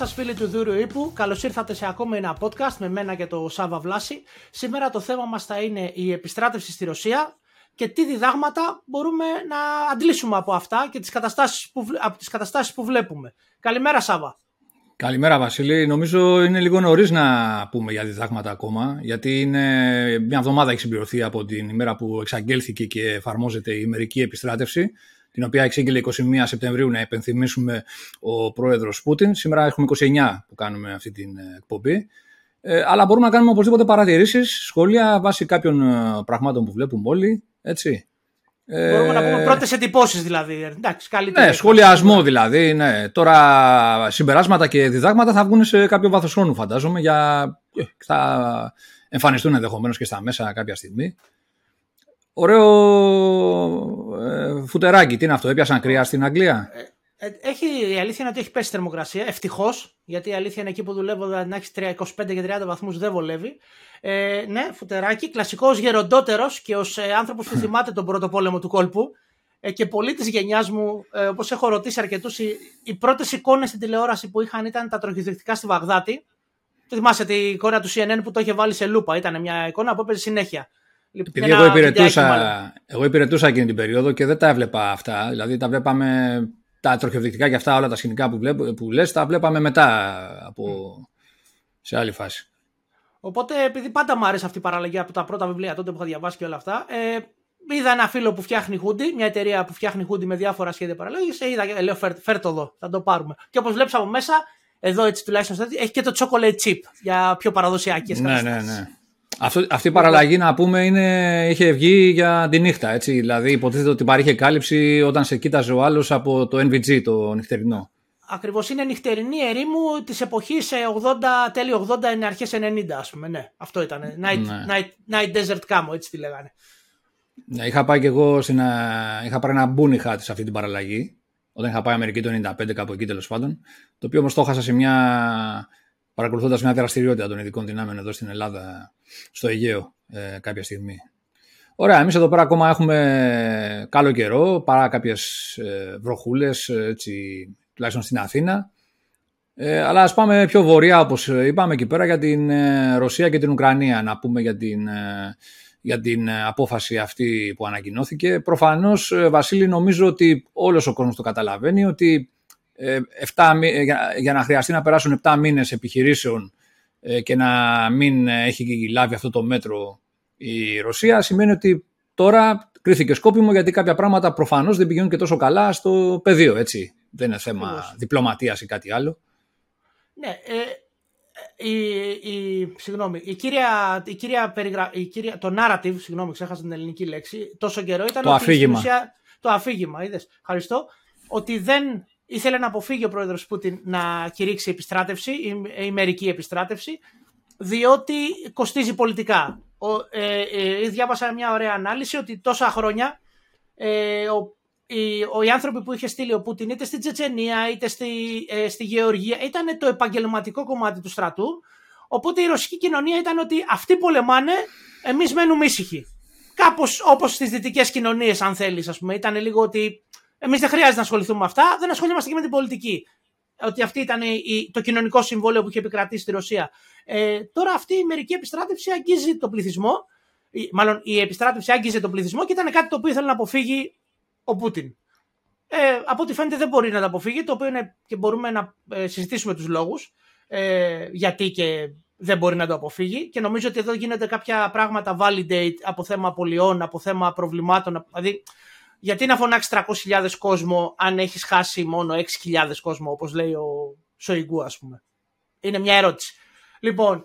Γεια σας φίλοι του Δούριου Ήπου, καλώς ήρθατε σε ακόμα ένα podcast με μένα και το Σάβα Βλάση. Σήμερα το θέμα μας θα είναι η επιστράτευση στη Ρωσία και τι διδάγματα μπορούμε να αντλήσουμε από αυτά και τις καταστάσεις που, από τις καταστάσεις που βλέπουμε. Καλημέρα Σάβα. Καλημέρα Βασίλη. Νομίζω είναι λίγο νωρίς να πούμε για διδάγματα ακόμα, γιατί είναι μια εβδομάδα έχει συμπληρωθεί από την ημέρα που εξαγγέλθηκε και εφαρμόζεται η μερική επιστράτευση την οποία εξήγηλε 21 Σεπτεμβρίου να επενθυμίσουμε ο πρόεδρος Πούτιν. Σήμερα έχουμε 29 που κάνουμε αυτή την ε, εκπομπή. Ε, αλλά μπορούμε να κάνουμε οπωσδήποτε παρατηρήσεις, σχόλια βάσει κάποιων ε, πραγμάτων που βλέπουμε όλοι. Έτσι. Μπορούμε να πούμε πρώτες εντυπώσεις δηλαδή. Εντάξει, καλύτερα. Ναι, σχολιασμό δηλαδή. Ναι. Τώρα συμπεράσματα και διδάγματα θα βγουν σε κάποιο βάθο χρόνου, φαντάζομαι. Για... Θα εμφανιστούν ενδεχομένως και στα μέσα κάποια στιγμή. Ωραίο ε, φουτεράκι. Τι είναι αυτό, έπιασαν κρύα στην Αγγλία; Ε, ε, έχει, η αλήθεια είναι ότι έχει πέσει θερμοκρασία. Ευτυχώς, γιατί η αλήθεια είναι εκεί που δουλεύω να έχεις 25 και 30 βαθμούς δεν βολεύει. Ε, ναι, φουτεράκι. Κλασικός γεροντότερος και ως ε, άνθρωπος που θυμάται τον πρώτο πόλεμο του κόλπου ε, και πολλοί της γενιάς μου, ε, όπως έχω ρωτήσει αρκετούς, οι, οι πρώτες εικόνες στην τηλεόραση που είχαν ήταν τα τροχιδευτικά στη Βαγδάτη. Το θυμάσαι τη εικόνα του CNN που το είχε βάλει σε λούπα. Ήταν μια εικόνα που έπαιζε συνέχεια. Επειδή εγώ υπηρετούσα, εγώ υπηρετούσα εκείνη την περίοδο και δεν τα έβλεπα αυτά. Δηλαδή τα βλέπαμε τα τροχιοδεικτικά και αυτά όλα τα σκηνικά που, βλέπω, που λες τα βλέπαμε μετά από, σε άλλη φάση. Οπότε επειδή πάντα μου άρεσε αυτή η παραλλαγή από τα πρώτα βιβλία τότε που είχα διαβάσει και όλα αυτά ε, είδα ένα φίλο που φτιάχνει χούντι, μια εταιρεία που φτιάχνει χούντι με διάφορα σχέδια παραλλαγής. Ε, είδα, ε, λέω φέρ, το εδώ, θα το πάρουμε. Και όπως βλέπεις από μέσα, εδώ έτσι τουλάχιστον έχει και το chocolate chip για πιο παραδοσιακές ναι, ναι, ναι. Αυτό, αυτή η παραλλαγή να πούμε είναι, είχε βγει για τη νύχτα. Έτσι. Δηλαδή υποτίθεται ότι παρήχε κάλυψη όταν σε κοίταζε ο άλλος από το NVG, το νυχτερινό. Ακριβώς είναι νυχτερινή ερήμου της εποχής 80, τέλη 80, είναι αρχές 90, ας πούμε. Ναι, αυτό ήταν. Night, ναι. night, night Desert Camo, έτσι τη λέγανε. Ναι, είχα πάει και εγώ στην, είχα πάρει ένα μπούνι χάτι σε αυτή την παραλλαγή. Όταν είχα πάει Αμερική το 95, κάπου εκεί τέλος πάντων. Το οποίο όμως το έχασα σε μια παρακολουθώντας μια δραστηριότητα των ειδικών δυνάμεων εδώ στην Ελλάδα, στο Αιγαίο, ε, κάποια στιγμή. Ωραία, εμείς εδώ πέρα ακόμα έχουμε καλό καιρό, παρά κάποιες ε, βροχούλες, τουλάχιστον στην Αθήνα. Ε, αλλά ας πάμε πιο βορειά, όπως είπαμε εκεί πέρα, για την ε, Ρωσία και την Ουκρανία, να πούμε για την, ε, για την απόφαση αυτή που ανακοινώθηκε. Προφανώς, Βασίλη, νομίζω ότι όλος ο κόσμος το καταλαβαίνει, ότι 7, ε, ε, για να χρειαστεί να περάσουν 7 μήνες επιχειρήσεων ε, και να μην έχει λάβει αυτό το μέτρο η Ρωσία σημαίνει ότι τώρα κρίθηκε σκόπιμο γιατί κάποια πράγματα προφανώς δεν πηγαίνουν και τόσο καλά στο πεδίο, έτσι. Δεν είναι θέμα διπλωματίας ή κάτι άλλο. Ναι, ε, η, η, συγγνώμη, η κύρια, η κύρια, περιγρα... η κύρια, το narrative, συγγνώμη, ξέχασα την ελληνική λέξη, τόσο καιρό ήταν το ότι αφήγημα. το αφήγημα, είδες, ευχαριστώ, ότι δεν ήθελε να αποφύγει ο πρόεδρος Πούτιν να κηρύξει επιστράτευση, η μερική επιστράτευση, διότι κοστίζει πολιτικά. Ο, ε, ε, διάβασα μια ωραία ανάλυση ότι τόσα χρόνια ε, ο, οι, ο, οι άνθρωποι που είχε στείλει ο Πούτιν είτε στην Τσετσενία είτε στη, ε, στη Γεωργία ήταν το επαγγελματικό κομμάτι του στρατού. Οπότε η ρωσική κοινωνία ήταν ότι αυτοί πολεμάνε, εμείς μένουμε ήσυχοι. Κάπως όπως στις δυτικές κοινωνίες, αν θέλεις, ας πούμε. Ήταν λίγο ότι Εμείς δεν χρειάζεται να ασχοληθούμε με αυτά, δεν ασχολούμαστε και με την πολιτική. Ότι αυτή ήταν η, το κοινωνικό συμβόλαιο που είχε επικρατήσει στη Ρωσία. Ε, τώρα αυτή η μερική επιστράτευση αγγίζει τον πληθυσμό. Η, μάλλον η επιστράτευση άγγιζε τον πληθυσμό και ήταν κάτι το οποίο ήθελε να αποφύγει ο Πούτιν. Ε, από ό,τι φαίνεται δεν μπορεί να το αποφύγει, το οποίο είναι και μπορούμε να ε, συζητήσουμε τους λόγους ε, γιατί και δεν μπορεί να το αποφύγει και νομίζω ότι εδώ γίνονται κάποια πράγματα validate από θέμα απολειών, από θέμα προβλημάτων, δηλαδή γιατί να φωνάξεις 300.000 κόσμο αν έχεις χάσει μόνο 6.000 κόσμο όπως λέει ο Σοϊγκού ας πούμε; Είναι μια ερώτηση. Λοιπόν,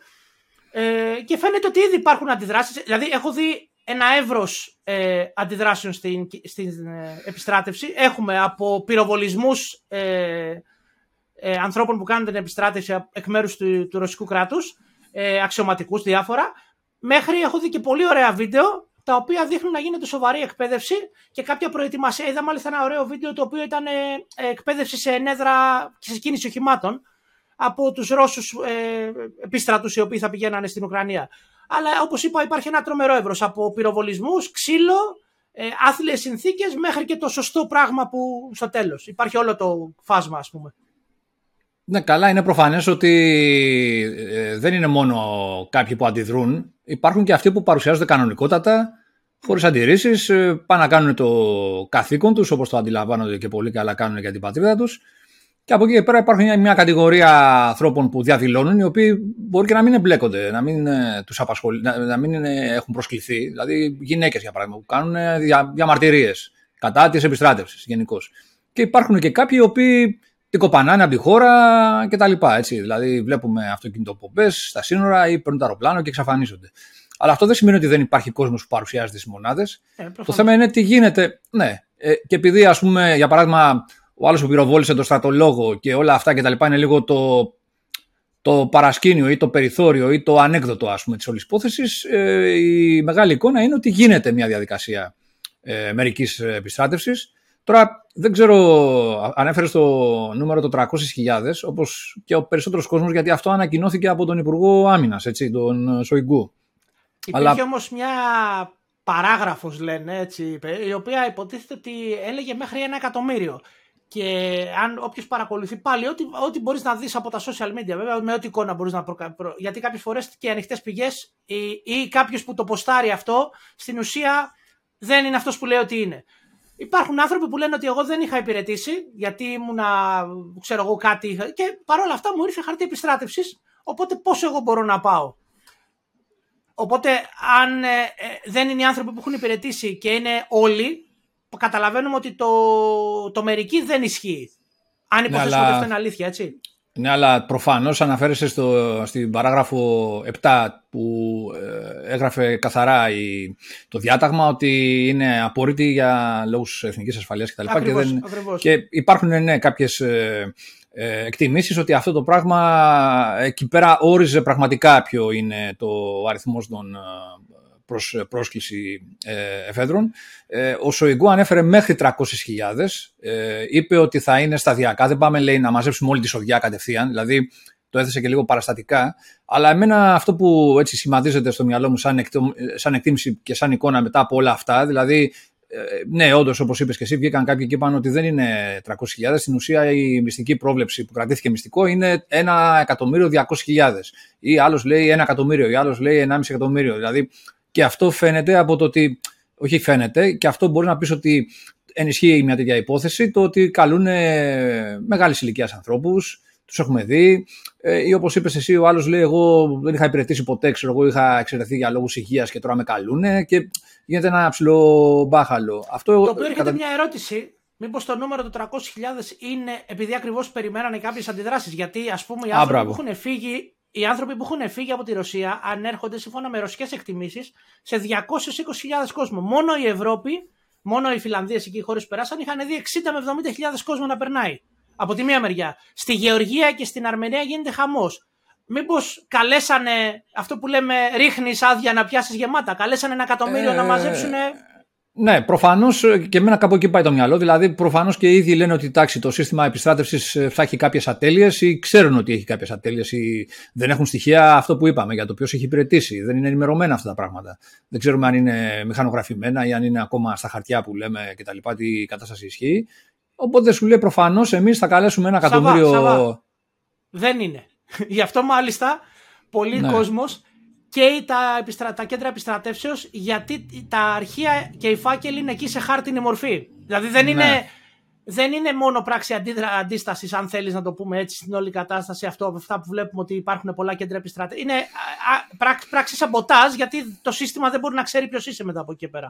ε, και φαίνεται ότι ήδη υπάρχουν αντιδράσεις. Δηλαδή έχω δει ένα εύρος ε, αντιδράσεων στην, στην ε, επιστράτευση. Έχουμε από πυροβολισμούς ε, ε, ανθρώπων που κάνουν την επιστράτευση εκ μέρους του, του ρωσικού κράτους, ε, αξιωματικούς διάφορα, μέχρι έχω δει και πολύ ωραία βίντεο τα οποία δείχνουν να γίνεται σοβαρή εκπαίδευση και κάποια προετοιμασία. Είδα μάλιστα ένα ωραίο βίντεο το οποίο ήταν ε, εκπαίδευση σε ενέδρα και σε κίνηση οχημάτων από τους Ρώσους ε, επίστρατους οι οποίοι θα πηγαίνανε στην Ουκρανία. Αλλά όπως είπα υπάρχει ένα τρομερό εύρος από πυροβολισμούς, ξύλο, ε, άθλιες συνθήκες μέχρι και το σωστό πράγμα που στο τέλος. Υπάρχει όλο το φάσμα ας πούμε. Ναι, καλά, είναι προφανές ότι ε, δεν είναι μόνο κάποιοι που αντιδρούν. Υπάρχουν και αυτοί που παρουσιάζονται κανονικότατα, χωρίς αντιρρήσεις, ε, πάνε να κάνουν το καθήκον τους, όπως το αντιλαμβάνονται και πολύ καλά κάνουν για την πατρίδα τους. Και από εκεί και πέρα υπάρχει μια κατηγορία ανθρώπων που διαδηλώνουν, οι οποίοι μπορεί και να μην εμπλέκονται, να μην, ε, τους απασχολεί, να, να μην έχουν προσκληθεί. Δηλαδή, γυναίκες, για παράδειγμα, που κάνουν δια, διαμαρτυρίες κατά της επιστράτευσης γενικώς. Και υπάρχουν και κάποιοι οι οποίοι την κοπανάνε από τη χώρα κτλ. Δηλαδή, βλέπουμε αυτοκινητοπομπές στα σύνορα ή παίρνουν το αεροπλάνο και εξαφανίζονται. Αλλά αυτό δεν σημαίνει ότι δεν υπάρχει κόσμος που παρουσιάζεται στι μονάδες. Ε, το θέμα είναι τι γίνεται. Ναι. Ε, και επειδή, ας πούμε, για παράδειγμα, ο άλλος που πυροβόλησε τον στρατολόγο και όλα αυτά κτλ. είναι λίγο το, το παρασκήνιο ή το περιθώριο ή το ανέκδοτο ας πούμε της όλης υπόθεσης, ε, η μεγάλη εικόνα είναι ότι γίνεται μια διαδικασία ε, μερικής επιστράτευσης Τώρα δεν ξέρω, ανέφερε το νούμερο το 300.000, όπως και ο περισσότερος κόσμος, γιατί αυτό ανακοινώθηκε από τον Υπουργό Άμυνας, έτσι, τον Σοϊγκού. Υπήρχε Αλλά... όμως μια παράγραφος, λένε, έτσι, η οποία υποτίθεται ότι έλεγε μέχρι ένα εκατομμύριο. Και αν όποιος παρακολουθεί πάλι, ό,τι, ό,τι μπορείς να δεις από τα social media, βέβαια, με ό,τι εικόνα μπορείς να προκαλέσει. Γιατί κάποιες φορές και ανοιχτές πηγές ή, ή κάποιος που το ποστάρει αυτό, στην ουσία δεν είναι αυτός που λέει ότι είναι. Υπάρχουν άνθρωποι που λένε ότι εγώ δεν είχα υπηρετήσει, γιατί ήμουνα, ξέρω εγώ, κάτι. Και παρόλα αυτά μου ήρθε χαρτί επιστράτευσης. Οπότε πόσο εγώ μπορώ να πάω. Οπότε, αν ε, ε, δεν είναι οι άνθρωποι που έχουν υπηρετήσει και είναι όλοι, καταλαβαίνουμε ότι το, το μερική δεν ισχύει. Αν ναι, υποθέσουμε ότι αυτό είναι αλήθεια, έτσι. Ναι, αλλά προφανώς αναφέρεσαι στο, στην παράγραφο 7 που ε, έγραφε καθαρά η, το διάταγμα ότι είναι απόρριτη για λόγους εθνικής ασφαλείας κτλ. Και, δεν, και υπάρχουν ναι, κάποιες ε, ε, εκτιμήσεις ότι αυτό το πράγμα εκεί πέρα όριζε πραγματικά ποιο είναι το αριθμός των προς ε, πρόσκληση ε, εφέδρων. Ε, ο Σοϊγκού ανέφερε μέχρι 300.000. είπε ότι θα είναι σταδιακά. Δεν πάμε λέει, να μαζέψουμε όλη τη σοδιά κατευθείαν. Δηλαδή το έθεσε και λίγο παραστατικά. Αλλά εμένα αυτό που έτσι σημαδίζεται στο μυαλό μου σαν, σαν εκτίμηση και σαν εικόνα μετά από όλα αυτά, δηλαδή ναι, όντως, όπως είπες και εσύ, βγήκαν κάποιοι και είπαν ότι δεν είναι 300.000. Στην ουσία, η μυστική πρόβλεψη που κρατήθηκε μυστικό είναι 1.200.000. Ή άλλος λέει 1 εκατομμύριο, ή άλλος λέει 1,5 εκατομμύριο. Δηλαδή, και αυτό φαίνεται από το ότι. Όχι φαίνεται, και αυτό μπορεί να πεις ότι ενισχύει μια τέτοια υπόθεση, το ότι καλούν μεγάλης ηλικίας ανθρώπους, τους έχουμε δει. Ε, ή όπως είπες εσύ, ο άλλος λέει: Εγώ δεν είχα υπηρετήσει ποτέ, ξέρω εγώ, είχα εξαιρεθεί για λόγους υγείας και τώρα με καλούν. Και γίνεται ένα ψηλό μπάχαλο. Αυτό, το οποίο έρχεται μια ερώτηση. Μήπως το νούμερο του 300.000 είναι επειδή ακριβώς περιμένανε κάποιες αντιδράσεις. Γιατί ας πούμε οι άνθρωποι που έχουν φύγει οι άνθρωποι που έχουν φύγει από τη Ρωσία ανέρχονται σύμφωνα με ρωσικές εκτιμήσεις σε 220.000 κόσμο. Μόνο η Ευρώπη, μόνο οι Φιλανδίε εκεί οι χώρες που περάσαν είχαν δει 60 με 70.000 κόσμο να περνάει. Από τη μία μεριά. Στη Γεωργία και στην Αρμενία γίνεται χαμός. Μήπως καλέσανε αυτό που λέμε ρίχνεις άδεια να πιάσεις γεμάτα. Καλέσανε ένα εκατομμύριο ε... να μαζέψουν ναι, προφανώς και εμένα κάπου εκεί πάει το μυαλό. Δηλαδή, προφανώς και οι ίδιοι λένε ότι τάξη, το σύστημα επιστράτευσης ε, θα έχει κάποιες ατέλειες ή ξέρουν ότι έχει κάποιες ατέλειες ή δεν έχουν στοιχεία αυτό που είπαμε για το ποιος έχει υπηρετήσει. Δεν είναι ενημερωμένα αυτά τα πράγματα. Δεν ξέρουμε αν είναι μηχανογραφημένα ή αν είναι ακόμα στα χαρτιά που λέμε κτλ. Τι κατάσταση ισχύει. Οπότε σου λέει προφανώς εμείς θα καλέσουμε ένα εκατομμύριο. Δεν είναι. Γι' αυτό μάλιστα πολλοί ναι. κόσμος και τα, επιστρα... τα κέντρα επιστρατεύσεως γιατί τα αρχεία και οι φάκελοι είναι εκεί σε χάρτινη μορφή. Δηλαδή δεν, ναι. είναι, δεν είναι μόνο πράξη αντίδρα... αντίστασης, αν θέλεις να το πούμε έτσι, στην όλη κατάσταση αυτό, αυτά που βλέπουμε ότι υπάρχουν πολλά κέντρα επιστρατεύσεω. Είναι πράξη σαμποτάζ γιατί το σύστημα δεν μπορεί να ξέρει ποιος είσαι μετά από εκεί πέρα.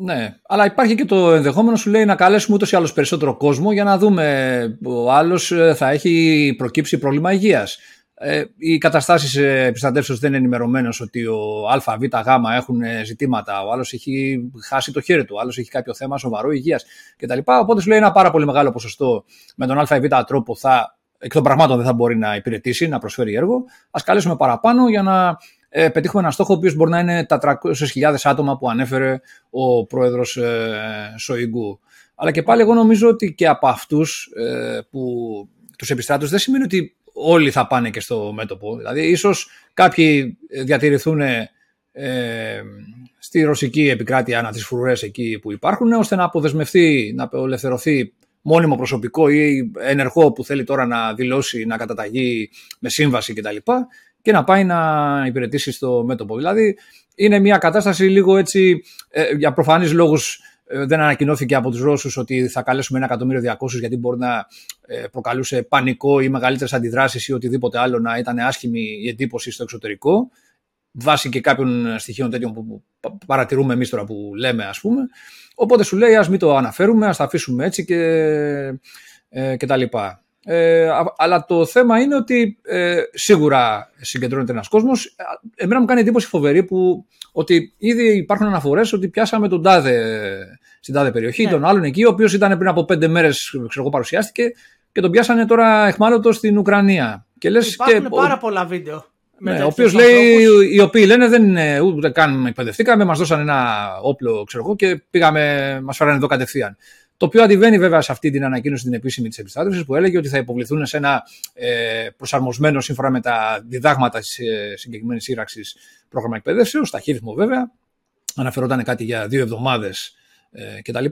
Ναι, αλλά υπάρχει και το ενδεχόμενο σου λέει να καλέσουμε ούτως ή άλλως περισσότερο κόσμο για να δούμε ο άλλος ε, θα έχει προκύψει πρόβλημα υγείας ε, οι καταστάσεις επιστατεύσεω δεν είναι ενημερωμένο ότι ο ΑΒ, Γ έχουν ζητήματα, ο άλλος έχει χάσει το χέρι του, ο άλλος έχει κάποιο θέμα σοβαρό υγείας κτλ. Οπότε σου λέει ένα πάρα πολύ μεγάλο ποσοστό με τον ΑΒ τρόπο θα, εκ των πραγμάτων δεν θα μπορεί να υπηρετήσει, να προσφέρει έργο. Α καλέσουμε παραπάνω για να ε, πετύχουμε ένα στόχο ο οποίος μπορεί να είναι τα 300.000 άτομα που ανέφερε ο πρόεδρος ε, Σοϊγκού. Αλλά και πάλι εγώ νομίζω ότι και από αυτούς ε, που τους επιστράτου δεν σημαίνει ότι όλοι θα πάνε και στο μέτωπο. Δηλαδή, ίσως κάποιοι διατηρηθούν ε, στη ρωσική επικράτεια, να τις φρουρές εκεί που υπάρχουν, ώστε να αποδεσμευτεί, να απελευθερωθεί μόνιμο προσωπικό ή ενεργό που θέλει τώρα να δηλώσει, να καταταγεί με σύμβαση κτλ. Και, να πάει να υπηρετήσει στο μέτωπο. Δηλαδή είναι μια κατάσταση λίγο έτσι ε, για προφανείς λόγους ε, δεν ανακοινώθηκε από τους Ρώσους ότι θα καλέσουμε ένα εκατομμύριο διακόσους γιατί μπορεί να ε, προκαλούσε πανικό ή μεγαλύτερες αντιδράσεις ή οτιδήποτε άλλο να ήταν άσχημη η εντύπωση στο εξωτερικό βάσει και κάποιων στοιχείων τέτοιων που παρατηρούμε εμείς τώρα που λέμε ας πούμε. Οπότε σου λέει ας μην το αναφέρουμε, ας τα αφήσουμε έτσι και, ε, και τα λοιπά. Ε, αλλά το θέμα είναι ότι ε, σίγουρα συγκεντρώνεται ένας κόσμος. Εμένα μου κάνει εντύπωση φοβερή που ότι ήδη υπάρχουν αναφορές ότι πιάσαμε τον τάδε στην τάδε περιοχή, ναι. τον άλλον εκεί, ο οποίος ήταν πριν από πέντε μέρες ξέρω, παρουσιάστηκε και τον πιάσανε τώρα εχμάλωτο στην Ουκρανία. Και λες Υπάρχουν και, πάρα πολλά βίντεο. Ναι, ο οποίος λέει, οι οποίοι λένε δεν είναι ούτε καν εκπαιδευτήκαμε, μας δώσαν ένα όπλο, ξέρω εγώ, και πήγαμε, μας φέρανε εδώ κατευθείαν. Το οποίο αντιβαίνει βέβαια σε αυτή την ανακοίνωση την επίσημη της επιστράτευσης που έλεγε ότι θα υποβληθούν σε ένα ε, προσαρμοσμένο σύμφωνα με τα διδάγματα της ε, συγκεκριμένης σύραξης πρόγραμμα εκπαιδεύσεω, ταχύρυθμο βέβαια. Αναφερόταν κάτι για δύο εβδομάδες ε, κτλ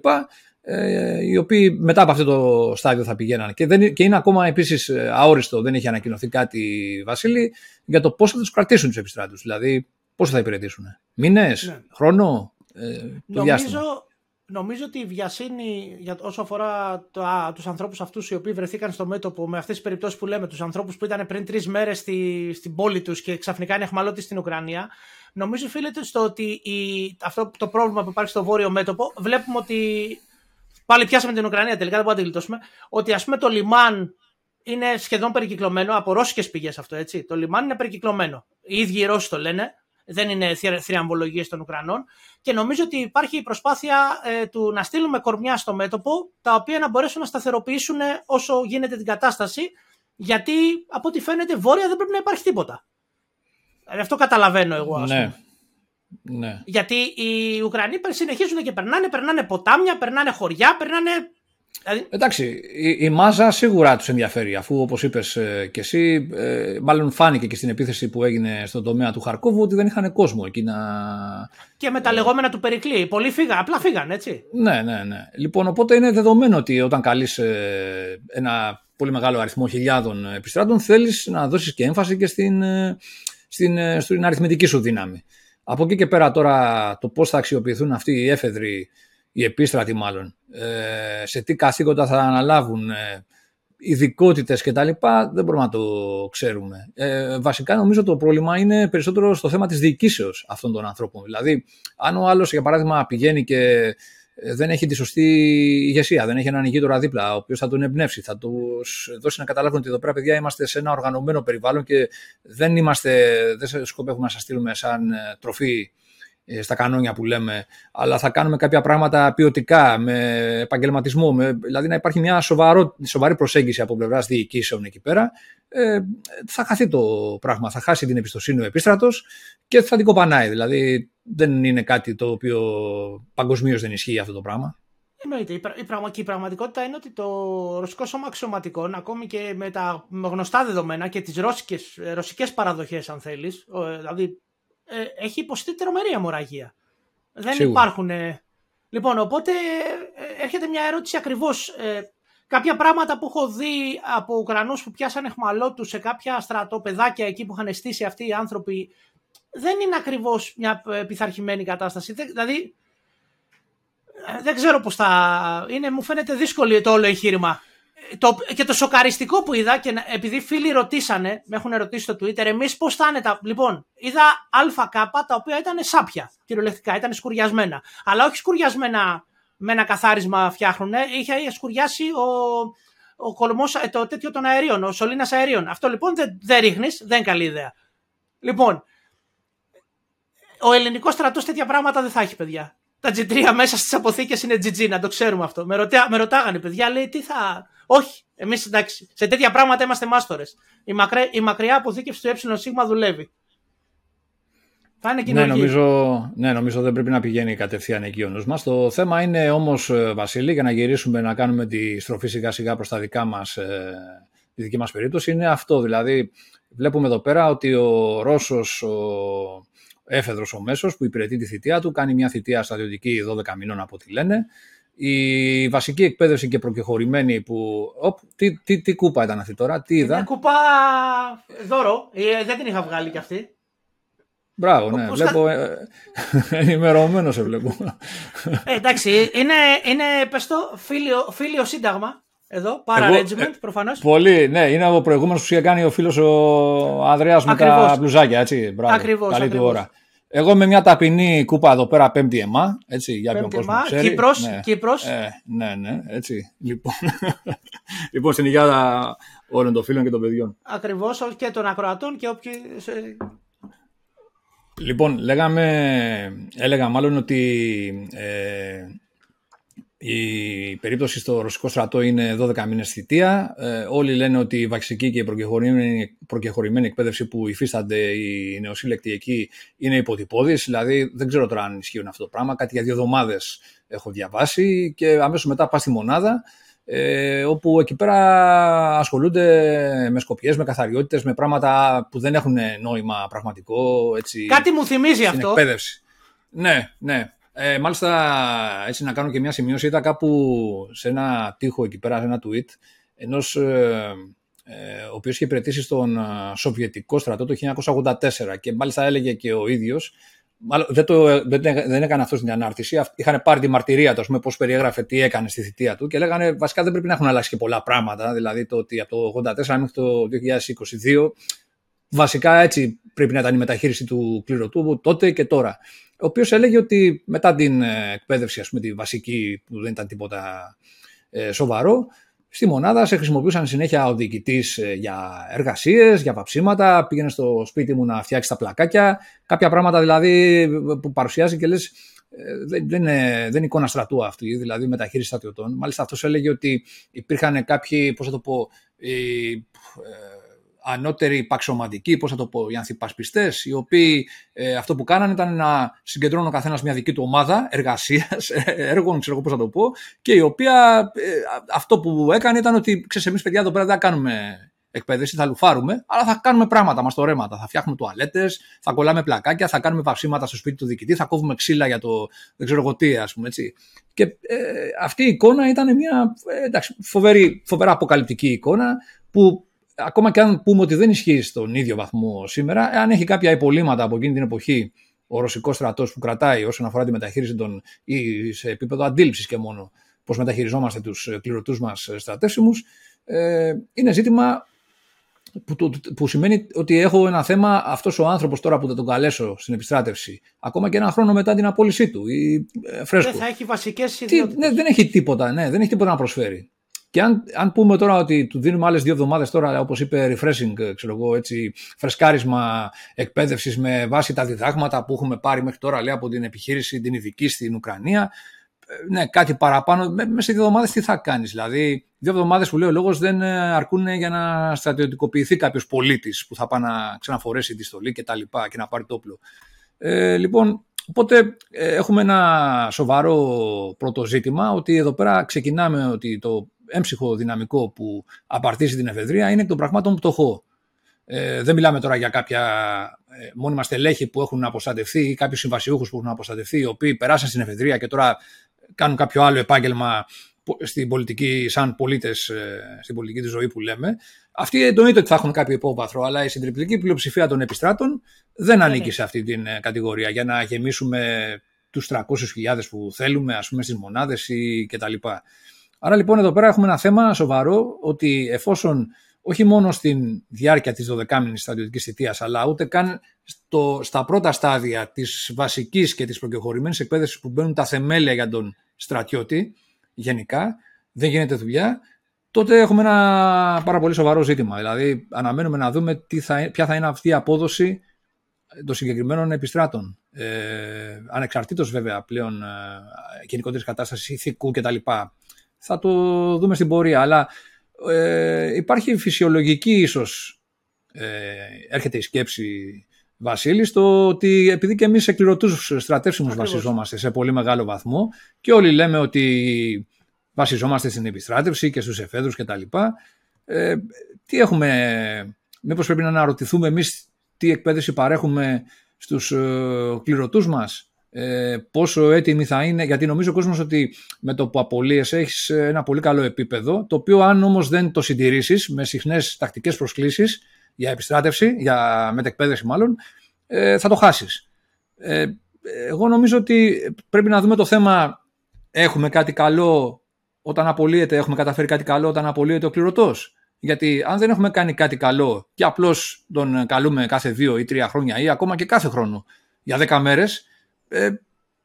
ε, οι οποίοι μετά από αυτό το στάδιο θα πηγαίναν. Και, δεν, και είναι ακόμα επίσης ε, αόριστο, δεν έχει ανακοινωθεί κάτι, Βασίλη, για το πώς θα τους κρατήσουν τους επιστράτους. Δηλαδή, πώς θα υπηρετήσουν. Μήνες, ναι. χρόνο, ε, το νομίζω, Νομίζω ότι η βιασύνη για, όσο αφορά το, α, τους ανθρώπους αυτούς οι οποίοι βρεθήκαν στο μέτωπο με αυτές τις περιπτώσεις που λέμε, τους ανθρώπους που ήταν πριν τρεις μέρες στη, στην πόλη τους και ξαφνικά είναι εχμαλώτοι στην Ουκρανία, νομίζω οφείλεται στο ότι η, αυτό το πρόβλημα που υπάρχει στο βόρειο μέτωπο βλέπουμε ότι Πάλι πιάσαμε την Ουκρανία τελικά, δεν μπορούμε να τη γλιτώσουμε. Ότι ας πούμε το λιμάν είναι σχεδόν περικυκλωμένο από ρώσικες πηγές αυτό, έτσι. Το λιμάν είναι περικυκλωμένο. Οι ίδιοι οι Ρώσοι το λένε. Δεν είναι θριαμβολογίες των Ουκρανών. Και νομίζω ότι υπάρχει η προσπάθεια ε, του να στείλουμε κορμιά στο μέτωπο, τα οποία να μπορέσουν να σταθεροποιήσουν όσο γίνεται την κατάσταση. Γιατί από ό,τι φαίνεται βόρεια δεν πρέπει να υπάρχει τίποτα. Δηλαδή αυτό καταλαβαίνω εγώ, ας ναι. πούμε. Ναι. Γιατί οι Ουκρανοί συνεχίζουν και περνάνε, περνάνε ποτάμια, περνάνε χωριά, περνάνε. Δηλαδή... Εντάξει, η, η μάζα σίγουρα τους ενδιαφέρει, αφού όπως είπες ε, και εσύ, ε, μάλλον φάνηκε και στην επίθεση που έγινε στον τομέα του Χαρκόβου ότι δεν είχαν κόσμο εκεί να. Και με τα ε... λεγόμενα του Περικλή. Πολλοί φύγαν, απλά φύγαν, έτσι. Ναι, ναι, ναι. Λοιπόν, οπότε είναι δεδομένο ότι όταν καλείς ε, ένα πολύ μεγάλο αριθμό χιλιάδων επιστράτων, θέλεις να δώσεις και έμφαση και στην, ε, στην, στην αριθμητική σου δύναμη. Από εκεί και πέρα τώρα το πώς θα αξιοποιηθούν αυτοί οι έφεδροι, οι επίστρατοι μάλλον, ε, σε τι καθήκοντα θα αναλάβουν, ε, ειδικότητες κτλ. Δεν μπορούμε να το ξέρουμε. Ε, βασικά νομίζω το πρόβλημα είναι περισσότερο στο θέμα της διοικήσεως αυτών των ανθρώπων. Δηλαδή, αν ο άλλος για παράδειγμα πηγαίνει και ε, δεν έχει τη σωστή ηγεσία, δεν έχει έναν ηγείτορα δίπλα, ο οποίος θα τον εμπνεύσει, θα τους δώσει να καταλάβουν ότι εδώ πέρα, παιδιά, είμαστε σε ένα οργανωμένο περιβάλλον και δεν, είμαστε, δεν σκοπεύουμε να σας στείλουμε σαν ε, τροφή ε, στα κανόνια που λέμε, αλλά θα κάνουμε κάποια πράγματα ποιοτικά, με επαγγελματισμό, με, δηλαδή να υπάρχει μια σοβαρό, σοβαρή προσέγγιση από πλευράς διοικήσεων εκεί πέρα, ε, θα χαθεί το πράγμα. Θα χάσει την εμπιστοσύνη ο επίστρατος και θα την κοπανάει. Δηλαδή δεν είναι κάτι το οποίο παγκοσμίως δεν ισχύει αυτό το πράγμα. Εννοείται. Η, πραγμα, η πραγματικότητα είναι ότι το ρωσικό σώμα αξιωματικών, ακόμη και με τα γνωστά δεδομένα και τις ρωσικές παραδοχές, αν θέλεις, δηλαδή ε, έχει υποστεί τρομερή αιμορραγία. Δεν υπάρχουν. Ε... Λοιπόν, οπότε ε, έρχεται μια ερώτηση ακριβώς. Ε, κάποια πράγματα που έχω δει από Ουκρανούς που πιάσανε εχμαλώτου σε κάποια στρατοπεδάκια εκεί που είχαν στήσει αυτοί οι άνθρωποι δεν είναι ακριβώς μια πειθαρχημένη κατάσταση. Δηλαδή, δεν ξέρω πώς θα... Είναι, μου φαίνεται δύσκολο το όλο εγχείρημα το, και το σοκαριστικό που είδα, και επειδή φίλοι ρωτήσανε, με έχουν ρωτήσει στο Twitter, εμείς πώς θα είναι τα. Λοιπόν, είδα ΑΚ τα οποία ήταν σάπια κυριολεκτικά, ήταν σκουριασμένα. Αλλά όχι σκουριασμένα με ένα καθάρισμα φτιάχνουν, είχε σκουριάσει ο, ο κολμός, ε, το τέτοιο των αερίων, ο σωλήνας αερίων. Αυτό λοιπόν δεν, δεν ρίχνεις, δεν είναι καλή ιδέα. Λοιπόν, ο ελληνικός στρατός τέτοια πράγματα δεν θα έχει, παιδιά. Τα G3 μέσα στις αποθήκες είναι GG, να το ξέρουμε αυτό. Με, ρωτά, με ρωτάγανε, παιδιά, λέει τι θα. Όχι, εμείς εντάξει. Σε τέτοια πράγματα είμαστε μάστορες. Η, μακριά, η μακριά αποθήκευση του ε δουλεύει. Θα είναι ναι, νομίζω, ναι, νομίζω δεν πρέπει να πηγαίνει κατευθείαν εκεί ο νους μας. Το θέμα είναι όμως, ε, Βασίλη, για να γυρίσουμε να κάνουμε τη στροφή σιγά σιγά προς τα δικά μας, ε, τη δική μας περίπτωση, είναι αυτό. Δηλαδή, βλέπουμε εδώ πέρα ότι ο Ρώσος, ο έφεδρος ο μέσος που υπηρετεί τη θητεία του, κάνει μια θητεία στρατιωτική 12 μηνών από ό,τι λένε, η βασική εκπαίδευση και προκεχωρημένη που. Οπ, τι, τι, τι κούπα ήταν αυτή τώρα, τι είδα; Είναι κούπα δώρο. Ε, δεν την είχα βγάλει κι αυτή. Μπράβο, ναι. Όπως βλέπω. Ε, ενημερωμένος σε βλέπω. Ε, εντάξει, είναι, είναι πες το, φίλιο, φίλιο σύνταγμα. Εδώ, para Εγώ- regiment, προφανώς. Πολύ, ναι, είναι ο προηγούμενος που είχε κάνει ο φίλος ο Ανδρέας με τα Ακριβώς. μπλουζάκια, έτσι. Μπράβο, Ακριβώς, καλή ακριβώς. του ώρα. Εγώ με μια ταπεινή κούπα εδώ πέρα, πέμπτη εμά, έτσι, για ποιον Πέμπτη κόσμο μα, ξέρει. Κύπρος, ναι. Κύπρος. Ε, ναι, ναι, έτσι. Λοιπόν, λοιπόν στην υγεία όλων των φίλων και των παιδιών. Ακριβώς, και των ακροατών και όποιοι... σε- Λοιπόν, λέγαμε, έλεγα μάλλον ότι ε, η περίπτωση στο ρωσικό στρατό είναι 12 μήνες θητεία. Ε, όλοι λένε ότι η βασική και η προκεχωρημένη, προκεχωρημένη εκπαίδευση που υφίστανται οι νεοσύλλεκτοι εκεί είναι υποτυπώδης. Δηλαδή δεν ξέρω τώρα αν ισχύουν αυτό το πράγμα. Κάτι για δύο εβδομάδες έχω διαβάσει και αμέσως μετά πας στη μονάδα ε, όπου εκεί πέρα ασχολούνται με σκοπιές, με καθαριότητες, με πράγματα που δεν έχουν νόημα πραγματικό. Έτσι, Κάτι μου θυμίζει στην αυτό. εκπαίδευση. Ναι, ναι. Ε, μάλιστα, έτσι να κάνω και μια σημείωση, είδα κάπου σε ένα τοίχο εκεί πέρα, σε ένα tweet, ενός ε, ε, ο οποίος είχε υπηρετήσει στον ε, Σοβιετικό στρατό το 1984 και μάλιστα έλεγε και ο ίδιος, μάλλον δεν, το, δεν, δεν έκανε αυτός στην ανάρτηση, αυ- είχαν πάρει τη μαρτυρία του, ας πούμε, πώς περιέγραφε τι έκανε στη θητεία του και λέγανε βασικά δεν πρέπει να έχουν αλλάξει και πολλά πράγματα, δηλαδή το ότι από το 1984 μέχρι το 2022 βασικά έτσι πρέπει να ήταν η μεταχείριση του κληρωτού τότε και τώρα. Ο οποίος έλεγε ότι μετά την ε, εκπαίδευση, ας πούμε, τη βασική που δεν ήταν τίποτα ε, σοβαρό, στη μονάδα σε χρησιμοποιούσαν συνέχεια ο διοικητής για εργασίες, για βαψίματα, πήγαινε στο σπίτι μου να φτιάξει τα πλακάκια, κάποια πράγματα δηλαδή που παρουσιάζει και λες ε, δεν, δεν, είναι, δεν είναι εικόνα στρατού αυτή, δηλαδή μεταχείριση στρατιωτών. Μάλιστα αυτός έλεγε ότι υπήρχαν κάποιοι, πώς θα το πω, οι, ε, ανώτεροι υπαξιωματικοί, πώς θα το πω, οι ανθυπασπιστές, οι οποίοι ε, αυτό που κάνανε ήταν να συγκεντρώνουν ο καθένας μια δική του ομάδα εργασίας, έργων, ξέρω εγώ πώς θα το πω, και η οποία ε, αυτό που έκανε ήταν ότι, ξέρεις, εμείς παιδιά εδώ πέρα δεν θα κάνουμε εκπαίδευση, θα λουφάρουμε, αλλά θα κάνουμε πράγματα μας το ρέματα. Θα φτιάχνουμε τουαλέτες, θα κολλάμε πλακάκια, θα κάνουμε βαψίματα στο σπίτι του διοικητή, θα κόβουμε ξύλα για το δεν ξέρω εγώ τι, ας πούμε έτσι. Και ε, αυτή η εικόνα ήταν μια ε, εντάξει, φοβερή, φοβερά αποκαλυπτική εικόνα που ακόμα και αν πούμε ότι δεν ισχύει στον ίδιο βαθμό σήμερα, αν έχει κάποια υπολείμματα από εκείνη την εποχή ο ρωσικός στρατός που κρατάει όσον αφορά τη μεταχείριση των. ή σε επίπεδο αντίληψης και μόνο πώς μεταχειριζόμαστε τους κληρωτούς μας στρατεύσιμους, ε, είναι ζήτημα που, που, που σημαίνει ότι έχω ένα θέμα αυτός ο άνθρωπος τώρα που θα τον καλέσω στην επιστράτευση, ακόμα και ένα χρόνο μετά την απόλυσή του ή ε, φρέσκο. Δεν θα έχει βασικές Τι, ναι, δεν έχει τίποτα, ναι, δεν έχει τίποτα να προσφέρει. Και αν, αν πούμε τώρα ότι του δίνουμε άλλες δύο εβδομάδες τώρα, όπως είπε, refreshing, ξέρω εγώ, έτσι, φρεσκάρισμα εκπαίδευσης με βάση τα διδάγματα που έχουμε πάρει μέχρι τώρα λέει, από την επιχείρηση την ειδική στην Ουκρανία. Ναι, κάτι παραπάνω. Μέσα σε δύο εβδομάδες τι θα κάνεις. Δηλαδή, δύο εβδομάδες που λέει ο λόγος δεν αρκούν για να στρατιωτικοποιηθεί κάποιος πολίτης που θα πάει να ξαναφορέσει τη στολή και τα λοιπά και να πάρει το όπλο. Ε, λοιπόν, Οπότε ε, έχουμε ένα σοβαρό πρώτο ζήτημα ότι εδώ πέρα ξεκινάμε ότι το έμψυχο δυναμικό που απαρτίζει την εφεδρεία είναι εκ των πραγμάτων πτωχό. Ε, δεν μιλάμε τώρα για κάποια ε, μόνιμα στελέχη που έχουν αποστατευτεί ή κάποιους συμβασιούχους που έχουν αποστατευτεί, οι οποίοι περάσαν στην εφεδρεία και τώρα κάνουν κάποιο άλλο επάγγελμα στην πολιτική, σαν πολίτες στην πολιτική της ζωή που λέμε. Αυτοί εννοείται ότι θα έχουν κάποιο υπόβαθρο, αλλά η συντριπτική πλειοψηφία των επιστράτων δεν ανήκει σε αυτή την κατηγορία για να γεμίσουμε τους 300.000 που θέλουμε, ας πούμε, στις μονάδες ή κτλ. Άρα λοιπόν εδώ πέρα έχουμε ένα θέμα σοβαρό ότι εφόσον όχι μόνο στην διάρκεια της 12μηνης στρατιωτικής θητείας, αλλά ούτε καν στο, στα πρώτα στάδια της βασικής και της προκεχωρημένης εκπαίδευσης που μπαίνουν τα θεμέλια για τον στρατιώτη γενικά, δεν γίνεται δουλειά, τότε έχουμε ένα πάρα πολύ σοβαρό ζήτημα. Δηλαδή, αναμένουμε να δούμε τι θα, ποια θα είναι αυτή η απόδοση των συγκεκριμένων επιστράτων. Ε, ανεξαρτήτως βέβαια πλέον ε, γενικότερης κατάστασης ηθικού κτλ. Θα το δούμε στην πορεία, αλλά ε, υπάρχει φυσιολογική ίσως, ε, έρχεται η σκέψη Βασίλης, το ότι επειδή και εμείς εκκληρωτούς στρατεύσιμους βασιζόμαστε σε πολύ μεγάλο βαθμό και όλοι λέμε ότι βασιζόμαστε στην επιστράτευση και στους εφέδρους κτλ. Ε, τι έχουμε, μήπως πρέπει να αναρωτηθούμε εμείς τι εκπαίδευση παρέχουμε στους ε, κληρωτούς μας; Ε, πόσο έτοιμοι θα είναι, γιατί νομίζω ο κόσμος ότι με το που απολύεσαι έχεις ένα πολύ καλό επίπεδο, το οποίο αν όμως δεν το συντηρήσεις με συχνές τακτικές προσκλήσεις για επιστράτευση, για μετεκπαίδευση μάλλον, ε, θα το χάσεις. Ε, εγώ νομίζω ότι πρέπει να δούμε το θέμα έχουμε κάτι καλό όταν απολύεται, έχουμε καταφέρει κάτι καλό όταν απολύεται ο κληρωτός. Γιατί αν δεν έχουμε κάνει κάτι καλό και απλώς τον καλούμε κάθε δύο ή τρία χρόνια ή ακόμα και κάθε χρόνο για δέκα μέρες, ε,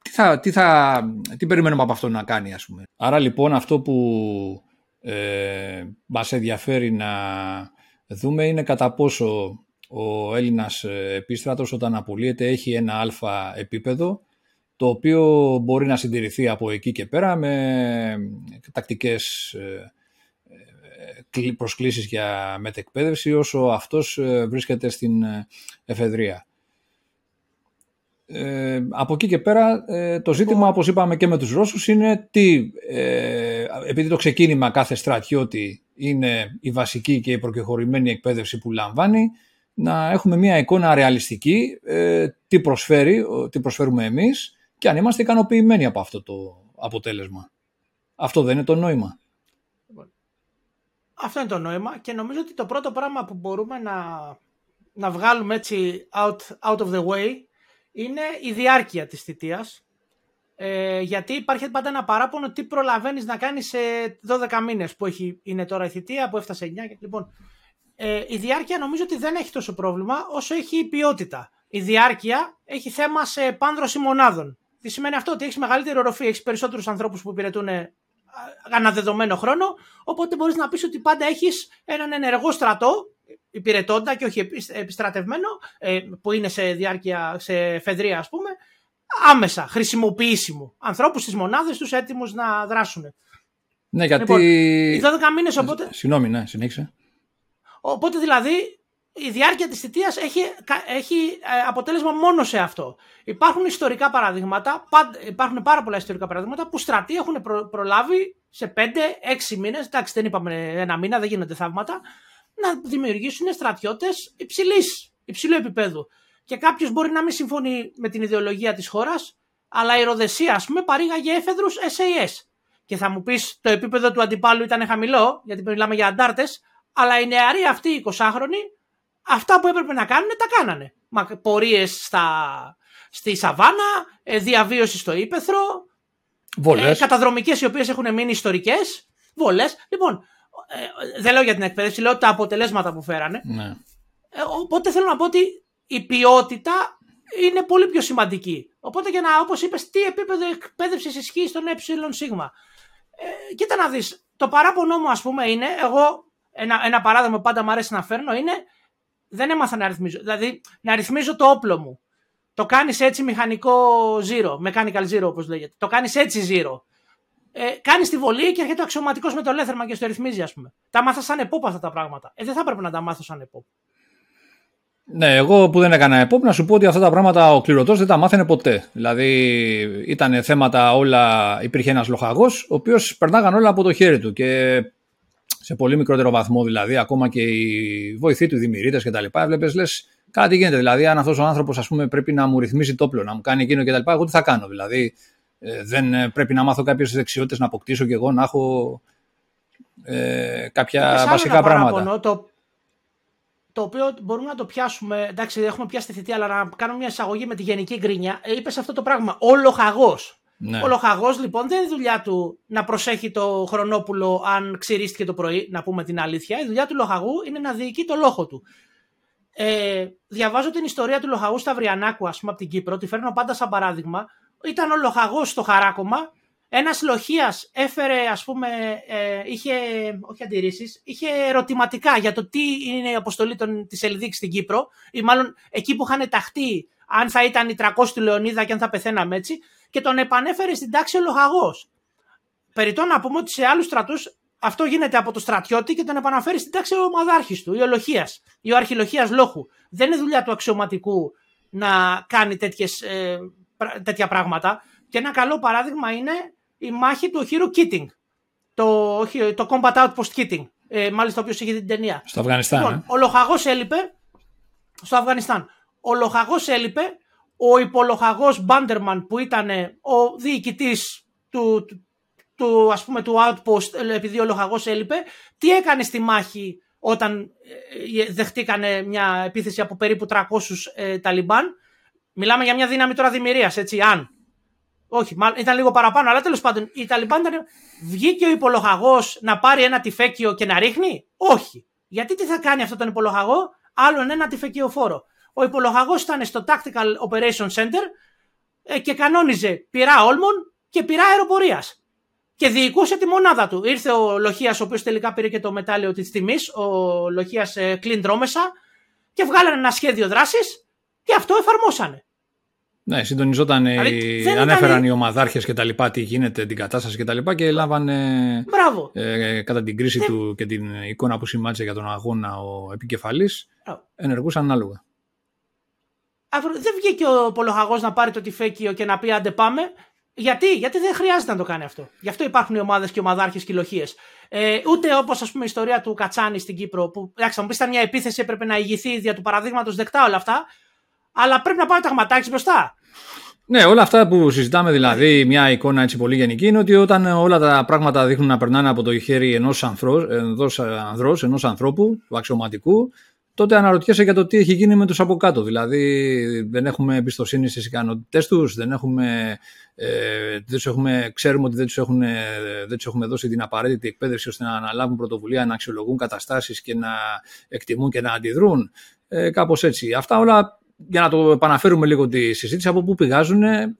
τι, θα, τι, θα, τι περιμένουμε από αυτό να κάνει ας πούμε. Άρα λοιπόν αυτό που ε, μας ενδιαφέρει να δούμε είναι κατά πόσο ο Έλληνας ε, επίστρατος όταν απολύεται έχει ένα αλφα επίπεδο το οποίο μπορεί να συντηρηθεί από εκεί και πέρα με τακτικές ε, ε, προσκλήσεις για μετεκπαίδευση όσο αυτός βρίσκεται στην εφεδρεία. Ε, από εκεί και πέρα το ζήτημα, όπως είπαμε και με τους Ρώσους, είναι τι, επειδή το ξεκίνημα κάθε στρατιώτη είναι η βασική και η προκεχωρημένη εκπαίδευση που λαμβάνει, να έχουμε μια εικόνα ρεαλιστική, ε, τι προσφέρει, τι προσφέρουμε εμείς και αν είμαστε ικανοποιημένοι από αυτό το αποτέλεσμα. Αυτό δεν είναι το νόημα. Λοιπόν, αυτό είναι το νόημα και νομίζω ότι το πρώτο πράγμα που μπορούμε να, να βγάλουμε έτσι out, out of the way είναι η διάρκεια της θητείας. Ε, γιατί υπάρχει πάντα ένα παράπονο τι προλαβαίνεις να κάνεις σε 12 μήνες που έχει, είναι τώρα η θητεία που έφτασε 9. Λοιπόν, ε, η διάρκεια νομίζω ότι δεν έχει τόσο πρόβλημα όσο έχει η ποιότητα. Η διάρκεια έχει θέμα σε πάνδρωση μονάδων. Τι σημαίνει αυτό, ότι έχεις μεγαλύτερη οροφή, έχεις περισσότερους ανθρώπους που υπηρετούν ένα δεδομένο χρόνο. Οπότε μπορείς να πεις ότι πάντα έχεις έναν ενεργό στρατό, υπηρετώντα και όχι επιστρατευμένο, ε, που είναι σε διάρκεια, σε φεδρία ας πούμε, άμεσα χρησιμοποιήσιμο. Ανθρώπους στις μονάδες τους έτοιμους να δράσουν. Ναι, γιατί. Λοιπόν, οι 12 μήνες οπότε. Συγγνώμη, ναι, συνέχισε. Οπότε δηλαδή η διάρκεια της θητείας έχει, έχει ε, αποτέλεσμα μόνο σε αυτό. Υπάρχουν ιστορικά παραδείγματα, υπάρχουν πάρα πολλά ιστορικά παραδείγματα που στρατοί έχουν προλάβει σε 5-6 μήνες, εντάξει δεν είπαμε ένα μήνα, δεν γίνονται θαύματα, να δημιουργήσουν στρατιώτες υψηλής, υψηλού επίπεδου. Και κάποιος μπορεί να μην συμφωνεί με την ιδεολογία της χώρας, αλλά η Ροδεσία, ας πούμε, παρήγαγε έφεδρους SAS. Και θα μου πεις το επίπεδο του αντιπάλου ήταν χαμηλό, γιατί μιλάμε για αντάρτες, αλλά οι νεαροί αυτοί οι 20χρονοι, αυτά που έπρεπε να κάνουν τα κάνανε. Πορείες στη Σαβάνα, ε, διαβίωση στο Ήπεθρο, Βολές. Ε, καταδρομικές οι οποίες έχουν μείνει ιστορικές, βολές. Λοιπόν, ε, δεν λέω για την εκπαίδευση, λέω τα αποτελέσματα που φέρανε. Ναι. Ε, οπότε θέλω να πω ότι η ποιότητα είναι πολύ πιο σημαντική. Οπότε για να, όπως είπες, τι επίπεδο εκπαίδευσης ισχύει στον ε Ε, κοίτα να δεις, το παράπονο μου ας πούμε είναι, εγώ ένα, ένα παράδειγμα που πάντα μου αρέσει να φέρνω είναι δεν έμαθα να αριθμίζω. Δηλαδή, να αριθμίζω το όπλο μου. Το κάνεις έτσι μηχανικό zero, mechanical zero όπως λέγεται. Το κάνεις έτσι zero. Ε, κάνεις τη βολή και έρχεται ο αξιωματικός με το λέθερμα και στο ρυθμίζει, ας πούμε. Τα μάθα σαν επόπ αυτά τα πράγματα. Ε, δεν θα έπρεπε να τα μάθω σαν επόπ. Ναι, εγώ που δεν έκανα επόπ, να σου πω ότι αυτά τα πράγματα ο κληρωτό δεν τα μάθαινε ποτέ. Δηλαδή, ήταν θέματα όλα. Υπήρχε ένας λοχαγός, ο οποίος περνάγαν όλα από το χέρι του. Και σε πολύ μικρότερο βαθμό δηλαδή, ακόμα και οι βοηθοί του, οι δημιουργήτε κτλ. Βλέπεις, λες, κάτι γίνεται. Δηλαδή, αν αυτός ο άνθρωπος πρέπει να μου ρυθμίσει το όπλο, να μου κάνει εκείνο κτλ., εγώ τι θα κάνω. Δηλαδή, ε, δεν ε, πρέπει να μάθω κάποιες δεξιότητες να αποκτήσω και εγώ να έχω ε, κάποια βασικά πράγματα. το, το οποίο μπορούμε να το πιάσουμε. Εντάξει, έχουμε πιάσει τη θητεία, αλλά να κάνουμε μια εισαγωγή με τη γενική γκρίνια. Ε, Είπες αυτό το πράγμα. Ο λοχαγό. Ναι. Ο λοχαγό λοιπόν δεν είναι δουλειά του να προσέχει το χρονόπουλο αν ξυρίστηκε το πρωί, να πούμε την αλήθεια. Η δουλειά του λοχαγού είναι να διοικεί το λόχο του. Ε, διαβάζω την ιστορία του λοχαγού Σταυριανάκου, ας πούμε, από την Κύπρο, τη φέρνω πάντα σαν παράδειγμα. Ήταν ο λοχαγός στο χαράκομα. Ένας λοχεία έφερε, ας πούμε, ε, είχε, όχι αντιρρήσεις, είχε ερωτηματικά για το τι είναι η αποστολή της Ελδίκη στην Κύπρο, ή μάλλον εκεί που είχαν ταχθεί, αν θα ήταν η 300 του Λεωνίδα και αν θα πεθαίναμε έτσι και τον επανέφερε στην τάξη ο λοχαγός. Περιτώ να πούμε ότι σε άλλους στρατούς αυτό γίνεται από το στρατιώτη και τον επαναφέρει στην τάξη ο ομαδάρχη του, ή ο λοχεία, ή ο αρχιλοχεία λόχου. Δεν είναι δουλειά του αξιωματικού να κάνει τέτοιες, ε, τέτοια πράγματα. Και ένα καλό παράδειγμα είναι η μάχη του Hero Kitting. Το, όχι, το Combat Outpost Kitting. Ε, μάλιστα, ο οποίο είχε την ταινία. Στο Αφγανιστάν. Λοιπόν, ε; Ο λοχαγός έλειπε. Στο Αφγανιστάν. Ο λοχαγός έλειπε ο υπολογαγός Μπάντερμαν που ήταν ο διοικητής του, του, του, ας πούμε, του Outpost επειδή ο λοχαγός έλειπε, τι έκανε στη μάχη όταν ε, δεχτήκανε μια επίθεση από περίπου 300 ε, Ταλιμπάν; Μιλάμε για μια δύναμη τώρα δημιουργίας, έτσι, αν. Όχι, ήταν λίγο παραπάνω, αλλά τέλος πάντων οι Ταλιμπάν ήταν. Βγήκε ο υπολογαγός να πάρει ένα τυφέκιο και να ρίχνει; Όχι. Γιατί τι θα κάνει αυτό τον υπολογαγό, άλλον ένα φόρο. Ο υπολογαγός ήταν στο Tactical Operation Center ε, και κανόνιζε πυρά όλμων και πυρά αεροπορίας. Και διοικούσε τη μονάδα του. Ήρθε ο Λοχίας, ο οποίος τελικά πήρε και το μετάλλιο της τιμής, ο Λοχίας Κλίν Τρόμεσα, και βγάλανε ένα σχέδιο δράσης και αυτό εφαρμόσανε. Ναι, συντονιζόταν, δηλαδή, ανέφεραν ήταν... οι ομαδάρχες και τα λοιπά, τι γίνεται, την κατάσταση και τα λοιπά και λάβανε ε, κατά την κρίση του και την εικόνα που σημάτισε για τον αγώνα ο επικεφαλής, ενεργούς ανάλογα. Δεν βγήκε ο Πολοχαγός να πάρει το τυφέκιο και να πει άντε πάμε. Γιατί, γιατί δεν χρειάζεται να το κάνει αυτό. Γι' αυτό υπάρχουν οι ομάδες και ομαδάρχες και λοχίε. Ε, ούτε όπως ας πούμε η ιστορία του Κατσάνη στην Κύπρο, που εντάξει, θα μου πεις ήταν μια επίθεση, έπρεπε να ηγηθεί δια του παραδείγματος δεκτά όλα αυτά. Αλλά πρέπει να πάει το αγματάκι μπροστά. Ναι, όλα αυτά που συζητάμε δηλαδή, μια εικόνα έτσι πολύ γενική, είναι ότι όταν όλα τα πράγματα δείχνουν να περνάνε από το χέρι ενός ανδρός, ενός ανθρώπου, του αξιωματικού, τότε αναρωτιέσαι για το τι έχει γίνει με τους από κάτω. Δηλαδή, δεν έχουμε εμπιστοσύνη στις ικανότητέ τους, δεν έχουμε, ε, δεν έχουμε, ξέρουμε ότι δεν τους έχουν, δεν τους έχουμε δώσει την απαραίτητη εκπαίδευση ώστε να αναλάβουν πρωτοβουλία, να αξιολογούν καταστάσεις και να εκτιμούν και να αντιδρούν. Ε, Κάπως έτσι. Αυτά όλα για να το επαναφέρουμε λίγο τη συζήτηση, από πού πηγάζουν, ε,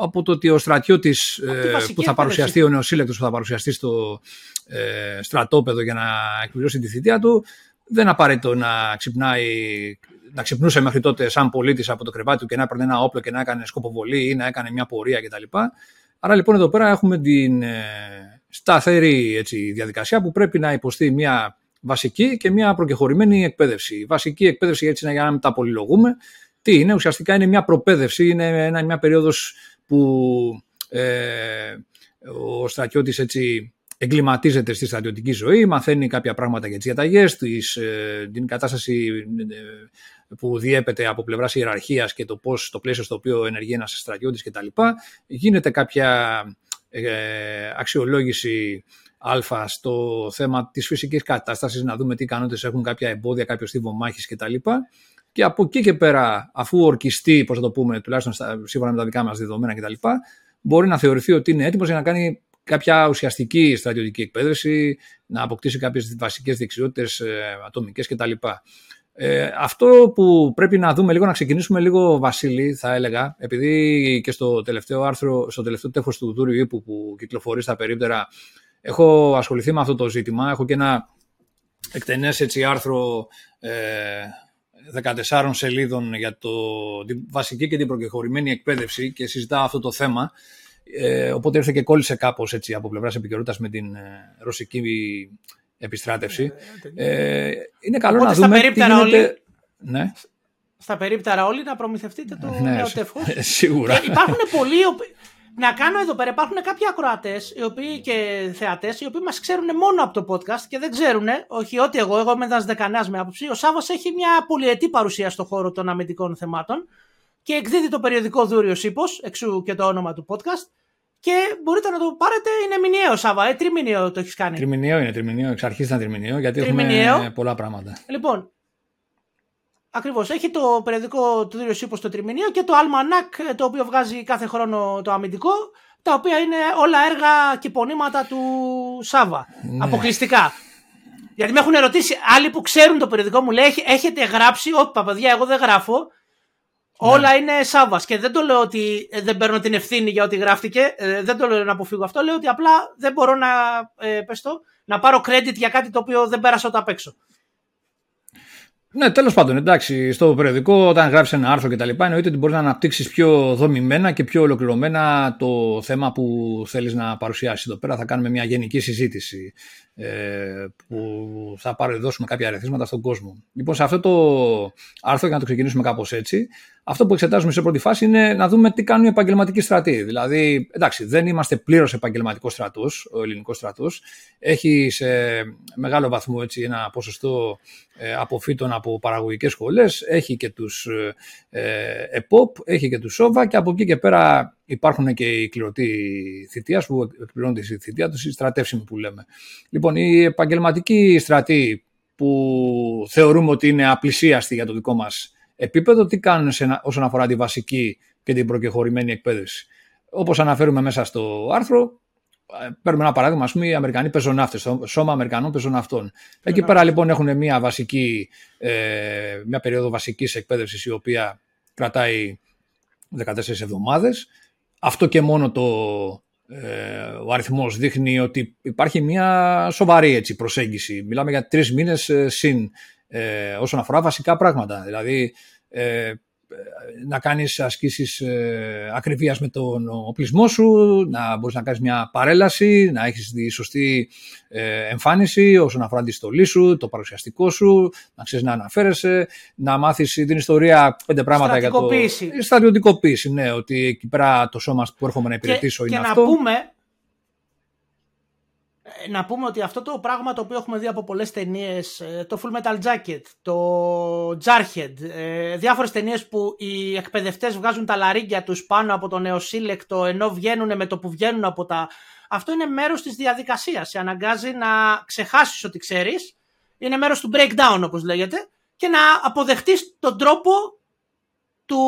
από το ότι ο στρατιώτης ε, που θα παρουσιαστεί, ο νεοσύλλεκτο που θα παρουσιαστεί στο ε, στρατόπεδο για να εκπληρώσει τη θητεία του, δεν απαραίτητο να ξυπνάει να ξυπνούσε μέχρι τότε σαν πολίτης από το κρεβάτι του και να έπαιρνε ένα όπλο και να έκανε σκοποβολή ή να έκανε μια πορεία κτλ. Άρα λοιπόν εδώ πέρα έχουμε την σταθερή έτσι, διαδικασία που πρέπει να υποστεί μια βασική και μια προκεχωρημένη εκπαίδευση. Η βασική εκπαίδευση, έτσι για να μην τα πολυλογούμε, τι είναι, ουσιαστικά είναι μια προπαίδευση, είναι μια περίοδος που ε, ο στρατιώτης έτσι εγκληματίζεται στη στρατιωτική ζωή, μαθαίνει κάποια πράγματα για τις διαταγές, της, ε, την κατάσταση ε, που διέπεται από πλευράς ιεραρχίας και το πώς το πλαίσιο στο οποίο ενεργεί ένας στρατιώτης κτλ. Γίνεται κάποια ε, αξιολόγηση Α στο θέμα της φυσικής κατάστασης, να δούμε τι ικανότητες έχουν κάποια εμπόδια, κάποιος στίβο μάχης κτλ. Και από εκεί και πέρα, αφού ορκιστεί, πώς θα το πούμε, τουλάχιστον σύμφωνα με τα δικά μας δεδομένα κτλ., μπορεί να θεωρηθεί ότι είναι έτοιμος για να κάνει κάποια ουσιαστική στρατιωτική εκπαίδευση, να αποκτήσει κάποιες βασικές δεξιότητες ε, ατομικές κτλ. Ε, αυτό που πρέπει να δούμε λίγο, να ξεκινήσουμε λίγο Βασίλη, θα έλεγα, επειδή και στο τελευταίο άρθρο, στο τελευταίο τέχος του Δούριου Ήπου που κυκλοφορεί στα περίπτερα Έχω ασχοληθεί με αυτό το ζήτημα. Έχω και ένα εκτενές έτσι άρθρο ε, 14 σελίδων για το, την βασική και την προκεχωρημένη εκπαίδευση και συζητάω αυτό το θέμα. Ε, οπότε ήρθε και κόλλησε κάπως έτσι από πλευράς επικαιρότητας με την ε, ρωσική επιστράτευση. Ε, είναι καλό να δούμε τι γίνεται... Όλοι... Ναι. Στα περίπτερα όλοι να προμηθευτείτε το ναι, νέο Σίγουρα. Και υπάρχουν πολλοί να κάνω εδώ πέρα. Υπάρχουν κάποιοι ακροατές και θεατές οι οποίοι μας ξέρουν μόνο από το podcast και δεν ξέρουν, όχι ότι εγώ, εγώ είμαι ένας δεκανέας με άποψη. Ο Σάβα έχει μια πολυετή παρουσία στον χώρο των αμυντικών θεμάτων και εκδίδει το περιοδικό Δούριο Ήπο, εξού και το όνομα του podcast. Και μπορείτε να το πάρετε, είναι μηνιαίο Σάβα, ε, τριμηνιαίο το έχεις κάνει. Τριμηνιαίο είναι, τριμηνιαίο, εξ αρχής ήταν τριμηνιαίο, γιατί τριμηνιαίο. έχουμε πολλά πράγματα. Λοιπόν, Ακριβώς. Έχει το περιοδικό του Δούριο Ήπο στο τριμηνίο και το Almanac το οποίο βγάζει κάθε χρόνο το αμυντικό, τα οποία είναι όλα έργα και πονήματα του Σάβα. Ναι. Αποκλειστικά. Γιατί με έχουν ερωτήσει άλλοι που ξέρουν το περιοδικό μου, λέει: Έχετε γράψει, Όχι, παιδιά, εγώ δεν γράφω. Ναι. Όλα είναι Σάβας. Και δεν το λέω ότι ε, δεν παίρνω την ευθύνη για ό,τι γράφτηκε. Ε, δεν το λέω να αποφύγω αυτό. Λέω ότι απλά δεν μπορώ να, ε, να πάρω credit για κάτι το οποίο δεν πέρασα όταν απ' έξω. Ναι, τέλος πάντων, εντάξει, στο περιοδικό, όταν γράψει ένα άρθρο κτλ., εννοείται ότι μπορείς να αναπτύξεις πιο δομημένα και πιο ολοκληρωμένα το θέμα που θέλεις να παρουσιάσεις. Εδώ πέρα θα κάνουμε μια γενική συζήτηση. ε, που θα δώσουμε κάποια αριθμήματα στον κόσμο. Λοιπόν, σε αυτό το άρθρο, για να το ξεκινήσουμε κάπως έτσι, αυτό που εξετάζουμε σε πρώτη φάση είναι να δούμε τι κάνουν οι επαγγελματικοί στρατοί. Δηλαδή, εντάξει, δεν είμαστε πλήρως επαγγελματικό στρατό, ο ελληνικός στρατό. Έχει σε μεγάλο βαθμό έτσι, ένα ποσοστό ε, αποφύτων από παραγωγικές σχολές. Έχει και τους ε, ΕΠΟΠ, έχει και τους ΣΟΒΑ και από εκεί και πέρα υπάρχουν και οι κληρωτοί θητείας που εκπληρώνουν τη θητεία τους, οι στρατεύσιμοι που λέμε. Λοιπόν, οι επαγγελματικοί στρατοί που θεωρούμε ότι είναι απλησίαστοι για το δικό μας επίπεδο, τι κάνουν σε, όσον αφορά τη βασική και την προκεχωρημένη εκπαίδευση. Όπως αναφέρουμε μέσα στο άρθρο, ε, παίρνουμε ένα παράδειγμα, ας πούμε, οι Αμερικανοί πεζοναύτες, το σώμα Αμερικανών πεζοναυτών. Εκεί πέρα λοιπόν έχουν μια, βασική, ε, μια περίοδο βασικής εκπαίδευσης η οποία κρατάει 14 εβδομάδες. Αυτό και μόνο το, ε, ο αριθμός δείχνει ότι υπάρχει μια σοβαρή έτσι, προσέγγιση. Μιλάμε για τρεις μήνες ε, συν ε, όσον αφορά βασικά πράγματα. Δηλαδή, ε, να κάνεις ασκήσεις ε, ακριβίας με τον οπλισμό σου, να μπορείς να κάνεις μια παρέλαση, να έχεις τη σωστή ε, εμφάνιση όσον αφορά τη στολή σου, το παρουσιαστικό σου, να ξέρεις να αναφέρεσαι, να μάθεις την ιστορία πέντε πράγματα για το... Στρατιωτικοποίηση. ναι, ότι εκεί πέρα το σώμα που έρχομαι να υπηρετήσω και, είναι και αυτό. Να πούμε, να πούμε ότι αυτό το πράγμα το οποίο έχουμε δει από πολλές ταινίες, ε, το Full Metal Jacket, το Jarhead, ε, διάφορες ταινίες που οι εκπαιδευτές βγάζουν τα λαρίγκια τους πάνω από το νεοσύλλεκτο ενώ βγαίνουν με το που βγαίνουν από τα... Αυτό είναι μέρος της διαδικασίας. Σε αναγκάζει να ξεχάσεις ότι ξέρεις. Είναι μέρος του breakdown όπως λέγεται και να αποδεχτείς τον τρόπο του,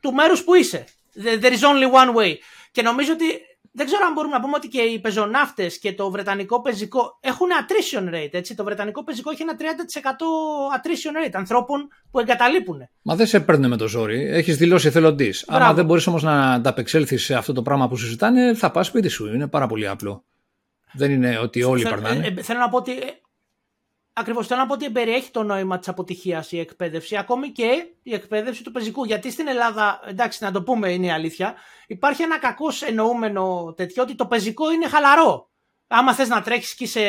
του μέρους που είσαι. There is only one way. Και νομίζω ότι δεν ξέρω αν μπορούμε να πούμε ότι και οι πεζοναύτες και το βρετανικό πεζικό έχουν attrition rate. Έτσι. Το βρετανικό πεζικό έχει ένα 30% attrition rate ανθρώπων που εγκαταλείπουν. Μα δεν σε παίρνουν με το ζόρι. Έχεις δηλώσει εθελοντής. Αν δεν μπορείς όμως να ανταπεξέλθεις σε αυτό το πράγμα που σου ζητάνε, θα πας σπίτι σου. Είναι πάρα πολύ απλό. Δεν είναι ότι όλοι περνάνε. Ε, ε, θέλω να πω ότι Ακριβώς θέλω να πω ότι περιέχει το νόημα της αποτυχίας η εκπαίδευση, ακόμη και η εκπαίδευση του πεζικού. Γιατί στην Ελλάδα, εντάξει, να το πούμε, είναι η αλήθεια, υπάρχει ένα κακό εννοούμενο τέτοιο ότι το πεζικό είναι χαλαρό. Άμα θες να τρέχει και σε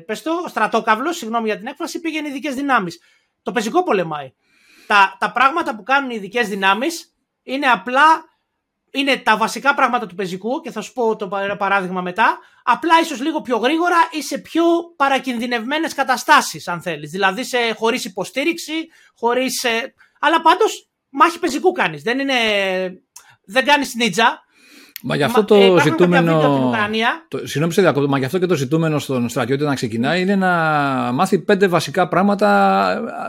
πες το, στρατόκαυλος, συγγνώμη για την έκφραση, πήγαινε ειδικές δυνάμεις. Το πεζικό πολεμάει. Τα, τα πράγματα που κάνουν οι ειδικές δυνάμεις είναι απλά είναι τα βασικά πράγματα του πεζικού και θα σου πω το παράδειγμα μετά, απλά ίσως λίγο πιο γρήγορα ή σε πιο παρακινδυνευμένες καταστάσεις αν θέλεις. Δηλαδή σε, χωρίς υποστήριξη, χωρίς... Αλλά πάντως μάχη πεζικού κάνεις. Δεν είναι... Δεν κάνεις νίτζα, Μα γι' αυτό το ε, ζητούμενο. Το, συγγνώμη σε διακόπτω, μα γι' αυτό και το ζητούμενο στον στρατιώτη να ξεκινάει είναι να μάθει πέντε βασικά πράγματα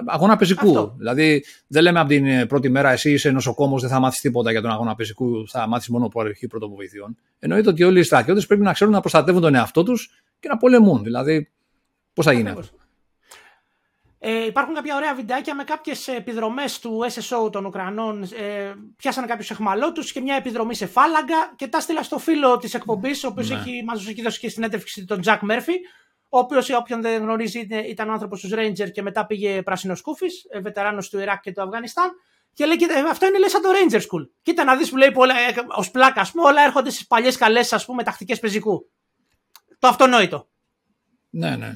αγώνα πεζικού. Αυτό. Δηλαδή, δεν λέμε από την πρώτη μέρα εσύ είσαι νοσοκόμος, δεν θα μάθεις τίποτα για τον αγώνα πεζικού, θα μάθεις μόνο προαρχή πρωτοβοηθειών. Εννοείται ότι όλοι οι στρατιώτες πρέπει να ξέρουν να προστατεύουν τον εαυτό τους και να πολεμούν. Δηλαδή, πώς θα γίνει αυτό; Ε, υπάρχουν κάποια ωραία βιντεάκια με κάποιες επιδρομές του SSO των Ουκρανών. Ε, πιάσανε κάποιους εχμαλώτους και μια επιδρομή σε φάλαγγα και τα στείλα στο φίλο της εκπομπής, ο οποίος ναι. έχει, μας έχει δώσει και συνέντευξη τον Τζακ Μέρφυ. Ο οποίος, όποιον δεν γνωρίζει, ήταν άνθρωπος του Ranger και μετά πήγε πράσινος σκούφι, ε, βετεράνος του Ιράκ και του Αφγανιστάν. Και λέει, αυτό είναι λέει σαν το Ranger School. Κοίτα να δεις που λέει ε, ως πλάκα, ας πούμε, όλα έρχονται στις παλιές καλές, ας πούμε, τακτικές πεζικού. Το αυτονόητο. Ναι, ναι.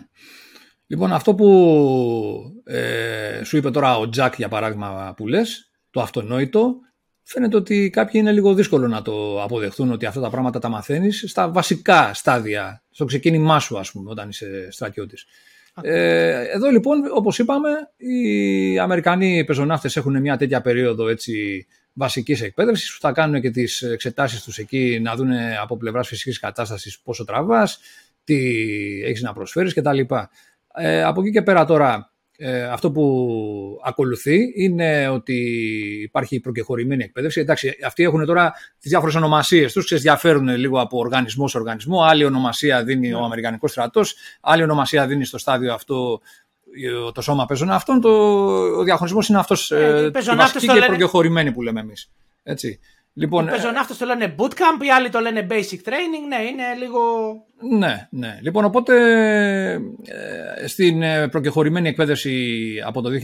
Λοιπόν, αυτό που ε, σου είπε τώρα ο Τζακ για παράδειγμα που λες, το αυτονόητο, φαίνεται ότι κάποιοι είναι λίγο δύσκολο να το αποδεχθούν ότι αυτά τα πράγματα τα μαθαίνεις στα βασικά στάδια, στο ξεκίνημά σου ας πούμε όταν είσαι στρατιώτης. Ε, εδώ λοιπόν όπως είπαμε οι Αμερικανοί πεζοναύτες έχουν μια τέτοια περίοδο έτσι βασικής εκπαίδευσης που θα κάνουν και τις εξετάσεις τους εκεί να δουν από πλευράς φυσικής κατάστασης πόσο τραβάς, τι έχεις να προσφέρεις κτλ. Ε, από εκεί και πέρα τώρα, ε, αυτό που ακολουθεί είναι ότι υπάρχει προκεχωρημένη εκπαίδευση. Εντάξει, αυτοί έχουν τώρα τις διάφορες ονομασίες τους, διαφέρουν λίγο από οργανισμό σε οργανισμό. Άλλη ονομασία δίνει ο ναι. Αμερικανικός στρατός, άλλη ονομασία δίνει στο στάδιο αυτό το σώμα παίζων. Αυτόν το, ο διαχωρισμός είναι αυτός. Ε, ε, βασική και προκεχωρημένη που λέμε εμείς. Έτσι. Λοιπόν, οι πεζοναύτες το λένε bootcamp, οι άλλοι το λένε basic training, ναι, είναι λίγο... Ναι, ναι. Λοιπόν, οπότε ε, στην ε, προκεχωρημένη εκπαίδευση από το 2019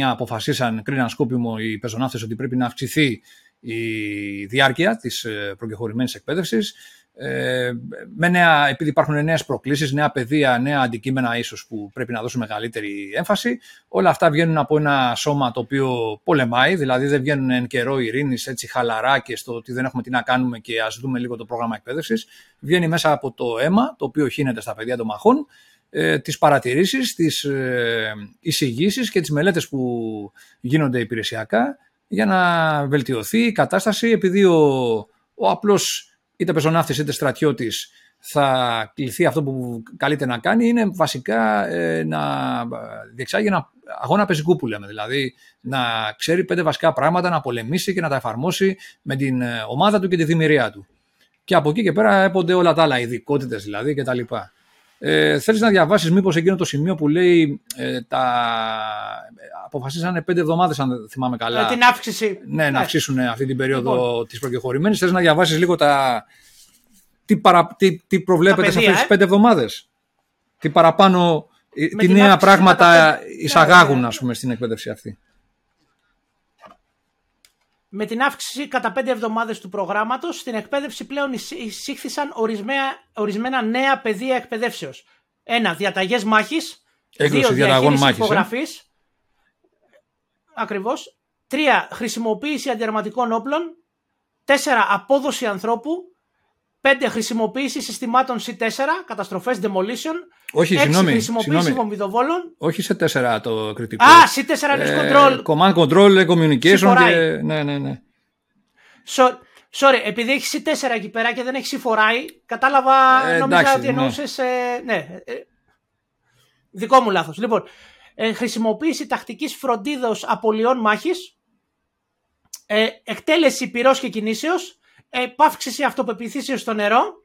αποφασίσαν, κρίναν σκόπιμο οι πεζοναύτες ότι πρέπει να αυξηθεί η διάρκεια της ε, προκεχωρημένης εκπαίδευσης. Ε, με νέα, επειδή υπάρχουν νέες προκλήσεις, νέα παιδεία, νέα αντικείμενα ίσως που πρέπει να δώσουν μεγαλύτερη έμφαση, όλα αυτά βγαίνουν από ένα σώμα το οποίο πολεμάει, δηλαδή δεν βγαίνουν εν καιρό ειρήνης, έτσι χαλαρά και στο ότι δεν έχουμε τι να κάνουμε και ας δούμε λίγο το πρόγραμμα εκπαίδευσης. Βγαίνει μέσα από το αίμα, το οποίο χύνεται στα παιδιά των μαχών, ε, τις παρατηρήσεις, τις ε, εισηγήσεις και τις μελέτες που γίνονται υπηρεσιακά για να βελτιωθεί η κατάσταση επειδή ο, ο απλός είτε πεζοναύτης είτε στρατιώτης θα κληθεί αυτό που καλείται να κάνει είναι βασικά ε, να διεξάγει ένα αγώνα πεζικού που λέμε. Δηλαδή να ξέρει πέντε βασικά πράγματα, να πολεμήσει και να τα εφαρμόσει με την ε, ομάδα του και τη δημιουργία του. Και από εκεί και πέρα έπονται όλα τα άλλα, ειδικότητες δηλαδή κτλ. Ε, θέλεις να διαβάσεις μήπως εκείνο το σημείο που λέει ε, τα... αποφασίσανε πέντε εβδομάδες αν θυμάμαι καλά. Με την αύξηση. Ναι, να αυξήσουν αυτή την περίοδο λοιπόν. της προκεχωρημένης. Θέλεις να διαβάσεις λίγο τα... τι, παρα... τι, τι προβλέπετε σε αυτές τις ε; πέντε εβδομάδες; Τι παραπάνω, ε, τι νέα πράγματα εισαγάγουν ναι, ναι. ας πούμε στην εκπαίδευση αυτή; Με την αύξηση κατά πέντε εβδομάδες του προγράμματος, στην εκπαίδευση πλέον εισήχθησαν ορισμένα, ορισμένα νέα πεδία εκπαιδεύσεως. Ένα, διαταγές μάχης. Έκδοση δύο, διαταγών μάχης. Ε; Υπογραφής. Ε; Ακριβώς. Τρία, χρησιμοποίηση αντιαρματικών όπλων. Τέσσερα, απόδοση ανθρώπου. 5. Χρησιμοποίησης συστημάτων C4, καταστροφές demolition. Όχι, συγγνώμη. Χρησιμοποίησης βομβιδοβόλων. Όχι σε 4 το κριτικό. Α, C4 είναι ε, control. Command control, communication. Και... Ναι, ναι, ναι. So, sorry, επειδή έχει C4 εκεί πέρα και δεν έχει C4I, κατάλαβα, ε, νόμιζα εντάξει, ότι εννοούσες. Ναι. Ε, ναι. Δικό μου λάθος. Λοιπόν, ε, χρησιμοποίηση τακτικής φροντίδα απολειών μάχης. Ε, εκτέλεση πυρός και κινήσεως επαύξηση αυτοπεποίθησης στο νερό.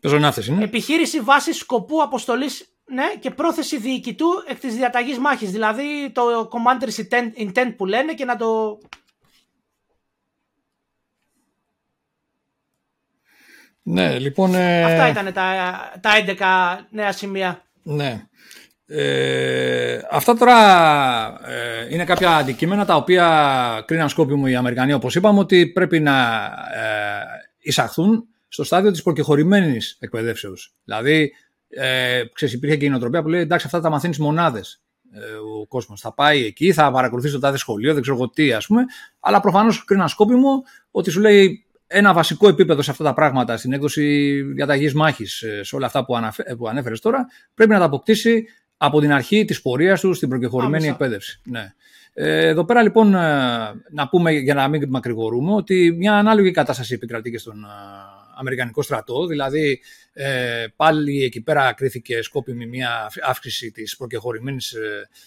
Πεζοναύτες είναι. Επιχείρηση βάσης σκοπού αποστολής ναι, και πρόθεση διοικητού εκ της διαταγής μάχης. Δηλαδή το commander's intent, που λένε και να το... Ναι, λοιπόν... Ε... Αυτά ήταν τα, τα 11 νέα σημεία. Ναι. Ε, αυτά τώρα ε, είναι κάποια αντικείμενα τα οποία κρίναν μου οι Αμερικανοί όπως είπαμε ότι πρέπει να ε, εισαχθούν στο στάδιο της προκεχωρημένης εκπαιδεύσεως. Δηλαδή, ε, ξέρεις, υπήρχε και η νοοτροπία που λέει εντάξει αυτά τα μαθαίνεις μονάδες ε, ο κόσμος. Θα πάει εκεί, θα παρακολουθήσει το τάδε σχολείο, δεν ξέρω εγώ τι ας πούμε, αλλά προφανώς κρίναν μου ότι σου λέει ένα βασικό επίπεδο σε αυτά τα πράγματα, στην έκδοση διαταγής μάχης, ε, σε όλα αυτά που, αναφέ, που ανέφερες τώρα, πρέπει να τα αποκτήσει από την αρχή της πορείας τους στην προκεχωρημένη εκπαίδευση. Ναι. Ε, εδώ πέρα λοιπόν ε, να πούμε για να μην μακρηγορούμε ότι μια ανάλογη κατάσταση επικρατεί και στον ε, Αμερικανικό στρατό, δηλαδή ε, πάλι εκεί πέρα κρίθηκε σκόπιμη μια αύξηση της προκεχωρημένης,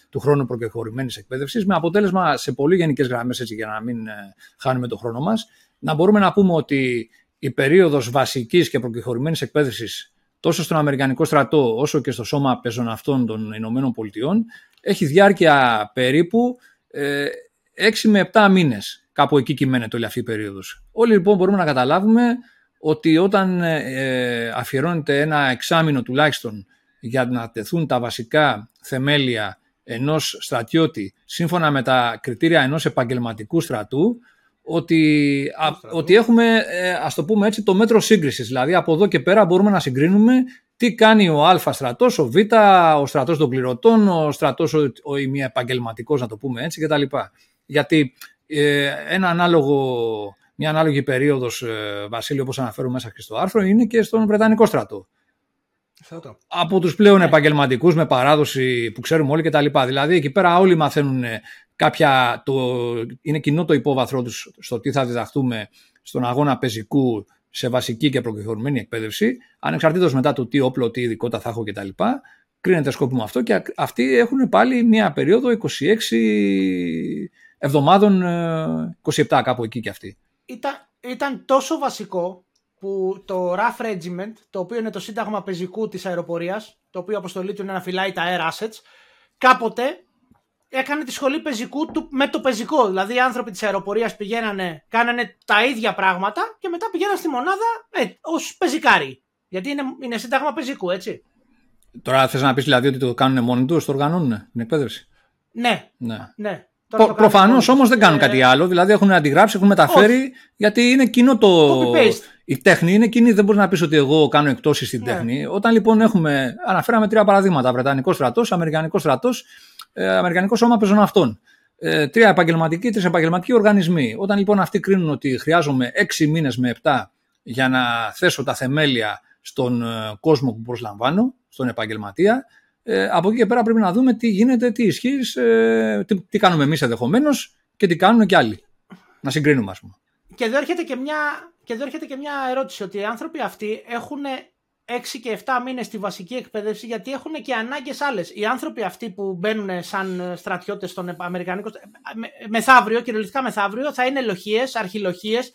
του χρόνου προκεχωρημένης εκπαίδευσης με αποτέλεσμα σε πολύ γενικές γραμμές έτσι για να μην χάνουμε το χρόνο μας να μπορούμε να πούμε ότι η περίοδος βασικής και προκεχωρημένης εκπαίδευσης τόσο στον Αμερικανικό στρατό όσο και στο σώμα πεζοναυτών των Ηνωμένων Πολιτειών έχει διάρκεια περίπου ε, 6 με 7 μήνες. Κάπου εκεί κυμαίνεται όλη αυτή η περίοδος. Όλοι λοιπόν μπορούμε να καταλάβουμε ότι όταν ε, αφιερώνεται ένα εξάμεινο τουλάχιστον για να τεθούν τα βασικά θεμέλια ενός στρατιώτη σύμφωνα με τα κριτήρια ενός επαγγελματικού στρατού ότι, ότι έχουμε, ε, ας το πούμε έτσι, το μέτρο σύγκρισης. Δηλαδή από εδώ και πέρα μπορούμε να συγκρίνουμε τι κάνει ο Α στρατός, ο Β, ο στρατός των πληρωτών, ο στρατός ο, ο ημία επαγγελματικός να το πούμε έτσι κτλ. Γιατί ε, ένα ανάλογο, μια ανάλογη περίοδος, ε, Βασίλειο, όπως αναφέρω μέσα και στο άρθρο, είναι και στον Βρετανικό στρατό. Από τους πλέον ναι. επαγγελματικούς με παράδοση που ξέρουμε όλοι κτλ. Δηλαδή εκεί πέρα όλοι μαθαίνουν κάποια, το, είναι κοινό το υπόβαθρό τους στο τι θα διδαχτούμε στον αγώνα πεζικού σε βασική και προκειμένη εκπαίδευση, ανεξαρτήτως μετά το τι όπλο, τι ειδικότητα θα έχω κτλ. Κρίνεται σκόπιμο αυτό και αυτοί έχουν πάλι μια περίοδο 26 εβδομάδων, 27 ε, κάπου εκεί και αυτοί. Ήταν, ήταν τόσο βασικό που το RAF Regiment, το οποίο είναι το σύνταγμα πεζικού της αεροπορίας, το οποίο αποστολή του είναι να φυλάει τα air assets, κάποτε έκανε τη σχολή πεζικού του με το πεζικό. Δηλαδή οι άνθρωποι της αεροπορίας πηγαίνανε, κάνανε τα ίδια πράγματα και μετά πηγαίναν στη μονάδα ε, ως πεζικάρι. Γιατί είναι, είναι σύνταγμα πεζικού, έτσι. Τώρα θες να πεις δηλαδή ότι το κάνουν μόνοι τους, το οργανώνουν την εκπαίδευση; Ναι. ναι. ναι. Προ, Προφανώς όμως δεν κάνουν κάτι άλλο. Δηλαδή έχουν αντιγράψει, έχουν μεταφέρει, γιατί είναι κοινό το. Η τέχνη είναι κοινή, δεν μπορείς να πεις ότι εγώ κάνω εκτόσει στην ναι. τέχνη. Όταν λοιπόν έχουμε, αναφέραμε τρία παραδείγματα, Βρετανικός στρατός, Αμερικανικός στρατός, ε, Αμερικανικό σώμα πεζοναυτών. Ε, τρία επαγγελματικοί, τρεις επαγγελματικοί οργανισμοί. Όταν λοιπόν αυτοί κρίνουν ότι χρειάζομαι έξι μήνες με επτά για να θέσω τα θεμέλια στον ε, κόσμο που προσλαμβάνω, στον επαγγελματία, ε, από εκεί και πέρα πρέπει να δούμε τι γίνεται, τι ισχύει, ε, τι, τι κάνουμε εμείς ενδεχομένως και τι κάνουν και άλλοι. Να συγκρίνουμε, ας πούμε. Και εδώ έρχεται και μια, και εδώ έρχεται και μια ερώτηση ότι οι άνθρωποι αυτοί έχουν 6 και 7 μήνες στη βασική εκπαίδευση γιατί έχουν και ανάγκες άλλες. Οι άνθρωποι αυτοί που μπαίνουν σαν στρατιώτες στον Αμερικανικό μεθαύριο, κυριολεκτικά μεθαύριο, θα είναι λοχίες, αρχιλοχίες.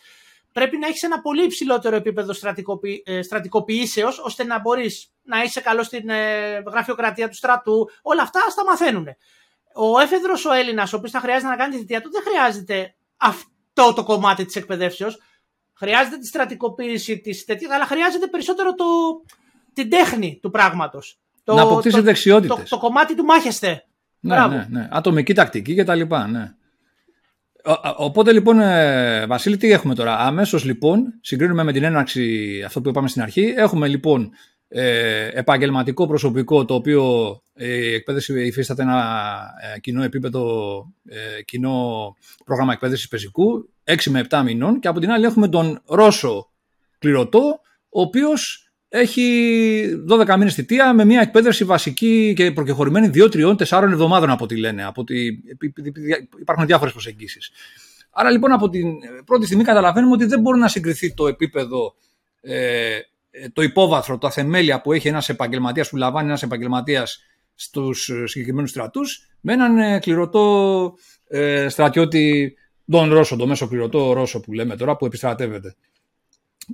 Πρέπει να έχεις ένα πολύ υψηλότερο επίπεδο στρατικοποιη... Ε, στρατικοποιήσεως ώστε να μπορείς να είσαι καλός στην ε, γραφειοκρατία του στρατού. Όλα αυτά τα μαθαίνουν. Ο έφεδρος ο Έλληνας, ο οποίος θα χρειάζεται να κάνει τη θητεία του, δεν χρειάζεται αυτό το κομμάτι της εκπαιδεύσεως Χρειάζεται τη στρατικοποίηση της τέτοιας, αλλά χρειάζεται περισσότερο το, την τέχνη του πράγματος. Να αποκτήσει δεξιότητες. Το, το, κομμάτι του μάχεστε. Ναι, ναι, ναι. Ατομική τακτική κτλ. Ναι. Οπότε λοιπόν, ε, Βασίλη, τι έχουμε τώρα; Αμέσως λοιπόν, συγκρίνουμε με την έναρξη αυτό που είπαμε στην αρχή. Έχουμε λοιπόν ε, επαγγελματικό προσωπικό το οποίο ε, η εκπαίδευση υφίσταται ένα ε, κοινό επίπεδο, ε, κοινό πρόγραμμα εκπαίδευσης πεζικού, 6 με 7 μηνών και από την άλλη έχουμε τον Ρώσο κληρωτό, ο οποίος έχει 12 μήνες θητεία με μια εκπαίδευση βασική και προκεχωρημένη 2, 3, 4 εβδομάδων από ό,τι λένε. Από ότι υπάρχουν διάφορες προσεγγίσεις. Άρα λοιπόν από την πρώτη στιγμή καταλαβαίνουμε ότι δεν μπορεί να συγκριθεί το επίπεδο ε, ε, το υπόβαθρο, τα θεμέλια που έχει ένας επαγγελματίας που λαμβάνει ένας επαγγελματίας στους ε, συγκεκριμένους στρατούς με έναν ε, κληρωτό ε, στρατιώτη τον Ρώσο, το μέσο κληρωτό Ρώσο που λέμε τώρα που επιστρατεύεται.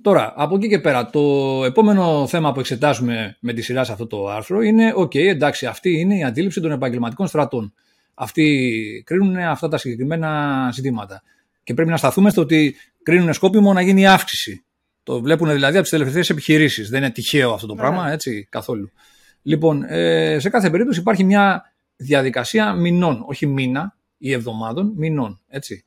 Τώρα, από εκεί και πέρα, το επόμενο θέμα που εξετάζουμε με τη σειρά σε αυτό το άρθρο είναι, οκ, εντάξει, αυτή είναι η αντίληψη των επαγγελματικών στρατών. Αυτοί κρίνουν αυτά τα συγκεκριμένα ζητήματα. Και πρέπει να σταθούμε στο ότι κρίνουν σκόπιμο να γίνει αύξηση το βλέπουν δηλαδή από τις τελευταίες επιχειρήσεις. Δεν είναι τυχαίο αυτό το ναι. πράγμα, έτσι καθόλου. Λοιπόν, ε, σε κάθε περίπτωση υπάρχει μια διαδικασία μηνών, όχι μήνα ή εβδομάδων, μηνών. Έτσι.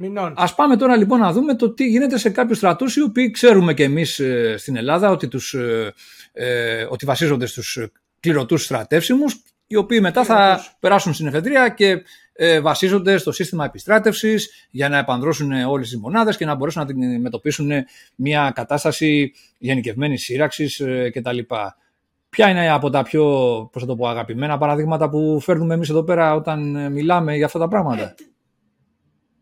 Μηνών. Ας πάμε τώρα λοιπόν να δούμε το τι γίνεται σε κάποιους στρατούς οι οποίοι ξέρουμε και εμείς ε, στην Ελλάδα ότι, τους, ε, ε ότι βασίζονται στους κληρωτούς στρατεύσιμους οι οποίοι μετά θα περάσουν στην εφεδρεία και ε, βασίζονται στο σύστημα επιστράτευσης για να επανδρώσουν όλες τις μονάδες και να μπορέσουν να αντιμετωπίσουν μια κατάσταση γενικευμένη σύραξης ε, κτλ. Ποια είναι από τα πιο πώς το πω, αγαπημένα παραδείγματα που φέρνουμε εμείς εδώ πέρα όταν ε, μιλάμε για αυτά τα πράγματα; Ε,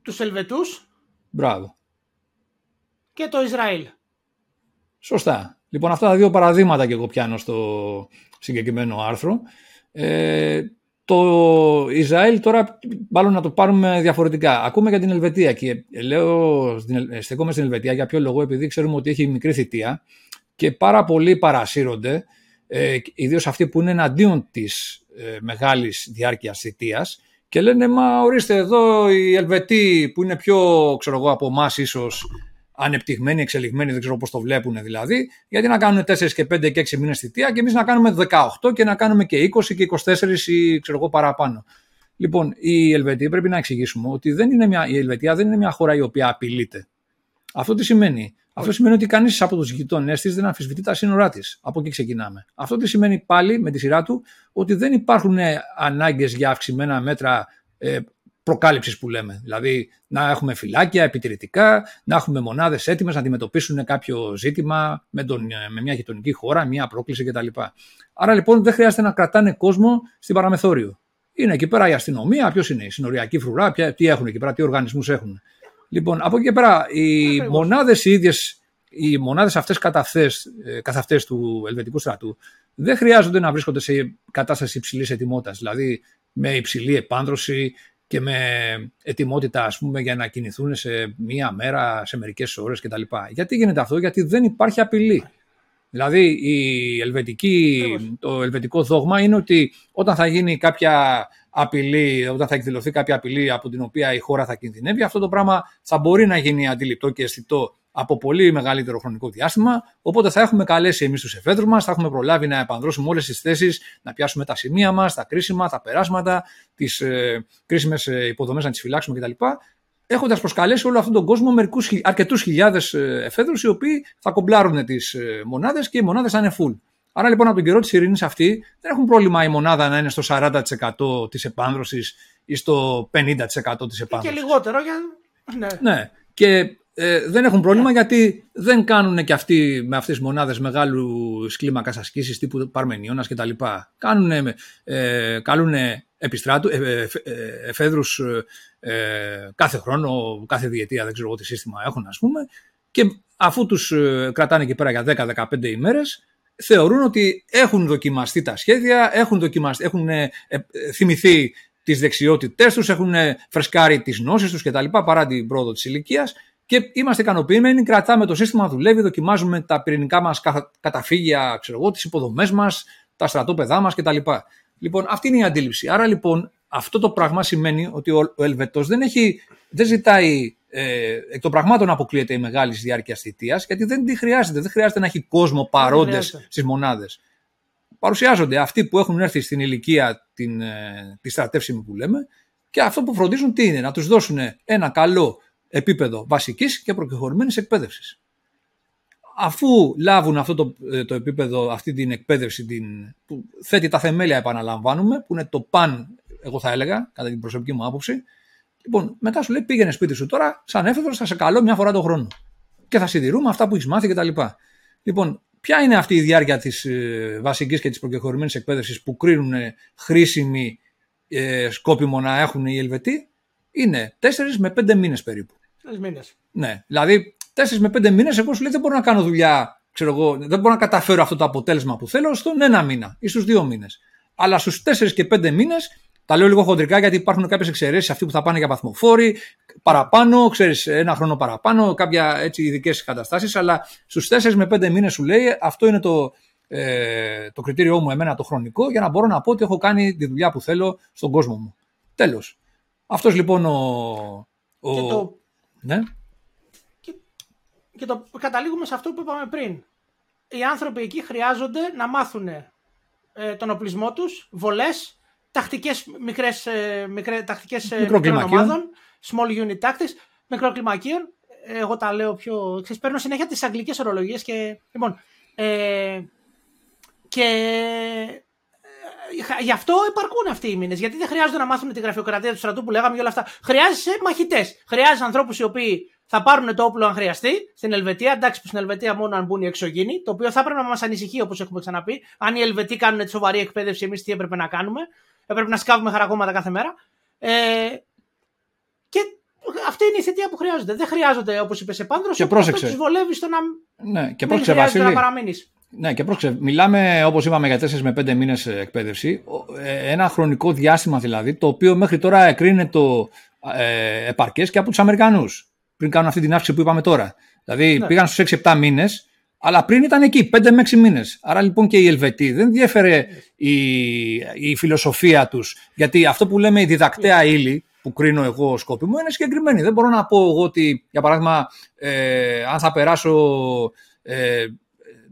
τους Ελβετούς. Μπράβο. Και το Ισραήλ. Σωστά. Λοιπόν, αυτά τα δύο παραδείγματα και εγώ πιάνω στο συγκεκριμένο άρθρο. Ε, το Ισραήλ τώρα μάλλον να το πάρουμε διαφορετικά. Ακούμε για την Ελβετία και λέω, στεκόμαι στην Ελβετία για ποιο λόγο, επειδή ξέρουμε ότι έχει μικρή θητεία και πάρα πολλοί παρασύρονται, ε, ιδίως αυτοί που είναι εναντίον της ε, μεγάλης διάρκειας θητείας και λένε μα ορίστε εδώ οι Ελβετοί που είναι πιο ξέρω εγώ από εμάς ίσως ανεπτυγμένοι, εξελιγμένοι, δεν ξέρω πώς το βλέπουν δηλαδή, γιατί να κάνουν 4 και 5 και 6 μήνες θητεία και εμείς να κάνουμε 18 και να κάνουμε και 20 και 24 ή ξέρω εγώ παραπάνω. Λοιπόν, η Ελβετία πρέπει να εξηγήσουμε ότι δεν είναι μια, η Ελβετία δεν είναι μια χώρα η οποία απειλείται. Αυτό τι σημαίνει; Αυτό σημαίνει ότι κανείς από τους γειτονές της δεν αμφισβητεί τα σύνορά της. Από εκεί ξεκινάμε. Αυτό τι σημαίνει πάλι με τη σειρά του ότι δεν υπάρχουν ανάγκες για αυξημένα μέτρα ε, προκάλυψης που λέμε. Δηλαδή να έχουμε φυλάκια επιτηρητικά, να έχουμε μονάδες έτοιμες να αντιμετωπίσουν κάποιο ζήτημα με, τον, με μια γειτονική χώρα, μια πρόκληση κτλ. Άρα λοιπόν δεν χρειάζεται να κρατάνε κόσμο στην παραμεθόριο. Είναι εκεί πέρα η αστυνομία, ποιος είναι, η συνοριακή φρουρά, ποια, τι έχουν εκεί πέρα, τι οργανισμούς έχουν. Λοιπόν, από εκεί και πέρα, οι μονάδες οι ίδιες, οι μονάδες αυτές καθ' αυτές του ελβετικού στρατού, δεν χρειάζονται να βρίσκονται σε κατάσταση υψηλής ετοιμότητας. Δηλαδή με υψηλή επάνδρωση, και με ετοιμότητα ας πούμε, για να κινηθούν σε μία μέρα, σε μερικές ώρες κτλ. Γιατί γίνεται αυτό, γιατί δεν υπάρχει απειλή. Δηλαδή η ελβετική, το ελβετικό δόγμα είναι ότι όταν θα γίνει κάποια απειλή, όταν θα εκδηλωθεί κάποια απειλή από την οποία η χώρα θα κινδυνεύει, αυτό το πράγμα θα μπορεί να γίνει αντιληπτό και αισθητό από πολύ μεγαλύτερο χρονικό διάστημα. Οπότε θα έχουμε καλέσει εμείς τους εφέδρους μας, θα έχουμε προλάβει να επανδρώσουμε όλες τις θέσεις, να πιάσουμε τα σημεία μας, τα κρίσιμα, τα περάσματα, τις ε, κρίσιμες υποδομές να τις φυλάξουμε κτλ. Έχοντας προσκαλέσει όλο αυτόν τον κόσμο αρκετούς χιλιάδες εφέδρους οι οποίοι θα κομπλάρουν τις μονάδες και οι μονάδες θα είναι full. Άρα λοιπόν από τον καιρό της ειρήνης αυτή δεν έχουν πρόβλημα η μονάδα να είναι στο 40% της επάνδρωση ή στο 50% της επάνδρωση. Και λιγότερο για. Ναι. ναι. Και ε, δεν έχουν πρόβλημα γιατί δεν κάνουν και αυτοί με αυτές τις μονάδες μεγάλου κλίμακας ασκήσεις τύπου Παρμενιώνας κτλ. Κάνουν, ε, καλούν επιστράτου, ε, ε, εφέδρους ε, κάθε χρόνο, κάθε διετία, δεν ξέρω τι σύστημα έχουν ας πούμε και αφού τους κρατάνε εκεί πέρα για 10-15 ημέρες θεωρούν ότι έχουν δοκιμαστεί τα σχέδια, έχουν, δοκιμαστεί, έχουν θυμηθεί τις δεξιότητές τους, έχουν φρεσκάρει τις γνώσεις τους κτλ. παρά την πρόοδο της ηλικίας και είμαστε ικανοποιημένοι, κρατάμε το σύστημα, δουλεύει, δοκιμάζουμε τα πυρηνικά μας καταφύγια, ξέρω εγώ, τις υποδομές μας, τα στρατόπεδά μας κτλ. Λοιπόν, αυτή είναι η αντίληψη. Άρα λοιπόν αυτό το πράγμα σημαίνει ότι ο, ο Ελβετός δεν, έχει, δεν ζητάει ε, εκ των πραγμάτων να αποκλείεται η μεγάλη διάρκεια θητείας, γιατί δεν τη χρειάζεται. Δεν χρειάζεται να έχει κόσμο παρόντες στις μονάδες. Παρουσιάζονται αυτοί που έχουν έρθει στην ηλικία την, ε, τη στρατεύσιμη που λέμε και αυτό που φροντίζουν τι είναι, να τους δώσουν ένα καλό επίπεδο βασικής και προκεχωρημένης εκπαίδευσης. Αφού λάβουν αυτό το, ε, το επίπεδο, αυτή την εκπαίδευση την, που θέτει τα θεμέλια επαναλαμβάνουμε, που είναι το παν, εγώ θα έλεγα, κατά την προσωπική μου άποψη, λοιπόν, μετά σου λέει πήγαινε σπίτι σου τώρα, σαν έφεδρος θα σε καλώ μια φορά το χρόνο. Και θα συντηρούμε αυτά που έχεις μάθει κτλ. Λοιπόν, ποια είναι αυτή η διάρκεια της ε, βασικής και της προκεχωρημένης εκπαίδευσης που κρίνουν χρήσιμη ε, σκόπιμο να έχουν οι Ελβετοί, είναι 4 με 5 μήνες περίπου. Ναι, δηλαδή 4 με 5 μήνες, εγώ σου λέει δεν μπορώ να κάνω δουλειά, ξέρω εγώ, δεν μπορώ να καταφέρω αυτό το αποτέλεσμα που θέλω στον ένα μήνα ή στους δύο μήνες. Αλλά στους 4 και 5 μήνες, τα λέω λίγο χοντρικά γιατί υπάρχουν κάποιες εξαιρέσεις, αυτοί που θα πάνε για βαθμοφόροι, παραπάνω, ξέρεις, ένα χρόνο παραπάνω, κάποια έτσι ειδικές καταστάσεις. Αλλά στους 4 με 5 μήνες σου λέει αυτό είναι το, ε, το κριτήριό μου εμένα το χρονικό για να μπορώ να πω ότι έχω κάνει τη δουλειά που θέλω στον κόσμο μου. Τέλος. Αυτός λοιπόν ο. ο... Και το ναι. Και, και το καταλήγουμε σε αυτό που είπαμε πριν. Οι άνθρωποι εκεί χρειάζονται να μάθουν ε, τον οπλισμό τους, βολές, τακτικές μικρές, ε, μικρές, τακτικές ε, ομάδων, small unit tactics, μικροκλιμακίων. Εγώ τα λέω πιο... Ξέρεις, παίρνω συνέχεια τις αγγλικές ορολογίες και... Λοιπόν, ε, και ε, γι' αυτό υπαρκούν αυτοί οι μήνες. Γιατί δεν χρειάζονται να μάθουν τη γραφειοκρατία του στρατού που λέγαμε και όλα αυτά. Χρειάζεσαι μαχητές. Χρειάζεσαι ανθρώπους οι οποίοι θα πάρουν το όπλο αν χρειαστεί στην Ελβετία. Εντάξει, που στην Ελβετία μόνο αν μπουν οι εξωγήινοι. Το οποίο θα έπρεπε να μας ανησυχεί όπως έχουμε ξαναπεί. Αν οι Ελβετοί κάνουν τη σοβαρή εκπαίδευση, εμείς τι έπρεπε να κάνουμε. Έπρεπε να σκάβουμε χαρακόμματα κάθε μέρα. Ε, και αυτή είναι η θετία που χρειάζονται. Δεν χρειάζονται, όπως είπες, σε πάντρο. Και πρόσεξε. τους βολεύεις στο να. Ναι, και πρόσεξε, Βασίλη. Να παραμείνεις. Ναι, και πρόξε, μιλάμε όπως είπαμε για 4 με 5 μήνες εκπαίδευση. Ε, ένα χρονικό διάστημα δηλαδή, το οποίο μέχρι τώρα εκρίνεται ε, επαρκές και από τους Αμερικανούς. Πριν κάνουν αυτή την αύξηση που είπαμε τώρα. Δηλαδή ναι. πήγαν στους 6-7 μήνες, αλλά πριν ήταν εκεί 5 με 6 μήνες. Άρα λοιπόν και οι Ελβετοί δεν διέφερε η, η φιλοσοφία τους. Γιατί αυτό που λέμε η διδακτέα ύλη, που κρίνω εγώ σκόπιμο, είναι συγκεκριμένη. Δεν μπορώ να πω εγώ ότι, για παράδειγμα, ε, αν θα περάσω. Ε,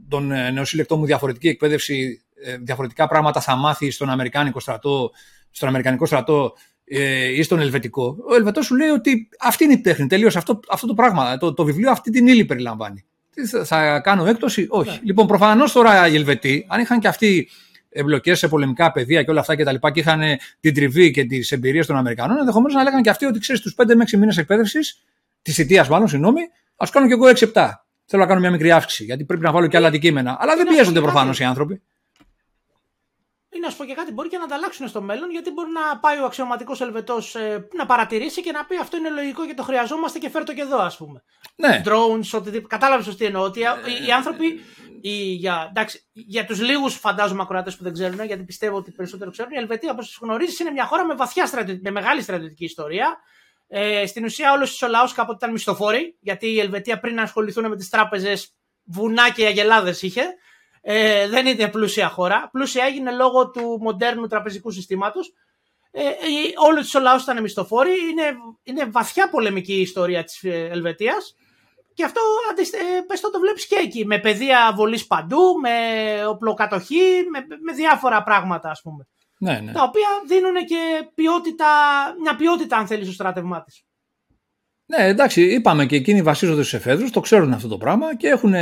τον ε, νεοσύλλεκτό μου διαφορετική εκπαίδευση, ε, διαφορετικά πράγματα θα μάθει στον Αμερικάνικο στρατό, στον Αμερικανικό στρατό ε, ή στον Ελβετικό. Ο Ελβετός σου λέει ότι αυτή είναι η τέχνη, τελείως αυτό, αυτό το πράγμα. Το, το βιβλίο αυτή την ύλη περιλαμβάνει. Θα, θα κάνω έκπτωση, όχι. Ναι. Λοιπόν, προφανώς τώρα οι Ελβετοί, αν είχαν και αυτοί εμπλοκές σε πολεμικά πεδία και όλα αυτά και τα λοιπά και είχαν την τριβή και τις εμπειρίες των Αμερικανών, ενδεχομένως να λέγανε και αυτοί ότι ξέρεις τους 5 με 6 μήνες εκπαίδευσης, της θητείας μάλλον, συγγνώμη, ας κάνω κι εγώ 6-7. Θέλω να κάνω μια μικρή αύξηση, γιατί πρέπει να βάλω και άλλα αντικείμενα. Αλλά δεν πιέζονται προφανώς οι άνθρωποι. Ή να σου πω και κάτι, μπορεί και να ανταλλάξουν στο μέλλον, γιατί μπορεί να πάει ο αξιωματικός Ελβετός ε, να παρατηρήσει και να πει αυτό είναι λογικό και το χρειαζόμαστε και φέρτο και εδώ, ας πούμε. Ναι. Drones, οτιδήποτε. Κατάλαβες τι εννοώ. Ότι οι άνθρωποι, οι, για, εντάξει, για τους λίγους φαντάζομαι ακροάτε που δεν ξέρουν, γιατί πιστεύω ότι περισσότερο ξέρουν, η Ελβετία, όπως γνωρίζεις, είναι μια χώρα με, βαθιά με μεγάλη στρατιωτική ιστορία. Ε, στην ουσία, όλος ο λαός κάποτε ήταν μισθοφόροι, γιατί η Ελβετία πριν να ασχοληθούν με τις τράπεζες, βουνά και αγελάδες είχε. Ε, δεν είναι πλούσια χώρα. Πλούσια έγινε λόγω του μοντέρνου τραπεζικού συστήματος. Ε, ε όλος ο λαός ήταν μισθοφόροι. Είναι, είναι βαθιά πολεμική η ιστορία της ε, Ελβετίας. Και αυτό ε, πες το, το βλέπεις και εκεί, με παιδεία βολής παντού, με οπλοκατοχή, με, με διάφορα πράγματα ας πούμε. Ναι, ναι. Τα οποία δίνουν και ποιότητα, μια ποιότητα, αν θέλεις, στο στράτευμά της. Ναι, εντάξει, είπαμε και εκείνοι βασίζονται στους εφέδρους, το ξέρουν αυτό το πράγμα και έχουν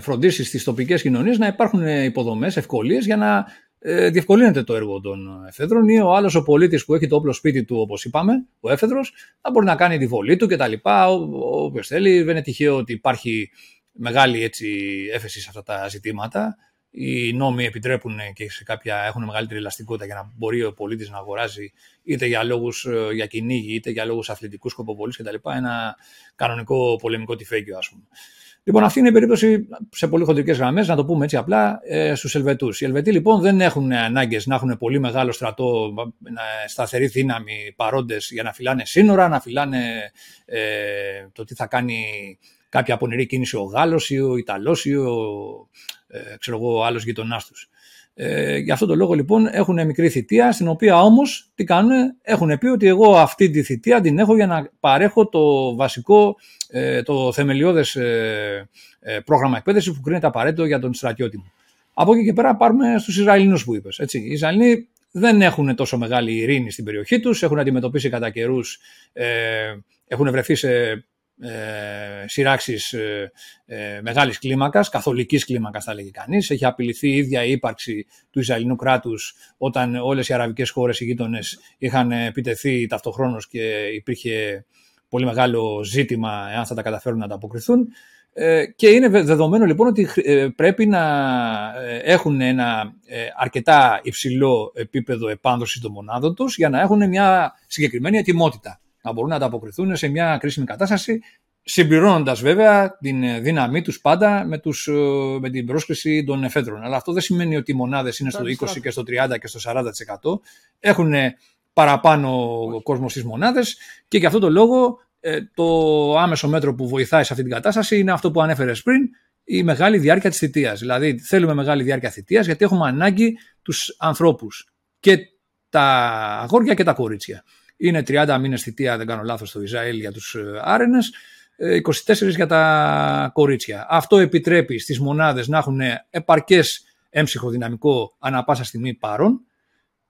φροντίσει στις τοπικές κοινωνίες να υπάρχουν υποδομές, ευκολίες για να ε, διευκολύνεται το έργο των εφέδρων ή ο άλλος ο πολίτης που έχει το όπλο σπίτι του, όπως είπαμε, ο έφεδρος, να μπορεί να κάνει τη βολή του κτλ. Όποιος θέλει. Δεν είναι τυχαίο ότι υπάρχει μεγάλη έτσι, έφεση σε αυτά τα ζητήματα. Οι νόμοι επιτρέπουν και σε κάποια έχουν μεγαλύτερη ελαστικότητα για να μπορεί ο πολίτης να αγοράζει είτε για λόγους ε, για κυνήγι είτε για λόγους αθλητικού σκοποβολής κτλ. Ένα κανονικό πολεμικό τυφέγγιο, ας πούμε. Λοιπόν, αυτή είναι η περίπτωση σε πολύ χοντρικές γραμμές, να το πούμε έτσι απλά, ε, στους Ελβετούς. Οι Ελβετοί λοιπόν δεν έχουν ανάγκες να έχουν πολύ μεγάλο στρατό, σταθερή δύναμη παρόντες για να φυλάνε σύνορα, να φυλάνε ε, το τι θα κάνει κάποια πονηρή κίνηση ο Γάλλος ή ο Ιταλός ή ο, ε, ξέρω εγώ, άλλος γειτονάς τους. Ε, γι' αυτό το λόγο λοιπόν έχουν μικρή θητεία, στην οποία όμως τι κάνουν, έχουν πει ότι εγώ αυτή τη θητεία την έχω για να παρέχω το βασικό, ε, το θεμελιώδες ε, ε, πρόγραμμα εκπαίδευσης που κρίνεται απαραίτητο για τον στρατιώτη μου. Από εκεί και πέρα πάρουμε στους Ισραηλινούς που είπες. Έτσι. Οι Ισραηλοί δεν έχουν τόσο μεγάλη ειρήνη στην περιοχή τους, έχουν αντιμετωπίσει κατά καιρούς, ε, έχουν βρεθεί σε ε, σειράξεις ε, ε, μεγάλης κλίμακας, καθολικής κλίμακας θα λέγει κανείς. Έχει απειληθεί η ίδια η ύπαρξη του Ισραηλινού κράτους όταν όλες οι αραβικές χώρες, οι γείτονες είχαν επιτεθεί ταυτοχρόνως και υπήρχε πολύ μεγάλο ζήτημα εάν θα τα καταφέρουν να ανταποκριθούν. Ε, και είναι δεδομένο λοιπόν ότι ε, πρέπει να έχουν ένα αρκετά υψηλό επίπεδο επάνδρωσης των μονάδων τους για να έχουν μια συγκεκριμένη ετοιμότητα να μπορούν να ανταποκριθούν σε μια κρίσιμη κατάσταση, συμπληρώνοντας βέβαια την δύναμή τους πάντα με, τους, ε, με την πρόσκληση των εφέδρων. Αλλά αυτό δεν σημαίνει ότι οι μονάδες είναι στο 20 και στο 30 και στο 40%. Έχουν παραπάνω κόσμος στις μονάδες και γι' αυτό το λόγο ε, το άμεσο μέτρο που βοηθάει σε αυτή την κατάσταση είναι αυτό που ανέφερες πριν, η μεγάλη διάρκεια της θητείας. Δηλαδή, θέλουμε μεγάλη διάρκεια θητείας γιατί έχουμε ανάγκη τους ανθρώπους και τα αγόρια και τα κορίτσια. Είναι 30 μήνες θητεία, δεν κάνω λάθος, στο Ισραήλ για τους ε, άρενες, 24 ε, για τα κορίτσια. Αυτό επιτρέπει στις μονάδες να έχουν επαρκές έμψυχο δυναμικό ανά πάσα στιγμή παρόν,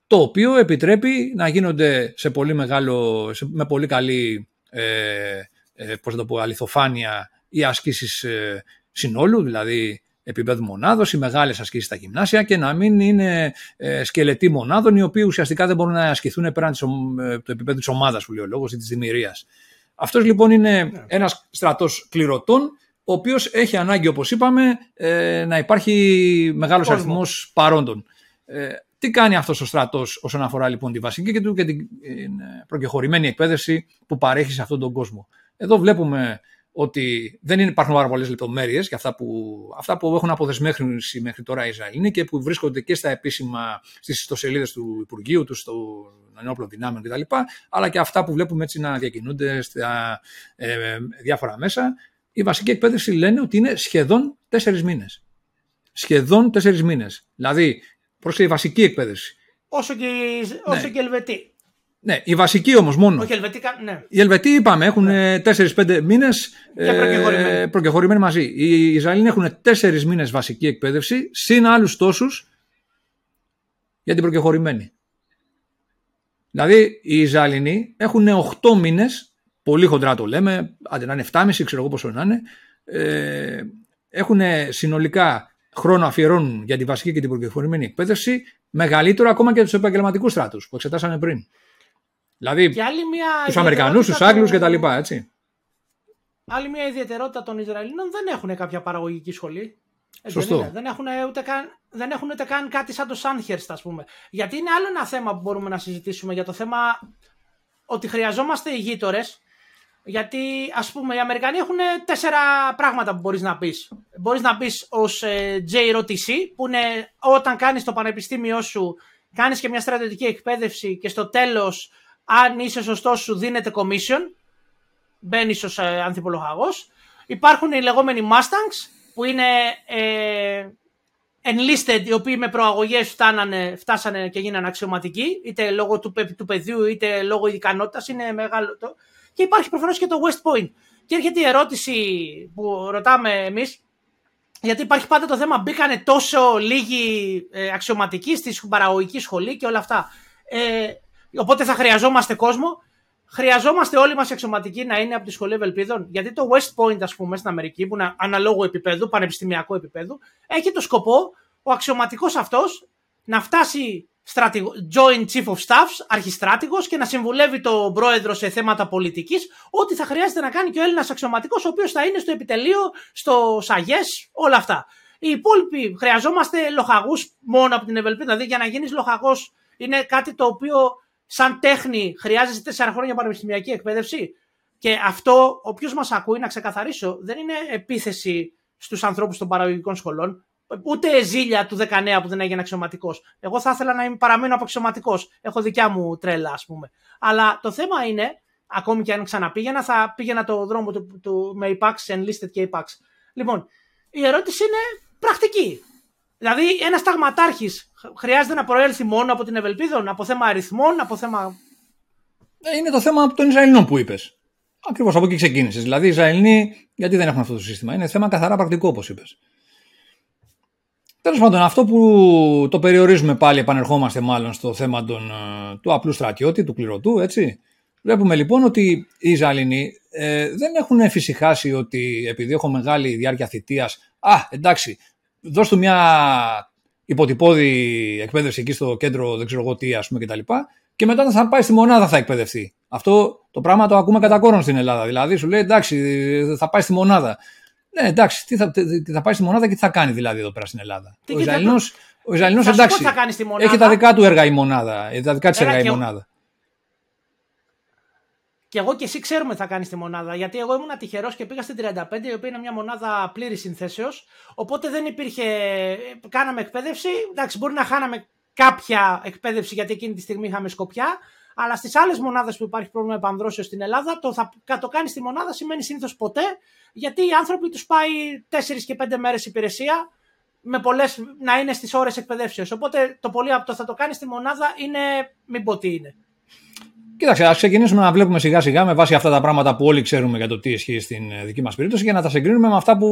το οποίο επιτρέπει να γίνονται σε πολύ μεγάλο, με πολύ καλή ε, ε, πώς το πω, αληθοφάνεια οι ασκήσεις ε, συνόλου, δηλαδή επίπεδου μονάδος, οι μεγάλες ασκήσεις στα γυμνάσια και να μην είναι ε, σκελετοί μονάδων οι οποίοι ουσιαστικά δεν μπορούν να ασκηθούν πέραν της, ε, του επίπεδου της ομάδας που λέει ο λόγος ή της δημιουργίας. Αυτός λοιπόν είναι ναι. ένας στρατός κληρωτών, ο οποίος έχει ανάγκη, όπως είπαμε, ε, να υπάρχει μεγάλος αριθμός παρόντων. Ε, τι κάνει αυτός ο στρατός όσον αφορά λοιπόν τη βασική και, και την ε, προκεχωρημένη εκπαίδευση που παρέχει σε αυτόν τον κόσμο. Εδώ βλέπουμε ότι δεν υπάρχουν πάρα πολλές λεπτομέρειες για αυτά που, αυτά που έχουν αποδεσμεύσει μέχρι τώρα οι Ισραηλοί και που βρίσκονται και στα επίσημα, στις ιστοσελίδες του Υπουργείου, τους, στο ενόπλων δυνάμεων κτλ. Αλλά και αυτά που βλέπουμε έτσι να διακινούνται στα ε, διάφορα μέσα. Η βασική εκπαίδευση λένε ότι είναι σχεδόν τέσσερις μήνες. Σχεδόν τέσσερις μήνες. Δηλαδή, πρόσεχε η βασική εκπαίδευση. Όσο και, όσο ναι. και Ελβετοί. Ναι, η βασική όμως μόνο. Όχι, Ελβετοί, ναι. Οι Ελβετοί είπαμε έχουν ναι. 4-5 μήνες ε, προκεχωρημένοι μαζί. Οι Ισραηλοί έχουν 4 μήνες βασική εκπαίδευση, συν άλλους τόσους για την προκεχωρημένη. Δηλαδή οι Ισραηλοί έχουν 8 μήνες, πολύ χοντρά το λέμε, αντί να είναι 7,5, ξέρω εγώ πόσο να είναι, ε, έχουν συνολικά χρόνο αφιερώνουν για τη βασική και την προκεχωρημένη εκπαίδευση μεγαλύτερο ακόμα και τους επαγγελματικούς στράτους που εξετάσαμε πριν. Δηλαδή τους Αμερικανούς, τους Άγγλους κτλ. Έτσι. Άλλη μια ιδιαιτερότητα των Ισραηλινών δεν έχουν κάποια παραγωγική σχολή. Ε, Σωστό. Δεν, δεν, έχουν ούτε καν, δεν έχουν ούτε καν κάτι σαν το Σάνχερστ, ας πούμε. Γιατί είναι άλλο ένα θέμα που μπορούμε να συζητήσουμε για το θέμα ότι χρειαζόμαστε οι γείτορε. Γιατί, ας πούμε, οι Αμερικανοί έχουν τέσσερα πράγματα που μπορείς να πεις. Μπορείς να πεις ως ε, JROTC, που είναι όταν κάνεις το πανεπιστήμιό σου, κάνεις και μια στρατιωτική εκπαίδευση και στο τέλος αν είσαι σωστός, σου δίνεται commission. Μπαίνεις ως ε, ανθιπολογαγός. Υπάρχουν οι λεγόμενοι Mustangs που είναι ε, enlisted, οι οποίοι με προαγωγές φτάσανε και γίνανε αξιωματικοί, είτε λόγω του, του παιδιού είτε λόγω ικανότητας. Είναι μεγάλο το. Και υπάρχει προφανώς και το West Point. Και έρχεται η ερώτηση που ρωτάμε εμείς, γιατί υπάρχει πάντα το θέμα, μπήκανε τόσο λίγοι ε, αξιωματικοί στη παραγωγική σχολή και όλα αυτά. Ε, Οπότε θα χρειαζόμαστε κόσμο. χρειαζόμαστε όλοι μας εξωματικοί να είναι από τη σχολή Ευελπίδων. Γιατί το West Point, ας πούμε, στην Αμερική, που είναι αναλόγου επίπεδου, πανεπιστημιακό επίπεδο, έχει το σκοπό ο αξιωματικός αυτός να φτάσει στρατηγο, Joint Chief of Staffs, αρχιστράτηγος και να συμβουλεύει τον πρόεδρο σε θέματα πολιτικής, ό,τι θα χρειάζεται να κάνει και ο Έλληνας αξιωματικός, ο οποίος θα είναι στο επιτελείο, στο ΣΑΓΕΣ, όλα αυτά. Οι υπόλοιποι χρειαζόμαστε λοχαγούς μόνο από την Ευελπίδα, δηλαδή για να γίνεις λοχαγός είναι κάτι το οποίο σαν τέχνη χρειάζεσαι τέσσερα χρόνια πανεπιστημιακή εκπαίδευση. Και αυτό, όποιος μας ακούει, να ξεκαθαρίσω, δεν είναι επίθεση στους ανθρώπους των παραγωγικών σχολών ούτε ζήλια του 19 που δεν έγινε αξιωματικός. Εγώ θα ήθελα να είμαι παραμείνω αξιωματικό. Έχω δικιά μου τρέλα, ας πούμε. Αλλά το θέμα είναι, ακόμη και αν ξαναπήγαινα, θα πήγαινα το δρόμο του, του με υπάξ, enlisted και υπάξ. Λοιπόν, η ερώτηση είναι πρακτική. Δηλαδή, ένας ταγματάρχη χρειάζεται να προέλθει μόνο από την Ευελπίδων, από θέμα αριθμών, από θέμα. Ε, είναι το θέμα των Ισραηλινών που είπες. Ακριβώς από εκεί ξεκίνησες. Δηλαδή, οι Ισραηλοί, γιατί δεν έχουν αυτό το σύστημα; Είναι θέμα καθαρά πρακτικό, όπως είπες. Τέλος πάντων, αυτό που το περιορίζουμε πάλι, επανερχόμαστε μάλλον στο θέμα των, ε, του απλού στρατιώτη, του κληρωτού, έτσι. Βλέπουμε λοιπόν ότι οι Ισραηλινοί ε, δεν έχουν εφησυχάσει ότι επειδή έχω μεγάλη διάρκεια θητείας, α, εντάξει, δώσ' του μια υποτυπώδη εκπαίδευση εκεί στο κέντρο, δεν ξέρω εγώ τι, ας πούμε κτλ. Και μετά θα πάει στη μονάδα θα εκπαιδευτεί. Αυτό το πράγμα το ακούμε κατά κόρον στην Ελλάδα. Δηλαδή σου λέει εντάξει, θα πάει στη μονάδα. Ναι, εντάξει, τι θα, τι θα πάει στη μονάδα και τι θα κάνει δηλαδή εδώ πέρα στην Ελλάδα. Τι ο Ισραηλινός, ο Ισραηλινός εντάξει, θα κάνει στη μονάδα. έχει τα δικά του έργα η μονάδα, τα δικά της έργα η μονάδα. Και εγώ και εσύ ξέρουμε τι θα κάνεις στη μονάδα. Γιατί εγώ ήμουν τυχερός και πήγα στην 35, η οποία είναι μια μονάδα πλήρης συνθέσεως. Οπότε δεν υπήρχε. Κάναμε εκπαίδευση. Εντάξει, μπορεί να χάναμε κάποια εκπαίδευση γιατί εκείνη τη στιγμή είχαμε σκοπιά. Αλλά στις άλλες μονάδες που υπάρχει πρόβλημα επανδρώσεως στην Ελλάδα, το θα το κάνεις στη μονάδα σημαίνει συνήθως ποτέ, γιατί οι άνθρωποι τους πάει 4 και 5 μέρες υπηρεσία, με πολλές, να είναι στις ώρες εκπαιδεύσεως. Οπότε το πολύ από το θα το κάνεις στη μονάδα είναι μην πω τι είναι. Κοίταξε, ας ξεκινήσουμε να βλέπουμε σιγά σιγά με βάση αυτά τα πράγματα που όλοι ξέρουμε για το τι ισχύει στην ε, δική μας περίπτωση και να τα συγκρίνουμε με αυτά που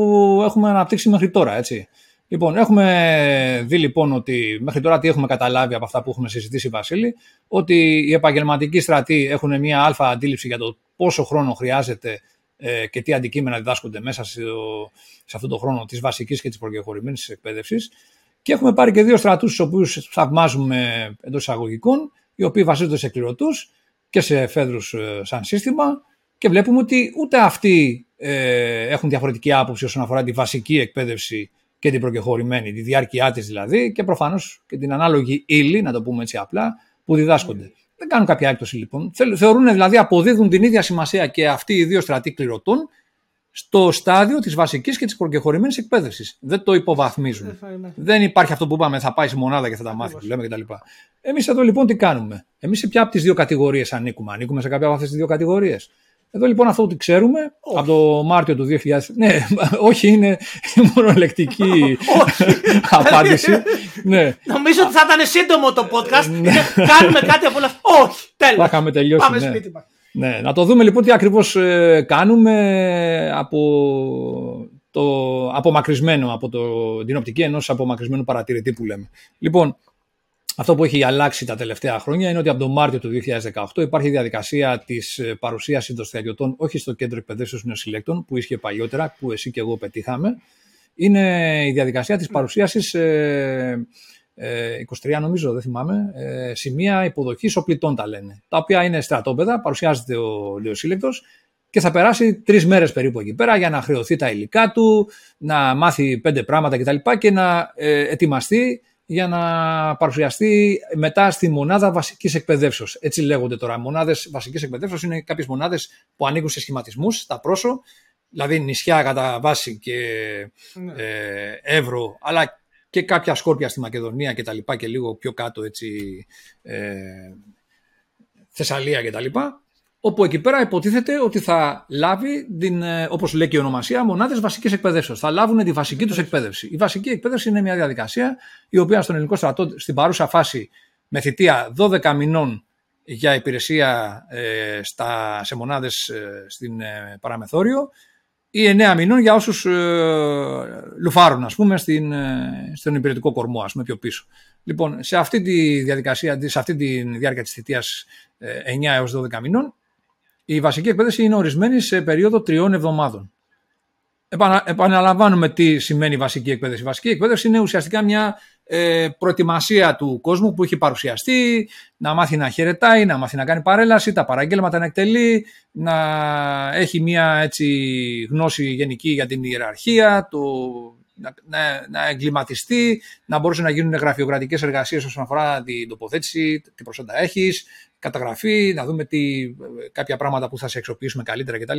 έχουμε αναπτύξει μέχρι τώρα. Έτσι. Λοιπόν, έχουμε δει λοιπόν ότι μέχρι τώρα τι έχουμε καταλάβει από αυτά που έχουμε συζητήσει, Βασίλη, ότι οι επαγγελματικοί στρατοί έχουν μια αλφα αντίληψη για το πόσο χρόνο χρειάζεται ε, και τι αντικείμενα διδάσκονται μέσα σε, σε αυτόν τον χρόνο της βασικής και της προκεχωρημένη εκπαίδευσης. Και έχουμε πάρει και δύο στρατούς, του οποίους θαυμάζουμε εντός εισαγωγικών, οι οποίοι βασίζονται σε κληρωτούς και σε εφέδρους ε, σαν σύστημα. Και βλέπουμε ότι ούτε αυτοί ε, έχουν διαφορετική άποψη όσον αφορά τη βασική εκπαίδευση και την προκεχωρημένη, τη διάρκεια της δηλαδή και προφανώς και την ανάλογη ύλη, να το πούμε έτσι απλά, που διδάσκονται. Mm. Δεν κάνουν κάποια έκπτωση λοιπόν. Θεωρούν δηλαδή, αποδίδουν την ίδια σημασία και αυτοί οι δύο στρατοί κληρωτών στο στάδιο της βασικής και της προκεχωρημένης εκπαίδευσης. Δεν το υποβαθμίζουν. Δεν υπάρχει αυτό που είπαμε, θα πάει σε μονάδα και θα τα μάθει, που λέμε κτλ. Εμείς εδώ λοιπόν τι κάνουμε; Εμείς σε ποια από τις δύο κατηγορίες ανήκουμε; Ανήκουμε σε κάποια από αυτές τις δύο κατηγορίες; Εδώ λοιπόν αυτό που ξέρουμε από το Μάρτιο του 2000. Ναι, όχι, είναι μονολεκτική απάντηση. ναι. Νομίζω ότι θα ήταν σύντομο το podcast. Ναι. Κάνουμε κάτι από όλα αυτά. Όχι, τέλος. Θα είχαμε τελειώσει. Πάμε ναι. σπίτι μας. Ναι, να το δούμε λοιπόν τι ακριβώς ε, κάνουμε από το απομακρυσμένο, από το, την οπτική ενός απομακρυσμένου παρατηρητή που λέμε. Λοιπόν, αυτό που έχει αλλάξει τα τελευταία χρόνια είναι ότι από τον Μάρτιο του 2018 υπάρχει διαδικασία της ε, παρουσίασης των στρατιωτών όχι στο κέντρο εκπαιδεύσεως νεοσυλλέκτων που ίσχυε παλιότερα, που εσύ και εγώ πετύχαμε. Είναι η διαδικασία της παρουσίασης ε, ε, 23 νομίζω, δεν θυμάμαι, ε, σημεία υποδοχής οπλιτών τα λένε. Τα οποία είναι στρατόπεδα, παρουσιάζεται ο νεοσύλλεκτο και θα περάσει τρεις μέρες περίπου εκεί πέρα για να χρεωθεί τα υλικά του, να μάθει πέντε πράγματα κτλ. και, και να ε, ετοιμαστεί για να παρουσιαστεί μετά στη μονάδα βασικής εκπαιδεύσεως. Έτσι λέγονται τώρα. Μονάδες βασικής εκπαιδεύσεως είναι κάποιες μονάδες που ανήκουν σε σχηματισμούς, στα πρόσω, δηλαδή νησιά κατά βάση και ναι. ε, Εύρο, αλλά και κάποια σκόρπια στη Μακεδονία και τα λοιπά και λίγο πιο κάτω έτσι ε, Θεσσαλία και τα λοιπά όπου εκεί πέρα υποτίθεται ότι θα λάβει, την, ε, όπως λέει και η ονομασία, μονάδες βασικής εκπαιδεύσεως. Θα λάβουν τη βασική τους εκπαίδευση. Η βασική εκπαίδευση είναι μια διαδικασία η οποία στον ελληνικό στρατό στην παρούσα φάση με θητεία 12 μηνών για υπηρεσία ε, στα, σε μονάδες ε, στην ε, παραμεθόριο ή 9 μηνών για όσους λουφάρουν ας πούμε στην, στον υπηρετικό κορμό ας πούμε πιο πίσω. Λοιπόν, σε αυτή τη διαδικασία, σε αυτή τη διάρκεια της θητείας 9 έως 12 μηνών Η βασική εκπαίδευση είναι ορισμένη σε περίοδο τριών εβδομάδων. Επανα, επαναλαμβάνουμε τι σημαίνει βασική εκπαίδευση. Η βασική εκπαίδευση είναι ουσιαστικά μια ε, προετοιμασία του κόσμου που έχει παρουσιαστεί, να μάθει να χαιρετάει, να μάθει να κάνει παρέλαση, τα παραγγέλματα να εκτελεί, να έχει μια έτσι, γνώση γενική για την ιεραρχία, το, να, να, να εγκληματιστεί, να μπορούσε να γίνουν γραφειοκρατικές εργασίες όσον αφορά την τοποθέτηση, τι προσόντα έχεις, καταγραφή, να δούμε τι, κάποια πράγματα που θα σε εξοπλίσουμε καλύτερα κτλ.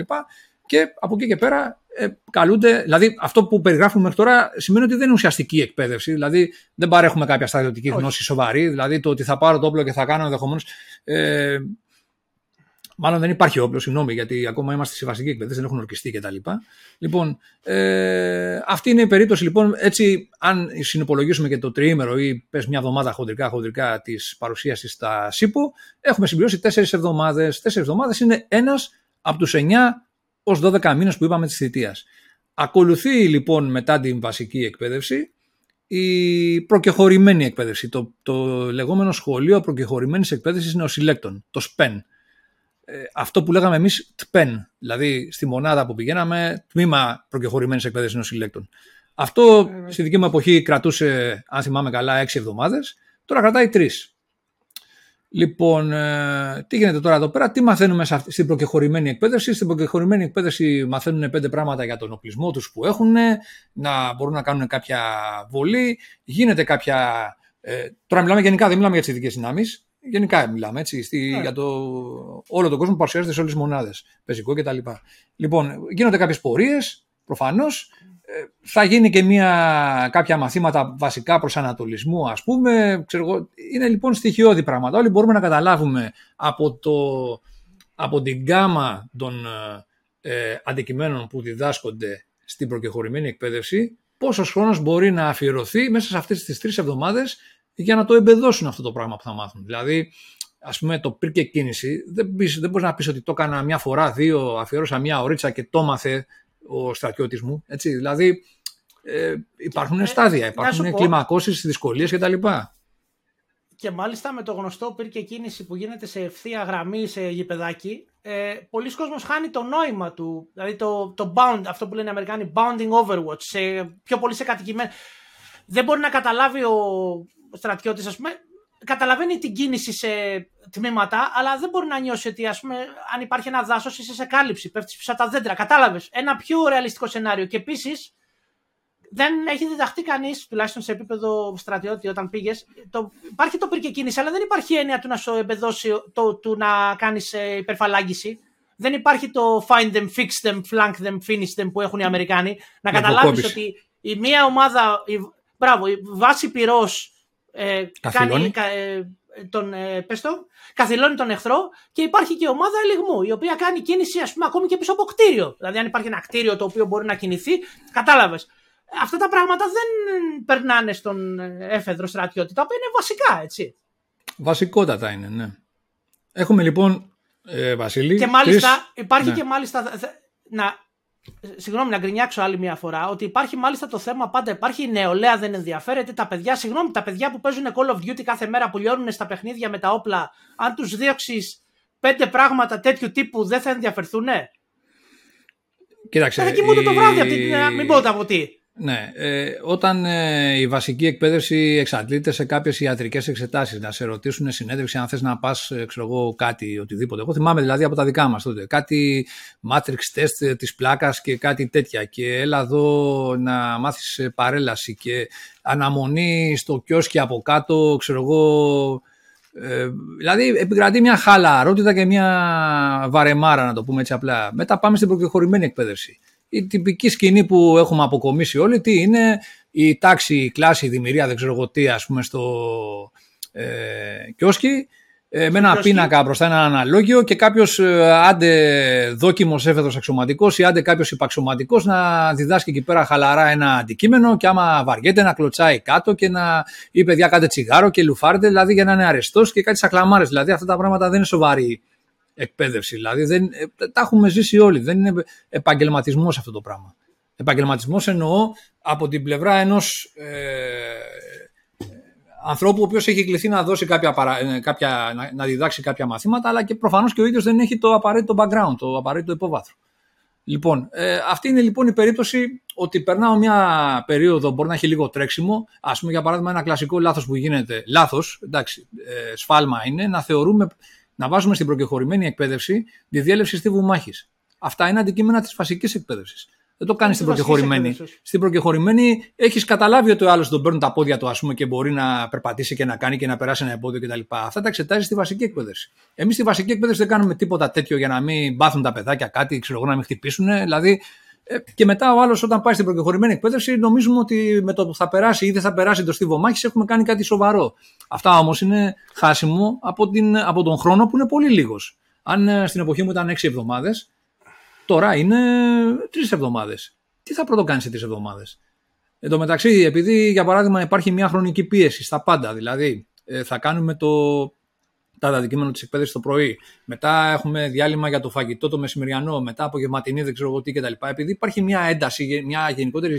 Και από εκεί και πέρα ε, καλούνται, δηλαδή αυτό που περιγράφουμε μέχρι τώρα σημαίνει ότι δεν είναι ουσιαστική εκπαίδευση, δηλαδή δεν παρέχουμε κάποια στρατιωτική γνώση σοβαρή, δηλαδή το ότι θα πάρω το όπλο και θα κάνω ενδεχομένως. Ε, Μάλλον δεν υπάρχει όπλο, συγγνώμη, γιατί ακόμα είμαστε σε βασική εκπαίδευση, δεν έχουν ορκιστεί κτλ. Λοιπόν, ε, αυτή είναι η περίπτωση. Λοιπόν, έτσι, αν συνυπολογίσουμε και το τριήμερο ή πες μια εβδομάδα χοντρικά, χοντρικά της παρουσίασης στα ΣΥΠΟ, έχουμε συμπληρώσει τέσσερις εβδομάδες. Τέσσερις εβδομάδες είναι ένας από τους 9 ως 12 μήνες που είπαμε της θητείας. Ακολουθεί λοιπόν μετά την βασική εκπαίδευση η προκεχωρημένη εκπαίδευση. Το, το λεγόμενο σχολείο προκεχωρημένης εκπαίδευσης νεοσυλλέκτων, το SPEN ε, αυτό που λέγαμε εμείς ΤΠΕΝ, δηλαδή στη μονάδα που πηγαίναμε, τμήμα προκεχωρημένης εκπαίδευσης νοσηλέκτων. Αυτό ε, στη δική μου εποχή κρατούσε, αν θυμάμαι καλά, έξι εβδομάδες. Τώρα κρατάει τρεις. Λοιπόν, ε, τι γίνεται τώρα εδώ πέρα, τι μαθαίνουμε στην προκεχωρημένη εκπαίδευση. Στην προκεχωρημένη εκπαίδευση μαθαίνουν πέντε πράγματα για τον οπλισμό τους που έχουν, να μπορούν να κάνουν κάποια βολή, γίνεται κάποια. Ε, τώρα μιλάμε γενικά, δεν μιλάμε για τις ειδικές δυνάμεις. Γενικά μιλάμε έτσι, στη, yeah. Ναι. για το, όλο τον κόσμο που παρουσιάζεται σε όλες τις μονάδες. Πεζικό κτλ. Λοιπόν, γίνονται κάποιες πορείες, προφανώς. Ε, θα γίνει και μια, κάποια μαθήματα βασικά προσανατολισμού, ας πούμε. Ξέρω, είναι λοιπόν στοιχειώδη πράγματα. Όλοι μπορούμε να καταλάβουμε από, το, από την γκάμα των ε, αντικειμένων που διδάσκονται στην προκεχωρημένη εκπαίδευση πόσος χρόνος μπορεί να αφιερωθεί μέσα σε αυτές τις τρεις εβδομάδες για να το εμπεδώσουν αυτό το πράγμα που θα μάθουν. Δηλαδή, ας πούμε, το πήρε και κίνηση, δεν, δεν μπορείς να πεις ότι το έκανα μια φορά, δύο, αφιέρωσα μια ωρίτσα και το μάθε ο στρατιώτης μου. Έτσι, δηλαδή, ε, υπάρχουν ε, στάδια, υπάρχουν κλιμακώσεις, δυσκολίες κτλ. Και μάλιστα με το γνωστό πήρε κίνηση που γίνεται σε ευθεία γραμμή σε γηπεδάκι, ε, πολλοί κόσμος χάνει το νόημα του, δηλαδή το, το bound, αυτό που λένε οι Αμερικάνοι, bounding overwatch, σε, πιο πολύ σε κατοικημένο. Δεν μπορεί να καταλάβει ο, στρατιώτης, ας πούμε, καταλαβαίνει την κίνηση σε τμήματα, αλλά δεν μπορεί να νιώσει ότι ας πούμε, αν υπάρχει ένα δάσος είσαι σε κάλυψη, πέφτεις πίσω από τα δέντρα. Κατάλαβες. Ένα πιο ρεαλιστικό σενάριο. Και επίσης δεν έχει διδαχτεί κανείς, τουλάχιστον σε επίπεδο στρατιώτη, όταν πήγες. Υπάρχει το πυρκε κίνηση, αλλά δεν υπάρχει έννοια του να σου εμπεδώσει, το, του να κάνεις ε, υπερφαλάγγιση. Δεν υπάρχει το find them, fix them, flank them, finish them που έχουν οι Αμερικάνοι. Να καταλάβεις ότι η μία ομάδα, η, μπράβο, η βάση πυρός ε, κάνει, ε, τον, ε, πες το, καθυλώνει τον εχθρό και υπάρχει και ομάδα ελιγμού η οποία κάνει κίνηση ας πούμε ακόμη και πίσω από κτίριο. Δηλαδή αν υπάρχει ένα κτίριο το οποίο μπορεί να κινηθεί, κατάλαβες. Αυτά τα πράγματα δεν περνάνε στον έφεδρο στρατιώτη, τα οποία είναι βασικά, έτσι. Βασικότατα είναι, ναι. Έχουμε λοιπόν, ε, Βασίλη... Και μάλιστα, υπάρχει ναι. και μάλιστα, να, Συγγνώμη να γκρινιάξω άλλη μια φορά, ότι υπάρχει μάλιστα το θέμα πάντα. Υπάρχει η νεολαία, δεν ενδιαφέρεται. Τα παιδιά, συγγνώμη, τα παιδιά που παίζουν Call of Duty κάθε μέρα που λιώνουν στα παιχνίδια με τα όπλα, αν τους δίωξει πέντε πράγματα τέτοιου τύπου, δεν θα ενδιαφερθούν. Κοίταξε. Θα κοιμούνται το βράδυ, από μην πω από τι. Ναι, ε, όταν ε, η βασική εκπαίδευση εξαντλείται σε κάποιες ιατρικές εξετάσεις, να σε ρωτήσουν συνέντευξη αν θες να πας, ε, ξέρω εγώ, κάτι, οτιδήποτε. Εγώ θυμάμαι δηλαδή από τα δικά μας τότε. Κάτι matrix test ε, της πλάκας και κάτι τέτοια. Και έλα εδώ να μάθεις παρέλαση και αναμονή στο κιόσκι από κάτω, ξέρω εγώ. Ε, δηλαδή επικρατεί μια χαλαρότητα και μια βαρεμάρα, να το πούμε έτσι απλά. Μετά πάμε στην προκεχωρημένη εκπαίδευση η τυπική σκηνή που έχουμε αποκομίσει όλοι, τι είναι η τάξη, η κλάση, η δημιουργία, δεν ξέρω εγώ τι, ας πούμε, στο ε, κιόσκι, ε, με ένα πίνακα μπροστά ένα αναλόγιο και κάποιος ε, άντε δόκιμος έφεδρο αξιωματικός ή άντε κάποιος υπαξιωματικός να διδάσκει εκεί πέρα χαλαρά ένα αντικείμενο και άμα βαριέται να κλωτσάει κάτω και να ή παιδιά κάντε τσιγάρο και λουφάρετε, δηλαδή για να είναι αρεστός και κάτι σακλαμάρε. Δηλαδή αυτά τα πράγματα δεν είναι σοβαροί εκπαίδευση. Δηλαδή δεν, ε, τα έχουμε ζήσει όλοι. Δεν είναι επαγγελματισμός αυτό το πράγμα. Επαγγελματισμός εννοώ από την πλευρά ενός ε, ανθρώπου ο οποίος έχει κληθεί να, δώσει κάποια, παρα... Ε, κάποια, να, να διδάξει κάποια μαθήματα, αλλά και προφανώς και ο ίδιος δεν έχει το απαραίτητο background, το απαραίτητο υπόβαθρο. Λοιπόν, ε, αυτή είναι λοιπόν η περίπτωση ότι περνάω μια περίοδο, μπορεί να έχει λίγο τρέξιμο. Α πούμε, για παράδειγμα, ένα κλασικό λάθος που γίνεται. Λάθος, εντάξει, ε, σφάλμα είναι να θεωρούμε, να βάζουμε στην προκεχωρημένη εκπαίδευση τη διέλευση στίβου μάχης. Αυτά είναι αντικείμενα της φασικής εκπαίδευσης. Δεν το κάνει στην προκεχωρημένη. Στην προκεχωρημένη έχεις καταλάβει ότι ο άλλος τον παίρνει τα πόδια του, ας πούμε, και μπορεί να περπατήσει και να κάνει και να περάσει ένα εμπόδιο κτλ. Αυτά τα εξετάζει στη βασική εκπαίδευση. Εμείς στη βασική εκπαίδευση δεν κάνουμε τίποτα τέτοιο για να μην μπάθουν τα παιδάκια κάτι, ξέρω εγώ, να μην χτυπήσουν. Δηλαδή, ε, και μετά ο άλλος, όταν πάει στην προκεχωρημένη εκπαίδευση, νομίζουμε ότι με το που θα περάσει ή δεν θα περάσει το στίβο μάχης έχουμε κάνει κάτι σοβαρό. Αυτά όμως είναι χάσιμο από, την, από τον χρόνο που είναι πολύ λίγος. Αν ε, στην εποχή μου ήταν 6 εβδομάδες, Τώρα είναι τρεις εβδομάδες. Τι θα πρωτοκάνεις σε τρεις εβδομάδες; Εν τω μεταξύ, επειδή για παράδειγμα υπάρχει μια χρονική πίεση στα πάντα, δηλαδή ε, θα κάνουμε το, τα αντικείμενα της εκπαίδευσης το πρωί, μετά έχουμε διάλειμμα για το φαγητό το μεσημεριανό, μετά απογευματινή, δεν ξέρω εγώ τι κτλ. Επειδή υπάρχει μια ένταση, μια γενικότερη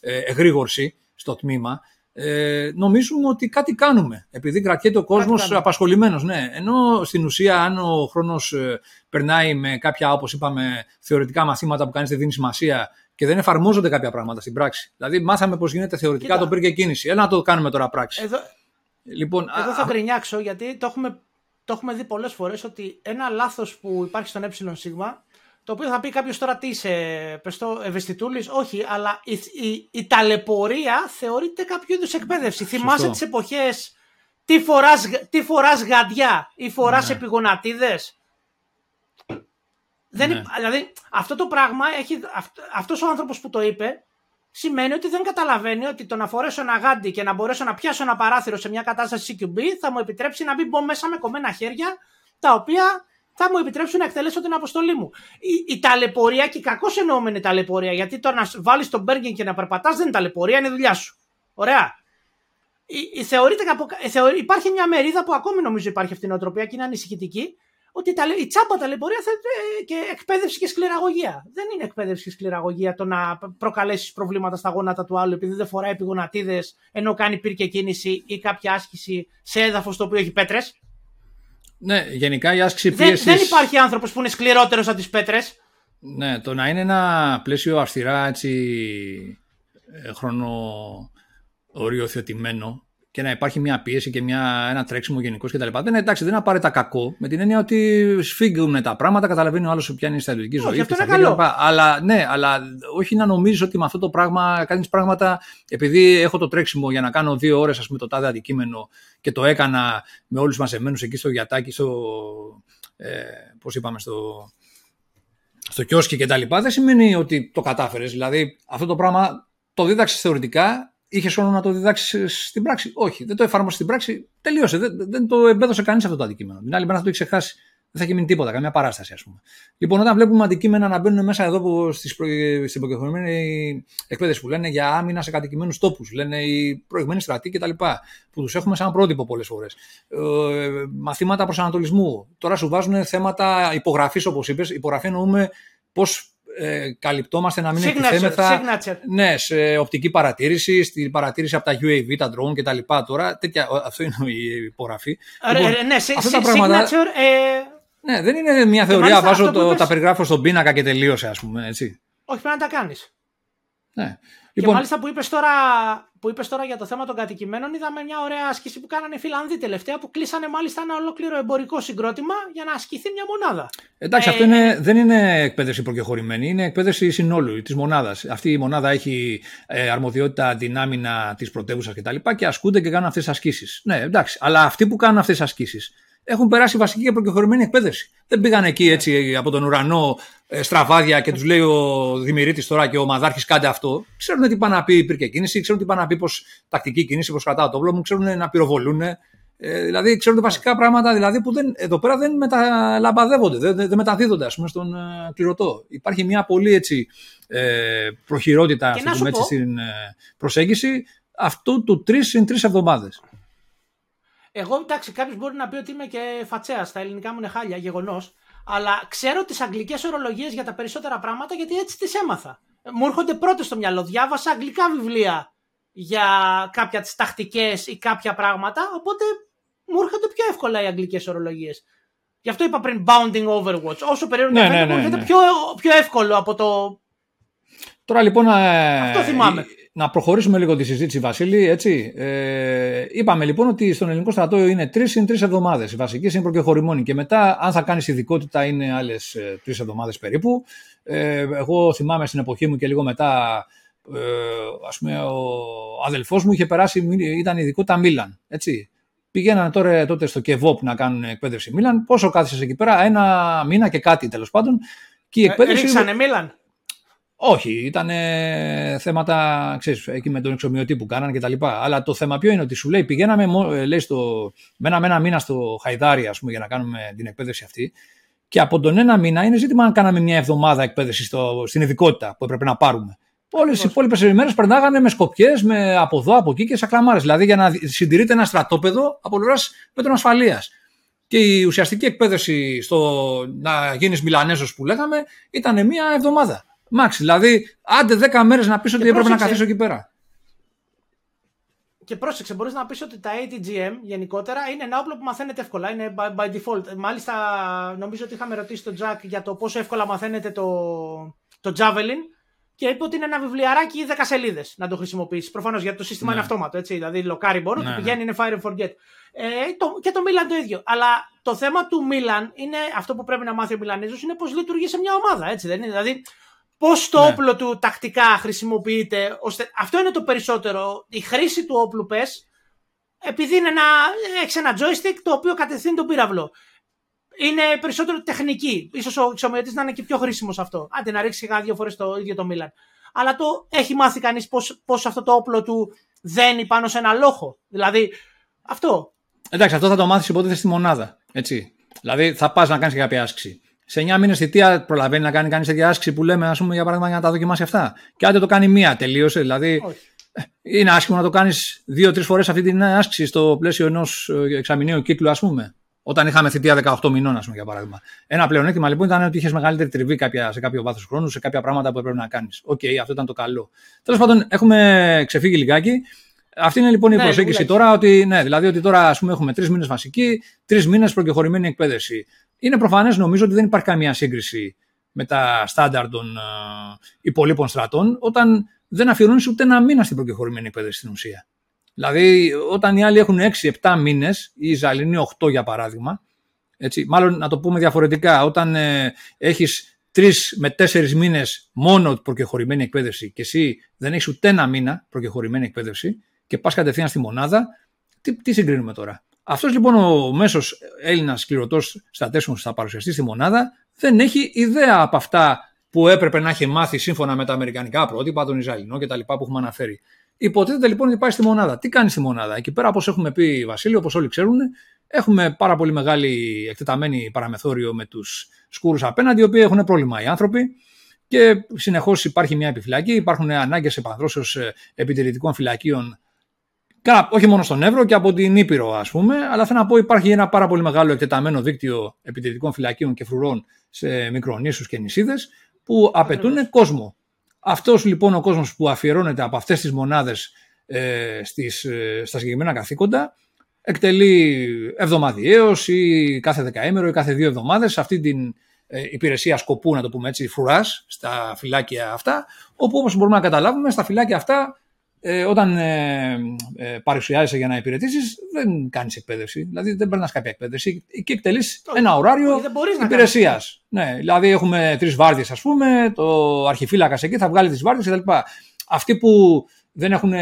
ε, ε, εγρήγορση στο τμήμα, ε, νομίζουμε ότι κάτι κάνουμε. Επειδή κρατιέται ο κόσμος απασχολημένος. Ναι. Ενώ στην ουσία, αν ο χρόνος ε, περνάει με κάποια, όπως είπαμε, θεωρητικά μαθήματα που κανεί δεν δίνει σημασία και δεν εφαρμόζονται κάποια πράγματα στην πράξη. Δηλαδή, μάθαμε πώς γίνεται θεωρητικά Κοίτα. το πήρε και κίνηση. Έλα να το κάνουμε τώρα πράξη. Εδώ, λοιπόν, εδώ θα γκρινιάξω γιατί το έχουμε, το έχουμε δει πολλές φορές ότι ένα λάθος που υπάρχει στον ΕΣ το οποίο θα πει κάποιος τώρα τι είσαι, πες το, ευαισθητούλης. Όχι, αλλά η, η, η ταλαιπωρία θεωρείται κάποιο είδους εκπαίδευση. Σωστό. Θυμάσαι τις εποχές τι φοράς, τι φοράς γαντιά ή φοράς ναι. επιγονατίδες; Δεν, ναι. Δηλαδή αυτό το πράγμα, έχει, αυτός ο άνθρωπος που το είπε, σημαίνει ότι δεν καταλαβαίνει ότι το να φορέσω ένα γάντι και να μπορέσω να πιάσω ένα παράθυρο σε μια κατάσταση CQB θα μου επιτρέψει να μην μπω μέσα με κομμένα χέρια, τα οποία θα μου επιτρέψουν να εκτελέσω την αποστολή μου. Η, η ταλαιπωρία και η κακώς εννοούμενη ταλαιπωρία, γιατί το να βάλεις τον Μπέργκεν και να περπατάς δεν είναι ταλαιπωρία, είναι δουλειά σου. Ωραία. Η, η, θεωρείται, θεωρεί, υπάρχει μια μερίδα που ακόμη νομίζω υπάρχει αυτή η νοοτροπία και είναι ανησυχητική, ότι τα, η τσάμπα ταλαιπωρία θα, ε, και εκπαίδευση και σκληραγωγία. Δεν είναι εκπαίδευση και σκληραγωγία το να προκαλέσεις προβλήματα στα γόνατα του άλλου επειδή δεν φοράει επιγονατίδες ενώ κάνει πυρκε κίνηση ή κάποια άσκηση σε έδαφος το οποίο έχει πέτρες. Ναι, γενικά η άσκηση πίεση. Δεν, δεν υπάρχει άνθρωπος που είναι σκληρότερος από τις πέτρες. Ναι, το να είναι ένα πλαίσιο αυστηρά έτσι ε, χρονο-οριοθετημένο και να υπάρχει μια πίεση και μια, ένα τρέξιμο γενικώς κτλ. Δεν είναι εντάξει, δεν είναι απαραίτητα κακό. Με την έννοια ότι σφίγγουν τα πράγματα, καταλαβαίνει ο άλλος που πιάνει στα ιδιωτική ζωή. Αυτό είναι καλό. Αλλά ναι, αλλά όχι να νομίζεις ότι με αυτό το πράγμα κάνεις πράγματα. Επειδή έχω το τρέξιμο για να κάνω δύο ώρες, ας πούμε, το τάδε αντικείμενο και το έκανα με όλους μαζεμένους εκεί στο γιατάκι, στο. Ε, Πώς είπαμε, στο, στο κιόσκι κτλ. Δεν σημαίνει ότι το κατάφερες. Δηλαδή, αυτό το πράγμα το δίδαξες θεωρητικά Είχες χρόνο να το διδάξεις στην πράξη. Όχι, δεν το εφάρμοσες στην πράξη. Τελείωσε. Δεν, δεν το εμπέδωσε κανείς αυτό το αντικείμενο. Την άλλη μέρα θα το έχει ξεχάσει. Δεν θα έχει μείνει τίποτα, καμιά παράσταση, ας πούμε. Λοιπόν, όταν βλέπουμε αντικείμενα να μπαίνουν μέσα εδώ που στις προ... στην προκειμένη εκπαίδευση που λένε για άμυνα σε κατοικημένους τόπους, λένε οι προηγμένοι στρατοί κτλ. που τους έχουμε σαν πρότυπο πολλές φορές. Ε, μαθήματα προσανατολισμού. Τώρα σου βάζουν θέματα υπογραφής, όπως είπες. Υπογραφή εννοούμε πώς ε, καλυπτόμαστε να μην εκτιθέμεθα ναι, σε οπτική παρατήρηση, στη παρατήρηση από τα UAV, τα drone και τα λοιπά τώρα. Τέτοια, αυτό είναι η υπογραφή. Ε, λοιπόν, ναι, αυτά τα πράγματα, signature, ε... ναι, δεν είναι μια θεωρία, βάζω το, τα περιγράφω στον πίνακα και τελείωσε ας πούμε, έτσι. Όχι, πρέπει να τα κάνεις. Ναι. Λοιπόν... Και μάλιστα που είπες τώρα, που είπες τώρα για το θέμα των κατοικημένων, είδαμε μια ωραία άσκηση που κάνανε οι Φιλανδοί τελευταία, που κλείσανε μάλιστα ένα ολόκληρο εμπορικό συγκρότημα για να ασκηθεί μια μονάδα. Εντάξει, ε... αυτό είναι, δεν είναι εκπαίδευση προκεχωρημένη, είναι εκπαίδευση συνόλου της μονάδας. Αυτή η μονάδα έχει ε, αρμοδιότητα την άμυνα της πρωτεύουσας κτλ. Και, και ασκούνται και κάνουν αυτές τις ασκήσεις. Ναι, εντάξει, αλλά αυτοί που κάνουν αυτές τις ασκήσεις έχουν περάσει βασική και προκεχωρημένη εκπαίδευση. Δεν πήγαν εκεί έτσι από τον ουρανό ε, στραβάδια και τους λέει ο Δημηρίτη τώρα και ο Μαδάρχης κάντε αυτό. Ξέρουν τι πάνε να πει υπήρχε κίνηση, ξέρουν τι πάνε να πει πώ τακτική κίνηση, πώ κρατάω το μου, ξέρουν να πυροβολούν. Ε, δηλαδή ξέρουν βασικά πράγματα δηλαδή, που δεν, εδώ πέρα δεν μεταλαμπαδεύονται, δεν, δεν μεταδίδονται ας πούμε, στον ε, κληρωτό. Υπάρχει μια πολύ έτσι, ε, προχειρότητα έτσι, στην ε, προσέγγιση αυτού του τρεις συν τρεις εβδομάδες. Εγώ, εντάξει, κάποιος μπορεί να πει ότι είμαι και φατσέας. Στα ελληνικά μου είναι χάλια, γεγονός. Αλλά ξέρω τις αγγλικές ορολογίες για τα περισσότερα πράγματα γιατί έτσι τις έμαθα. Μου έρχονται πρώτες στο μυαλό. Διάβασα αγγλικά βιβλία για κάποια τις τακτικές ή κάποια πράγματα, οπότε μου έρχονται πιο εύκολα οι αγγλικές ορολογίες. Γι' αυτό είπα πριν bounding overwatch. Όσο περίεργο ναι, ναι, ναι, ναι, πιο, πιο εύκολο από το... Τώρα λοιπόν... Ε, αυτό θυμάμαι να προχωρήσουμε λίγο τη συζήτηση, Βασίλη. Έτσι. Ε, είπαμε λοιπόν ότι στον ελληνικό στρατό είναι τρεις είναι τρεις εβδομάδες. Οι βασικέ είναι προκεχωρημόνοι. Και μετά, αν θα κάνεις ειδικότητα, είναι άλλες τρεις εβδομάδες περίπου. Ε, εγώ θυμάμαι στην εποχή μου και λίγο μετά, ε, ας πούμε, ο αδελφός μου είχε περάσει, ήταν ειδικότητα Μίλαν. Έτσι. Πηγαίνανε τώρα τότε στο Κεβόπ να κάνουν εκπαίδευση Μίλαν. Πόσο κάθισες εκεί πέρα, ένα μήνα και κάτι τέλος πάντων. Και η ε, εκπαίδευση... ρίξανε Μίλαν. Όχι, ήταν θέματα, ξέρεις, εκεί με τον εξομοιωτή που κάνανε και τα λοιπά. Αλλά το θέμα ποιο είναι ότι σου λέει πηγαίναμε, ε, λέει, στο, μέναμε ένα μήνα στο Χαϊδάρι, ας πούμε, για να κάνουμε την εκπαίδευση αυτή. Και από τον ένα μήνα είναι ζήτημα αν κάναμε μια εβδομάδα εκπαίδευση στο, στην ειδικότητα που έπρεπε να πάρουμε. Όλες οι υπόλοιπες ημέρες περνάγανε με σκοπιές, με από εδώ, από εκεί και σακλαμάρε. Δηλαδή για να συντηρείται ένα στρατόπεδο από πλευράς μέτρων ασφαλεία. Και η ουσιαστική εκπαίδευση στο να γίνεις Μιλανέζος που λέγαμε ήταν μια εβδομάδα. Μάξ, δηλαδή, άντε 10 μέρες να πεις ότι έπρεπε να καθίσω εκεί πέρα. Και πρόσεξε, μπορείς να πεις ότι τα ATGM γενικότερα είναι ένα όπλο που μαθαίνεται εύκολα. Είναι by, by default. Μάλιστα, νομίζω ότι είχαμε ρωτήσει τον Jack για το πόσο εύκολα μαθαίνεται το, το Javelin και είπε ότι είναι ένα βιβλιαράκι 10 σελίδες να το χρησιμοποιήσεις. Προφανώς γιατί το σύστημα ναι. είναι αυτόματο. Έτσι, δηλαδή, λοκάρι μπορεί, ναι, πηγαίνει, ναι. είναι fire and forget. Ε, το, και το Milan το ίδιο. Αλλά το θέμα του Milan είναι αυτό που πρέπει να μάθει ο Μιλανίζο είναι πώς λειτουργεί σε μια ομάδα. Έτσι, δεν είναι. Δηλαδή, Πώς το ναι. όπλο του τακτικά χρησιμοποιείται, ώστε αυτό είναι το περισσότερο. Η χρήση του όπλου πες, επειδή είναι ένα, έχεις ένα joystick το οποίο κατευθύνει τον πύραυλο. Είναι περισσότερο τεχνική. Ίσως ο εξομοιωτής να είναι και πιο χρήσιμος αυτό. Άντε να ρίξει κανένα δύο φορές το ίδιο το Μίλαν. Αλλά το έχει μάθει κανείς πώς αυτό το όπλο του δένει πάνω σε ένα λόχο. Δηλαδή αυτό. Εντάξει, αυτό θα το μάθεις υποτίθεται στη μονάδα. Έτσι. Δηλαδή θα πας να κάνεις κάποια άσκηση σε 9 μήνες θητεία προλαβαίνει να κάνει κανείς τέτοια άσκηση που λέμε, ας πούμε, για παράδειγμα, για να τα δοκιμάσει αυτά. Και άντε το κάνει μία, τελείωσε. Δηλαδή, Όχι. είναι άσχημο να το κάνεις δύο-τρεις φορές αυτή την άσκηση στο πλαίσιο ενός ε, εξαμηνίου κύκλου, ας πούμε. Όταν είχαμε θητεία 18 μηνών, ας πούμε, για παράδειγμα. Ένα πλεονέκτημα λοιπόν ήταν ότι είχες μεγαλύτερη τριβή κάποια, σε κάποιο βάθος χρόνου, σε κάποια πράγματα που έπρεπε να κάνεις. OK, okay, αυτό ήταν το καλό. Τέλος πάντων, έχουμε ξεφύγει λιγάκι. Αυτή είναι λοιπόν η νέα προσέγγιση τώρα, ότι, ναι, δηλαδή ότι τώρα ας πούμε, έχουμε τρεις μήνες βασική, τρεις μήνες προκεχωρημένη εκπαίδευση. Είναι προφανές νομίζω ότι δεν υπάρχει καμία σύγκριση με τα στάνταρ των ε, υπολοίπων στρατών, όταν δεν αφιερώνεις ούτε ένα μήνα στην προκεχωρημένη εκπαίδευση στην ουσία. Δηλαδή, όταν οι άλλοι έχουν 6-7 μήνες, ή οι Ζαλινοί 8 για παράδειγμα, έτσι, μάλλον να το πούμε διαφορετικά, όταν ε, έχεις 3 με 4 μήνες μόνο προκεχωρημένη εκπαίδευση και εσύ δεν έχεις ούτε ένα μήνα προκεχωρημένη εκπαίδευση, και πας κατευθείαν στη μονάδα, τι, τι συγκρίνουμε τώρα; Αυτός λοιπόν ο μέσος Έλληνας κληρωτός στρατέσμο που θα παρουσιαστεί στη μονάδα δεν έχει ιδέα από αυτά που έπρεπε να έχει μάθει σύμφωνα με τα αμερικανικά πρότυπα, τον Ιζαλινό κτλ. που έχουμε αναφέρει. Υποτίθεται λοιπόν ότι πάει στη μονάδα. Τι κάνει στη μονάδα; Εκεί πέρα, όπως έχουμε πει, Βασίλη, όπως όλοι ξέρουν, έχουμε πάρα πολύ μεγάλη εκτεταμένη παραμεθόριο με τους σκούρους απέναντι, οι οποίοι έχουν πρόβλημα οι άνθρωποι και συνεχώς υπάρχει μια επιφυλακή. Υπάρχουν ανάγκες επανδρώσεως επιτηρητικών φυλακίων όχι μόνο στον Εύρο και από την Ήπειρο, ας πούμε, αλλά θέλω να πω υπάρχει ένα πάρα πολύ μεγάλο εκτεταμένο δίκτυο επιτηρητικών φυλακίων και φρουρών σε μικρονήσους και νησίδες που απαιτούν κόσμο. Αυτός λοιπόν ο κόσμος που αφιερώνεται από αυτές τις μονάδες ε, ε, στα συγκεκριμένα καθήκοντα εκτελεί εβδομαδιαίως ή κάθε δεκαήμερο ή κάθε δύο εβδομάδες αυτή την ε, υπηρεσία σκοπού, να το πούμε έτσι, φρουράς στα φυλάκια αυτά, όπου όπως μπορούμε να καταλάβουμε, στα φυλάκια αυτά ε, όταν ε, ε, παρουσιάζεσαι για να υπηρετήσεις, δεν κάνεις εκπαίδευση. Δηλαδή δεν περνάς κάποια εκπαίδευση. Και εκτελείς ένα ωράριο υπηρεσίας. Ναι, δηλαδή έχουμε τρεις βάρδιες, ας πούμε, το αρχιφύλακας εκεί θα βγάλει τις βάρδιες κτλ. Αυτοί που δεν έχουν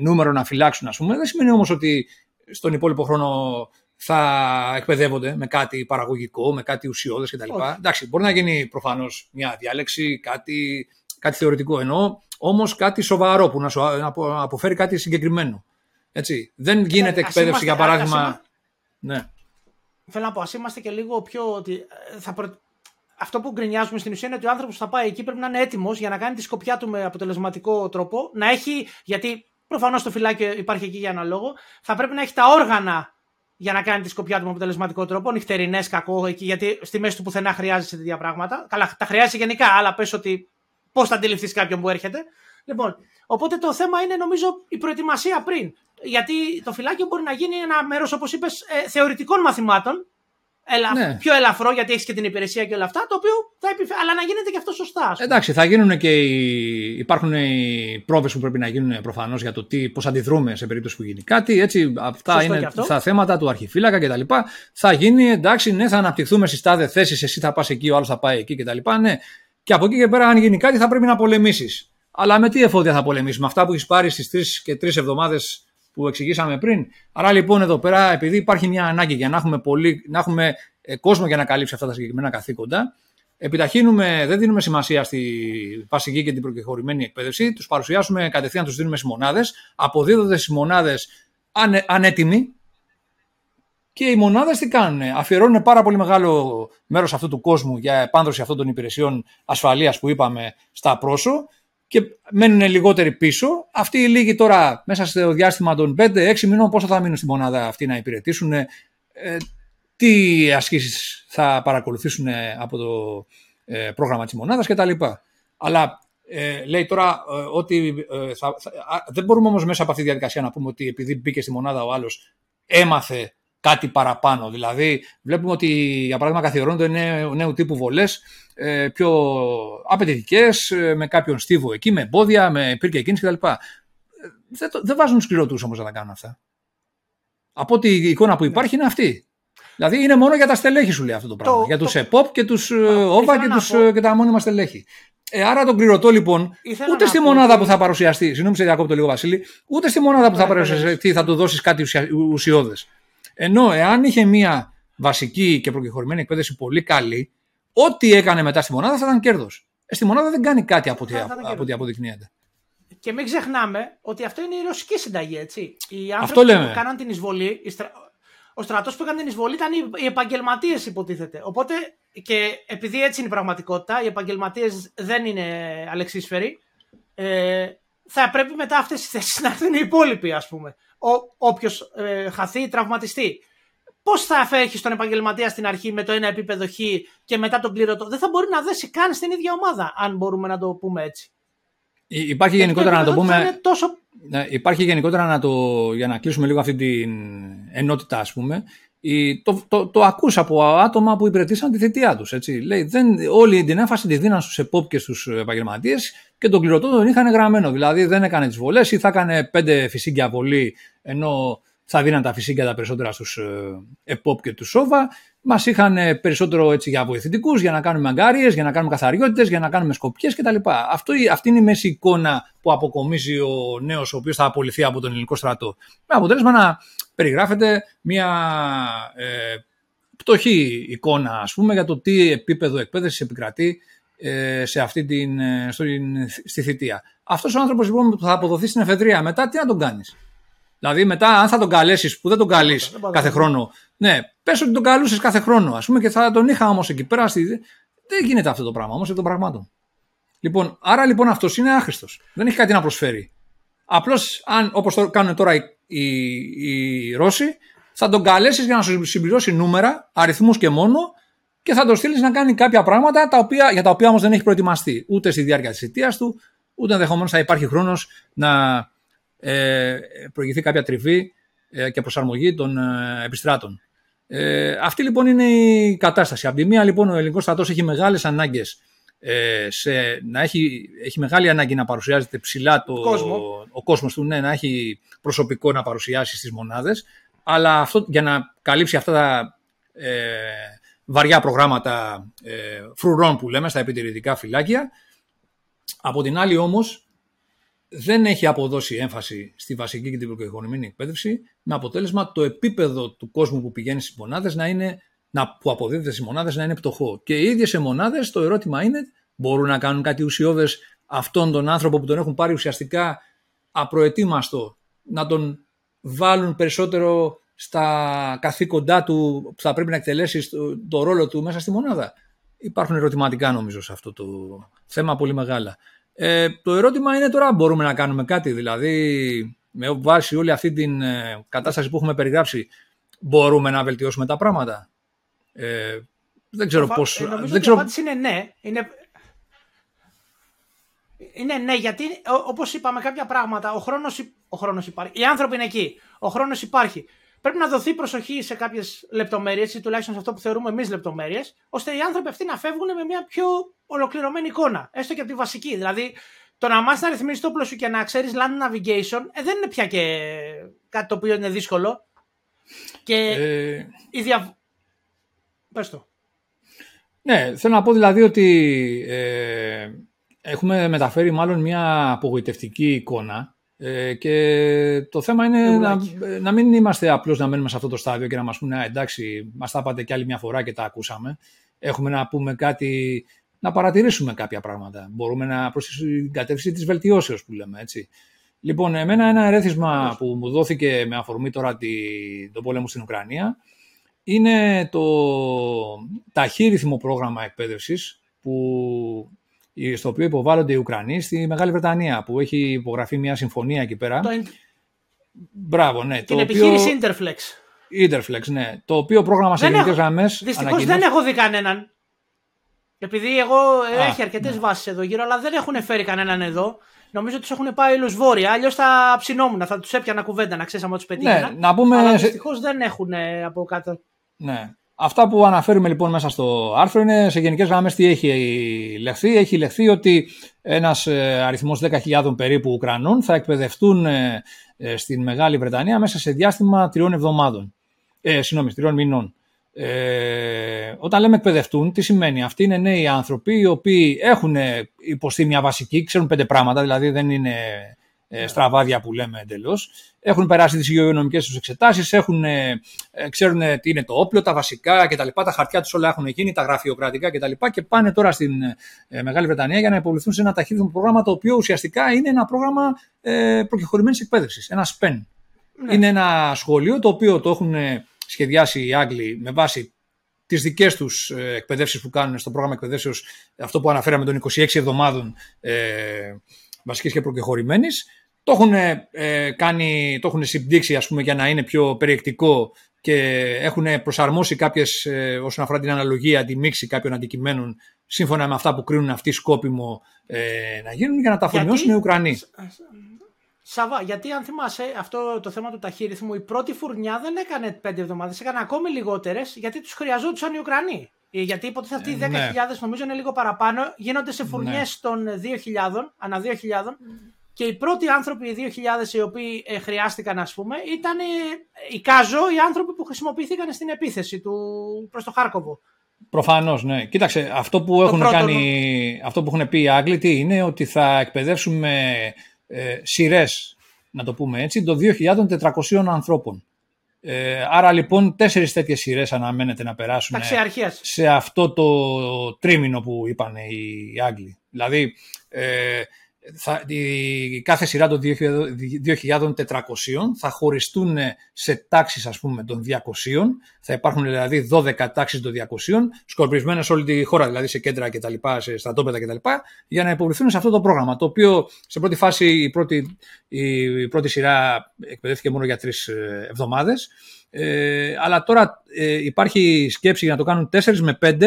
νούμερο να φυλάξουν, ας πούμε, δεν σημαίνει όμως ότι στον υπόλοιπο χρόνο θα εκπαιδεύονται με κάτι παραγωγικό, με κάτι ουσιώδες κτλ. Εντάξει, μπορεί να γίνει προφανώς μια διάλεξη, κάτι, κάτι θεωρητικό. Ενώ όμως κάτι σοβαρό που να σου αποφέρει κάτι συγκεκριμένο. Έτσι. Δεν γίνεται ε, εκπαίδευση, για παράδειγμα. Ναι. Θέλω να πω, ας είμαστε και λίγο πιο. Ότι ε, θα προ... Αυτό που γκρινιάζουμε στην ουσία είναι ότι ο άνθρωπος που θα πάει εκεί πρέπει να είναι έτοιμος για να κάνει τη σκοπιά του με αποτελεσματικό τρόπο. Να έχει. Γιατί προφανώς το φυλάκι υπάρχει εκεί για ένα λόγο. Θα πρέπει να έχει τα όργανα για να κάνει τη σκοπιά του με αποτελεσματικό τρόπο. Νυχτερινές, κακό εκεί, γιατί στη μέση του πουθενά χρειάζεσαι τέτοια πράγματα. Καλά, τα χρειάζεσαι γενικά, αλλά πες ότι πώς θα αντιληφθείς κάποιον που έρχεται. Λοιπόν, οπότε το θέμα είναι νομίζω η προετοιμασία πριν. Γιατί το φυλάκιο μπορεί να γίνει ένα μέρος, όπως είπες, ε, θεωρητικών μαθημάτων ελα... ναι. πιο ελαφρό γιατί έχεις και την υπηρεσία και όλα αυτά, το οποίο θα επιφέρει. Αλλά να γίνεται και αυτό σωστά. Εντάξει, θα γίνουν και οι... υπάρχουν οι πρόβε που πρέπει να γίνουν προφανώς για το πώς αντιδρούμε σε περίπτωση που γίνει κάτι. Έτσι, αυτά Σωστό είναι τα θέματα του αρχιφύλακα κτλ. Θα γίνει, εντάξει, ναι, θα αναπτυχθούμε στι τάδε θέσει, εσύ θα πας εκεί, ο άλλος θα πάει εκεί κτλ. Ναι. Και από εκεί και πέρα, αν γίνει κάτι, θα πρέπει να πολεμήσεις. Αλλά με τι εφόδια θα πολεμήσουμε, αυτά που έχεις πάρει στις τρεις και τρεις εβδομάδες που εξηγήσαμε πριν. Άρα λοιπόν εδώ πέρα, επειδή υπάρχει μια ανάγκη για να έχουμε, πολύ, να έχουμε ε, κόσμο για να καλύψει αυτά τα συγκεκριμένα καθήκοντα, επιταχύνουμε, δεν δίνουμε σημασία στη βασική και την προκεχωρημένη εκπαίδευση, τους παρουσιάσουμε κατευθείαν, τους δίνουμε στις μονάδες, αποδίδονται στις μονάδες ανέτοιμοι. Και οι μονάδες τι κάνουν, αφιερώνουν πάρα πολύ μεγάλο μέρος αυτού του κόσμου για επάνδρωση αυτών των υπηρεσιών ασφαλείας που είπαμε στα πρόσω και μένουν λιγότεροι πίσω. Αυτοί οι λίγοι τώρα μέσα στο διάστημα των 5-6 μηνών πόσο θα μείνουν στη μονάδα αυτή να υπηρετήσουν, ε, τι ασκήσεις θα παρακολουθήσουν από το ε, πρόγραμμα της μονάδας κτλ. Αλλά ε, λέει τώρα ε, ότι ε, θα, δεν μπορούμε όμως μέσα από αυτή τη διαδικασία να πούμε ότι επειδή μπήκε στη μονάδα ο άλλος έμαθε κάτι παραπάνω. Δηλαδή, βλέπουμε ότι για παράδειγμα καθιερώνονται νέου, νέου τύπου βολές ε, πιο απαιτητικές, ε, με κάποιον στίβο εκεί, με εμπόδια, με πύρκια κίνηση κτλ. Ε, δεν, δεν βάζουν τους κληρωτού όμως να τα κάνουν αυτά. Από ότι η εικόνα που υπάρχει είναι αυτή. Δηλαδή είναι μόνο για τα στελέχη σου λέει αυτό το πράγμα. για τους το... ΕΠΟΠ και τους ΟΒΑ και, τους, πω... και τα μόνιμα στελέχη. Ε, άρα τον κληρωτό λοιπόν, Ήθελα ούτε στη μονάδα που θα παρουσιαστεί, συγγνώμη σε διακόπτω λίγο Βασίλη, ούτε στη μονάδα που θα παρουσιαστεί θα του δώσεις κάτι ουσιώδες. Ενώ εάν είχε μία βασική και προκεχωρημένη εκπαίδευση πολύ καλή, ό,τι έκανε μετά στη μονάδα θα ήταν κέρδος. Ε, στη μονάδα δεν κάνει κάτι από ό,τι αποδεικνύεται. Και μην ξεχνάμε ότι αυτό είναι η ρωσική συνταγή, έτσι. Οι άνθρωποι που κάναν την εισβολή, ο στρατός που έκανε την εισβολή ήταν οι επαγγελματίες, υποτίθεται. Οπότε και επειδή έτσι είναι η πραγματικότητα, οι επαγγελματίες δεν είναι αλεξίσφαιροι, ε, θα πρέπει μετά αυτές τι θέσεις να έρθουν οι υπόλοιποι, ας πούμε όποιος ε, χαθεί ή τραυματιστεί. Πώς θα φέρεις τον επαγγελματία στην αρχή με το ένα επίπεδο χ και μετά τον κληρωτό. Δεν θα μπορεί να δέσει καν στην ίδια ομάδα, αν μπορούμε να το πούμε έτσι. Υπάρχει γενικότερα να το πούμε. Τόσο... Ναι, υπάρχει γενικότερα να το. για να κλείσουμε λίγο αυτή την ενότητα, ας πούμε. Το, το, το ακούς από άτομα που υπηρετήσαν τη θητεία τους. Έτσι. Λέει, δεν, όλη την έμφαση τη δίναν στους ΕΠΟΠ και στους επαγγελματίες και τον κληρωτό τον είχαν γραμμένο. Δηλαδή δεν έκανε τις βολές ή θα έκανε πέντε φυσίγκια βολή ενώ θα δίναν τα φυσίγκια τα περισσότερα στους ε, ΕΠΟΠ και τους ΣΟΒΑ. Μας είχαν περισσότερο έτσι για βοηθητικούς, για να κάνουμε αγκάριες, για να κάνουμε καθαριότητες, για να κάνουμε σκοπιές κτλ. Αυτό, αυτή είναι η μέση εικόνα που αποκομίζει ο νέος ο οποίος θα απολυθεί από τον ελληνικό στρατό. Με αποτέλεσμα να περιγράφεται μια ε, πτωχή εικόνα ας πούμε για το τι επίπεδο εκπαίδευσης επικρατεί ε, σε αυτή την, ε, στη θητεία. Αυτός ο άνθρωπος λοιπόν που θα αποδοθεί στην εφεδρεία μετά τι να τον κάνεις; Δηλαδή μετά αν θα τον καλέσεις που δεν τον καλείς κάθε χρόνο. Ναι, πες ότι τον καλούσες κάθε χρόνο ας πούμε και θα τον είχα όμως εκεί πέρα. Στη... Δεν γίνεται αυτό το πράγμα όμως των πραγμάτων. Λοιπόν, άρα λοιπόν αυτός είναι άχρηστος. Δεν έχει κάτι να προσφέρει. Απλώς, αν όπως το κάνουν τώρα οι, οι, Ρώσοι, θα τον καλέσεις για να σου συμπληρώσει νούμερα, αριθμούς και μόνο, και θα τον στείλεις να κάνει κάποια πράγματα τα οποία, για τα οποία όμως δεν έχει προετοιμαστεί ούτε στη διάρκεια της θητείας του, ούτε ενδεχομένως θα υπάρχει χρόνος να ε, προηγηθεί κάποια τριβή ε, και προσαρμογή των ε, επιστράτων. Ε, αυτή λοιπόν είναι η κατάσταση. Από τη μία λοιπόν ο ελληνικός στρατός έχει μεγάλες ανάγκες ε, σε, να έχει, έχει μεγάλη ανάγκη να παρουσιάζεται ψηλά το, Κόσμος. ο κόσμος του, ναι, να έχει προσωπικό να παρουσιάσει στις μονάδες, αλλά αυτό, για να καλύψει αυτά τα ε, βαριά προγράμματα ε, φρουρών που λέμε στα επιτηρητικά φυλάκια, από την άλλη όμως δεν έχει αποδώσει έμφαση στη βασική και την προκεχωρημένη εκπαίδευση, με αποτέλεσμα το επίπεδο του κόσμου που πηγαίνει στις μονάδες να είναι να, που αποδίδεται στις μονάδες να είναι πτωχό. Και οι ίδιες οι μονάδες, το ερώτημα είναι, μπορούν να κάνουν κάτι ουσιώδες αυτόν τον άνθρωπο που τον έχουν πάρει ουσιαστικά απροετοίμαστο, να τον βάλουν περισσότερο στα καθήκοντά του που θα πρέπει να εκτελέσει το, ρόλο του μέσα στη μονάδα; Υπάρχουν ερωτηματικά νομίζω σε αυτό το θέμα πολύ μεγάλα. Ε, το ερώτημα είναι τώρα μπορούμε να κάνουμε κάτι, δηλαδή με βάση όλη αυτή την ε, κατάσταση που έχουμε περιγράψει μπορούμε να βελτιώσουμε τα πράγματα. Ε, δεν ξέρω πώς... Ε, νομίζω δεν ξέρω... η απάντηση είναι ναι. Είναι... Είναι ναι, γιατί όπως είπαμε κάποια πράγματα, ο χρόνος ο χρόνος υπάρχει. Οι άνθρωποι είναι εκεί. Ο χρόνος υπάρχει. Πρέπει να δοθεί προσοχή σε κάποιες λεπτομέρειες, ή τουλάχιστον σε αυτό που θεωρούμε εμείς λεπτομέρειες, ώστε οι άνθρωποι αυτοί να φεύγουν με μια πιο ολοκληρωμένη εικόνα. Έστω και από τη βασική. Δηλαδή, το να μάθεις να ρυθμίσεις το όπλο σου και να ξέρεις land navigation ε, δεν είναι πια και κάτι το οποίο είναι δύσκολο. Και ε... η δια... Πες το. Ναι, θέλω να πω δηλαδή ότι ε, έχουμε μεταφέρει μάλλον μια απογοητευτική εικόνα ε, και το θέμα είναι να, να, μην είμαστε απλώς να μένουμε σε αυτό το στάδιο και να μας πούνε εντάξει, μας τα είπατε κι άλλη μια φορά και τα ακούσαμε. Έχουμε να πούμε κάτι, να παρατηρήσουμε κάποια πράγματα. Μπορούμε να προσθέσουμε την κατεύθυνση της βελτιώσεως που λέμε έτσι. Λοιπόν, εμένα ένα ερέθισμα που μου δόθηκε με αφορμή τώρα τη, τον πόλεμο στην Ουκρανία είναι το ταχύρυθμο πρόγραμμα εκπαίδευσης που, στο οποίο υποβάλλονται οι Ουκρανοί στη Μεγάλη Βρετανία που έχει υπογραφεί μια συμφωνία εκεί πέρα. Το... Μπράβο, ναι. Την το επιχείρηση οποίο... Interflex. Interflex, ναι. Το οποίο πρόγραμμα σε γενικέ γραμμές. Δυστυχώς δεν έχω δει κανέναν. Επειδή εγώ Α, έχει αρκετές ναι. βάσεις εδώ γύρω, αλλά δεν έχουν φέρει κανέναν εδώ. Νομίζω τους έχουν πάει όλους βόρεια. Αλλιώς θα ψινόμουν, θα τους έπιανα κουβέντα να ξέρεις άμα τους πετύχει. Ναι, να πούμε. Αλλά δυστυχώς δεν έχουν από κάτω. Ναι. Αυτά που αναφέρουμε λοιπόν μέσα στο άρθρο είναι σε γενικές γραμμές τι έχει λεχθεί. Έχει λεχθεί ότι ένας ε, αριθμός 10.000 περίπου Ουκρανών θα εκπαιδευτούν ε, ε, στην Μεγάλη Βρετανία μέσα σε διάστημα τριών εβδομάδων. Ε, συγγνώμη, τριών μηνών. Ε, όταν λέμε εκπαιδευτούν, τι σημαίνει; Αυτοί είναι νέοι άνθρωποι οι οποίοι έχουν υποστεί μια βασική, ξέρουν πέντε πράγματα, δηλαδή δεν είναι ε, στραβάδια που λέμε εντελώς. Έχουν περάσει τις υγειονομικές τους εξετάσεις, ε, ξέρουν τι είναι το όπλο, τα βασικά κτλ. Τα χαρτιά τους όλα έχουν γίνει, τα γραφειοκρατικά κτλ. Και, και πάνε τώρα στην ε, Μεγάλη Βρετανία για να υποβληθούν σε ένα ταχύτητο πρόγραμμα το οποίο ουσιαστικά είναι ένα πρόγραμμα ε, προκεχωρημένης εκπαίδευσης, ένα SPEN. Ναι. Είναι ένα σχολείο το οποίο το έχουν σχεδιάσει οι Άγγλοι με βάση τις δικές τους εκπαιδεύσεις που κάνουν στο πρόγραμμα εκπαιδεύσεως, αυτό που αναφέραμε των 26 εβδομάδων ε, βασική και προκεχωρημένης. Το έχουν, ε, κάνει, το έχουν συμπτύξει ας πούμε, για να είναι πιο περιεκτικό και έχουν προσαρμόσει κάποιες, ε, όσον αφορά την αναλογία, τη μίξη κάποιων αντικειμένων σύμφωνα με αυτά που κρίνουν αυτοί σκόπιμο ε, να γίνουν για να τα αφομοιώσουν οι Ουκρανοί. Σαβά, γιατί αν θυμάσαι αυτό το θέμα του ταχύρυθμου, η πρώτη φουρνιά δεν έκανε πέντε εβδομάδες, έκανε ακόμη λιγότερες γιατί τους χρειαζόντουσαν οι Ουκρανοί. Ε, γιατί υποτίθεται αυτοί οι 10.000 ναι. νομίζω είναι λίγο παραπάνω, γίνονται σε φουρνιές ναι. των 2.000, ανά 2.000 και οι πρώτοι άνθρωποι, οι 2.000 οι οποίοι ε, χρειάστηκαν, ας πούμε, ήταν ε, οι Κάζο, οι άνθρωποι που χρησιμοποιήθηκαν στην επίθεση του προς το Χάρκοβο. Προφανώς, ναι. Κοίταξε, αυτό που, έχουν κάνει, αυτό που έχουν πει οι Άγγλοι τι είναι ότι θα εκπαιδεύσουμε ε, σειρές, να το πούμε έτσι, των 2.400 ανθρώπων. Ε, άρα λοιπόν τέσσερις τέτοιες σειρές αναμένεται να περάσουν σε αυτό το τρίμηνο που είπαν οι Άγγλοι. Δηλαδή ε, θα, η, κάθε σειρά των 2.400 θα χωριστούν σε τάξεις ας πούμε των 200, θα υπάρχουν δηλαδή 12 τάξεις των 200, σκορπισμένες σε όλη τη χώρα, δηλαδή σε κέντρα και τα λοιπά, σε στρατόπεδα και τα λοιπά, για να υποβληθούν σε αυτό το πρόγραμμα, το οποίο σε πρώτη φάση η πρώτη, η πρώτη σειρά εκπαιδεύτηκε μόνο για τρεις ε, εβδομάδες, ε, αλλά τώρα ε, υπάρχει σκέψη για να το κάνουν 4 με 5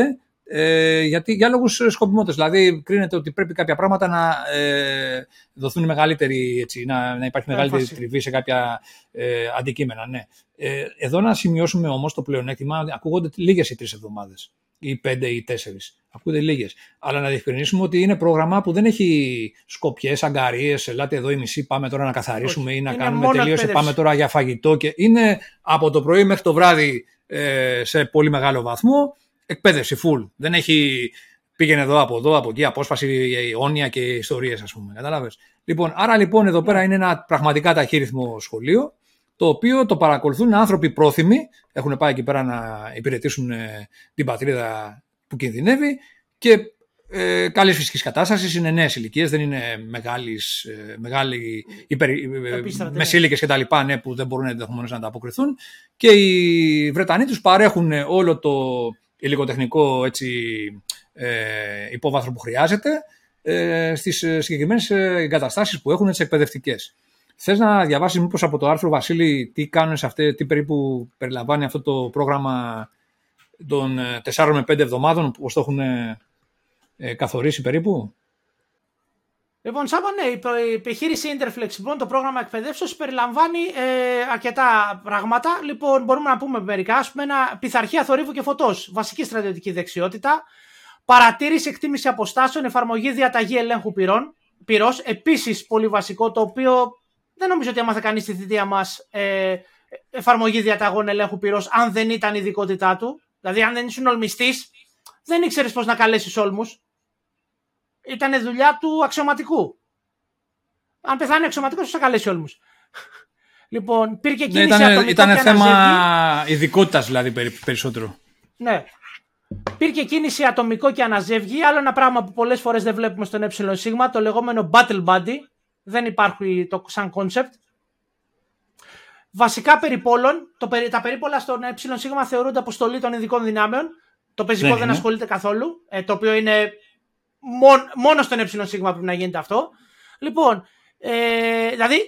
ε, γιατί, για λόγους σκοπιμότητας. Δηλαδή, κρίνεται ότι πρέπει κάποια πράγματα να ε, δοθούν μεγαλύτερη, έτσι, να, να υπάρχει μεγαλύτερη τριβή σε κάποια ε, αντικείμενα. Ναι. Ε, εδώ να σημειώσουμε όμως το πλεονέκτημα, ακούγονται λίγες οι τρεις εβδομάδες ή πέντε ή τέσσερις. Ακούγονται λίγες. Αλλά να διευκρινίσουμε ότι είναι πρόγραμμα που δεν έχει σκοπιές, αγκαρίες, ελάτε εδώ η μισή, πάμε τώρα να καθαρίσουμε ή να είναι κάνουμε τελείωσε, πάμε τώρα για φαγητό. Και είναι από το πρωί μέχρι το βράδυ ε, σε πολύ μεγάλο βαθμό εκπαίδευση full. Δεν έχει πήγαινε εδώ από εδώ, από εκεί, απόσπαση, αιώνια και ιστορίες, ας πούμε. Κατάλαβες; Λοιπόν, άρα λοιπόν εδώ πέρα είναι ένα πραγματικά ταχύρυθμο σχολείο, το οποίο το παρακολουθούν άνθρωποι πρόθυμοι, έχουν πάει εκεί πέρα να υπηρετήσουν ε, την πατρίδα που κινδυνεύει και ε, καλής φυσικής κατάστασης. Είναι νέες ηλικίες, δεν είναι μεγάλης, ε, μεγάλοι υπερ, ε, μεσήλικες κτλ. Ναι, που δεν μπορούν ενδεχομένως να ανταποκριθούν. Και οι Βρετανοί τους παρέχουν όλο το υλικοτεχνικό έτσι, ε, υπόβαθρο που χρειάζεται ε, στις ε, συγκεκριμένες ε, εγκαταστάσεις που έχουν τις εκπαιδευτικές. Θες να διαβάσεις μήπως από το άρθρο Βασίλη τι κάνουν σε αυτή, τι περίπου περιλαμβάνει αυτό το πρόγραμμα των 4 με 5 εβδομάδων που το έχουν ε, καθορίσει περίπου; Λοιπόν, Σάμπα, ναι, η επιχείρηση Interflex, λοιπόν, το πρόγραμμα εκπαιδεύσεως περιλαμβάνει ε, αρκετά πράγματα. Λοιπόν, μπορούμε να πούμε μερικά. Α πούμε, ένα πειθαρχία θορύβου και φωτός. Βασική στρατιωτική δεξιότητα. Παρατήρηση, εκτίμηση αποστάσεων, εφαρμογή διαταγή ελέγχου πυρών. Πυρός. Επίσης, πολύ βασικό, το οποίο δεν νομίζω ότι έμαθε κανείς στη θητεία μας ε, εφαρμογή διαταγών ελέγχου πυρός, αν δεν ήταν η ειδικότητά του. Δηλαδή, αν δεν ήσουν ολμιστής, δεν ήξερες πώς να καλέσεις όλμους ήταν δουλειά του αξιωματικού. Αν πεθάνει αξιωματικός, θα καλέσει όλου. Λοιπόν, υπήρχε ναι, κίνηση ναι, ήταν, ήταν θέμα ειδικότητας δηλαδή περισσότερο. Ναι. Υπήρχε κίνηση ατομικό και αναζεύγει. Άλλο ένα πράγμα που πολλές φορές δεν βλέπουμε στον ε το λεγόμενο battle buddy. Δεν υπάρχει το σαν concept. Βασικά περιπόλων, το, τα περίπολα στον ε θεωρούνται αποστολή των ειδικών δυνάμεων. Το πεζικό δεν, δεν ασχολείται καθόλου. Ε, το οποίο είναι μόνο στον ε σίγμα πρέπει να γίνεται αυτό. Λοιπόν, ε, δηλαδή,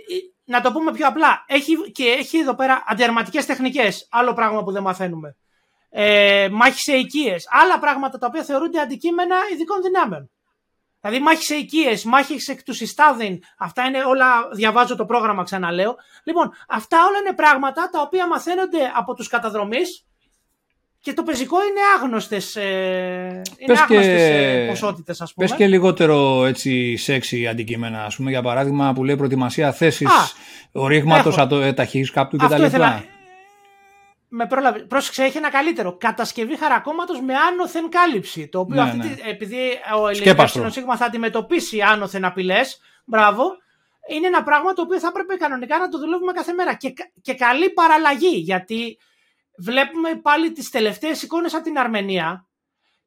να το πούμε πιο απλά, έχει, και έχει εδώ πέρα αντιαρματικές τεχνικές, άλλο πράγμα που δεν μαθαίνουμε. Ε, μάχη σε οικίε, άλλα πράγματα τα οποία θεωρούνται αντικείμενα ειδικών δυνάμεων. Δηλαδή, μάχη σε οικίε, μάχης εκ του συστάδιν, αυτά είναι όλα. Διαβάζω το πρόγραμμα, ξαναλέω. Λοιπόν, αυτά όλα είναι πράγματα τα οποία μαθαίνονται από τους καταδρομή και το πεζικό είναι άγνωστες, ε, είναι άγνωστες και, ε, ποσότητες ας πούμε. Πες και λιγότερο έτσι σεξι αντικείμενα ας πούμε για παράδειγμα που λέει προετοιμασία θέσης ορίγματος, ε, ταχύς κάπου κτλ. Ήθελα... Με πρόλαβε. Πρόσεξε, έχει ένα καλύτερο. Κατασκευή χαρακόμματος με άνωθεν κάλυψη. Το οποίο ναι, αυτή, ναι. επειδή ο ελληνικό Σίγμα θα αντιμετωπίσει άνωθεν απειλές, μπράβο, είναι ένα πράγμα το οποίο θα έπρεπε κανονικά να το δουλεύουμε κάθε μέρα. Και, και καλή παραλλαγή, γιατί βλέπουμε πάλι τις τελευταίες εικόνες από την Αρμενία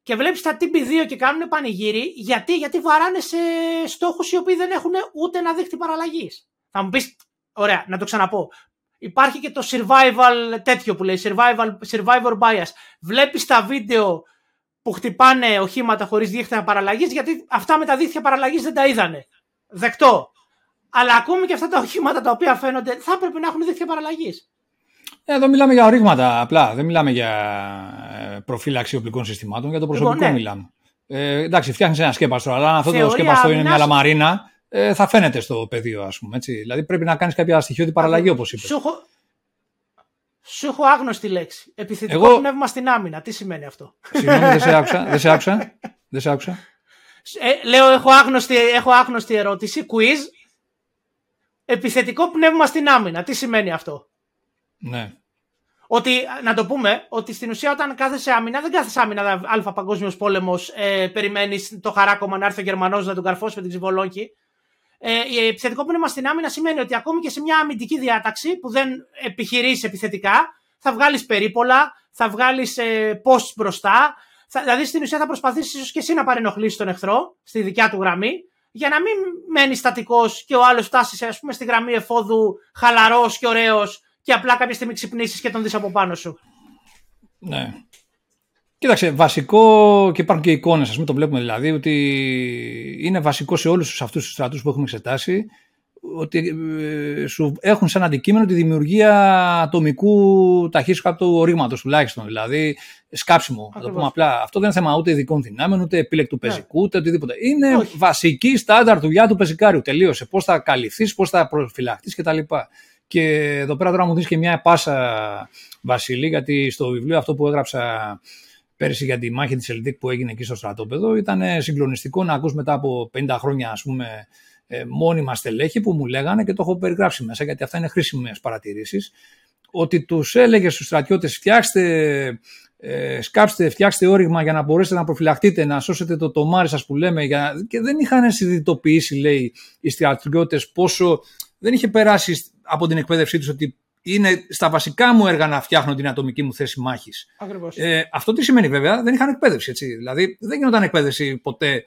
και βλέπεις τα TP2 και κάνουν πανηγύρι γιατί, γιατί βαράνε σε στόχους οι οποίοι δεν έχουν ούτε ένα δίχτυ παραλλαγής. Θα μου πεις, ωραία, να το ξαναπώ. Υπάρχει και το survival τέτοιο που λέει, survival, survivor bias. Βλέπεις τα βίντεο που χτυπάνε οχήματα χωρίς δίχτυα παραλλαγής γιατί αυτά με τα δίχτυα παραλλαγής δεν τα είδανε. Δεκτό. Αλλά ακόμη και αυτά τα οχήματα τα οποία φαίνονται θα έπρεπε να έχουν δίχτυα παραλλαγής. Εδώ μιλάμε για ορίγματα απλά. Δεν μιλάμε για ε, προφύλαξη οπλικών συστημάτων. Για το λοιπόν, προσωπικό ναι. μιλάμε. Ε, εντάξει, φτιάχνεις ένα σκέπαστρο, αλλά αν αυτό το σκέπαστρο είναι μια λαμαρίνα, ε, θα φαίνεται στο πεδίο, ας πούμε. Έτσι. Δηλαδή πρέπει να κάνεις κάποια στοιχειώδη παραλλαγή, όπως είπες. Σου έχω... Σου έχω άγνωστη λέξη. Επιθετικό Εγώ... πνεύμα στην άμυνα. Τι σημαίνει αυτό; Συγγνώμη, δεν σε άκουσα. Δεν σε άκουσα. Δεν σε άκουσα. Ε, λέω, έχω άγνωστη, έχω άγνωστη ερώτηση. Quiz. Επιθετικό πνεύμα στην άμυνα. Τι σημαίνει αυτό; Ναι. Ότι, να το πούμε, ότι στην ουσία όταν κάθεσαι άμυνα, δεν κάθεσαι άμυνα αλφα παγκόσμιος πόλεμος, ε, περιμένεις το χαράκομα να έρθει ο Γερμανός να τον καρφώσει με την ξυβολόκη. Ε, επιθετικό πνεύμα στην άμυνα σημαίνει ότι ακόμη και σε μια αμυντική διάταξη που δεν επιχειρείς επιθετικά, θα βγάλεις περίπολα, θα βγάλεις ε, post μπροστά. Θα, δηλαδή στην ουσία θα προσπαθήσεις ίσως και εσύ να παρενοχλήσεις τον εχθρό στη δικιά του γραμμή, για να μην μένεις στατικός και ο άλλος φτάσει ας πούμε, στη γραμμή εφόδου χαλαρός και ωραίος και απλά κάποια στιγμή ξυπνήσεις και τον δεις από πάνω σου. Ναι. Κοίταξε, βασικό και υπάρχουν και εικόνες, ας πούμε, το βλέπουμε δηλαδή, ότι είναι βασικό σε όλους αυτούς τους στρατούς που έχουμε εξετάσει ότι ε, σου έχουν σαν αντικείμενο τη δημιουργία ατομικού ταχύσκαπτου ορίγματος τουλάχιστον. Δηλαδή σκάψιμο. Να το πούμε απλά. Αυτό δεν είναι θέμα ούτε ειδικών δυνάμεων, ούτε επίλεκτου ναι. πεζικού, ούτε οτιδήποτε. Είναι Όχι. βασική στάνταρ δουλειά του πεζικάριου. Τελείωσε. Πώς θα καλυφθείς, πώς θα προφυλαχθεί κτλ. Και εδώ πέρα τώρα μου δίνεις και μια πάσα, Βασίλη, γιατί στο βιβλίο αυτό που έγραψα πέρυσι για τη μάχη της Ελδίκ που έγινε εκεί στο στρατόπεδο ήταν συγκλονιστικό να ακούς μετά από 50 χρόνια ας πούμε ε, μόνιμα στελέχη που μου λέγανε και το έχω περιγράψει μέσα γιατί αυτά είναι χρήσιμες παρατηρήσεις ότι τους έλεγε στους στρατιώτες φτιάξτε ε, σκάψτε, φτιάξτε όριγμα για να μπορέσετε να προφυλαχτείτε, να σώσετε το τομάρι σας που λέμε για... και δεν είχαν συνειδητοποιήσει λέει οι στρατιώτες πόσο δεν είχε περάσει από την εκπαίδευσή τους ότι είναι στα βασικά μου έργα να φτιάχνω την ατομική μου θέση μάχης. Ε, αυτό τι σημαίνει βέβαια, δεν είχαν εκπαίδευση. Έτσι. Δηλαδή δεν γινόταν εκπαίδευση ποτέ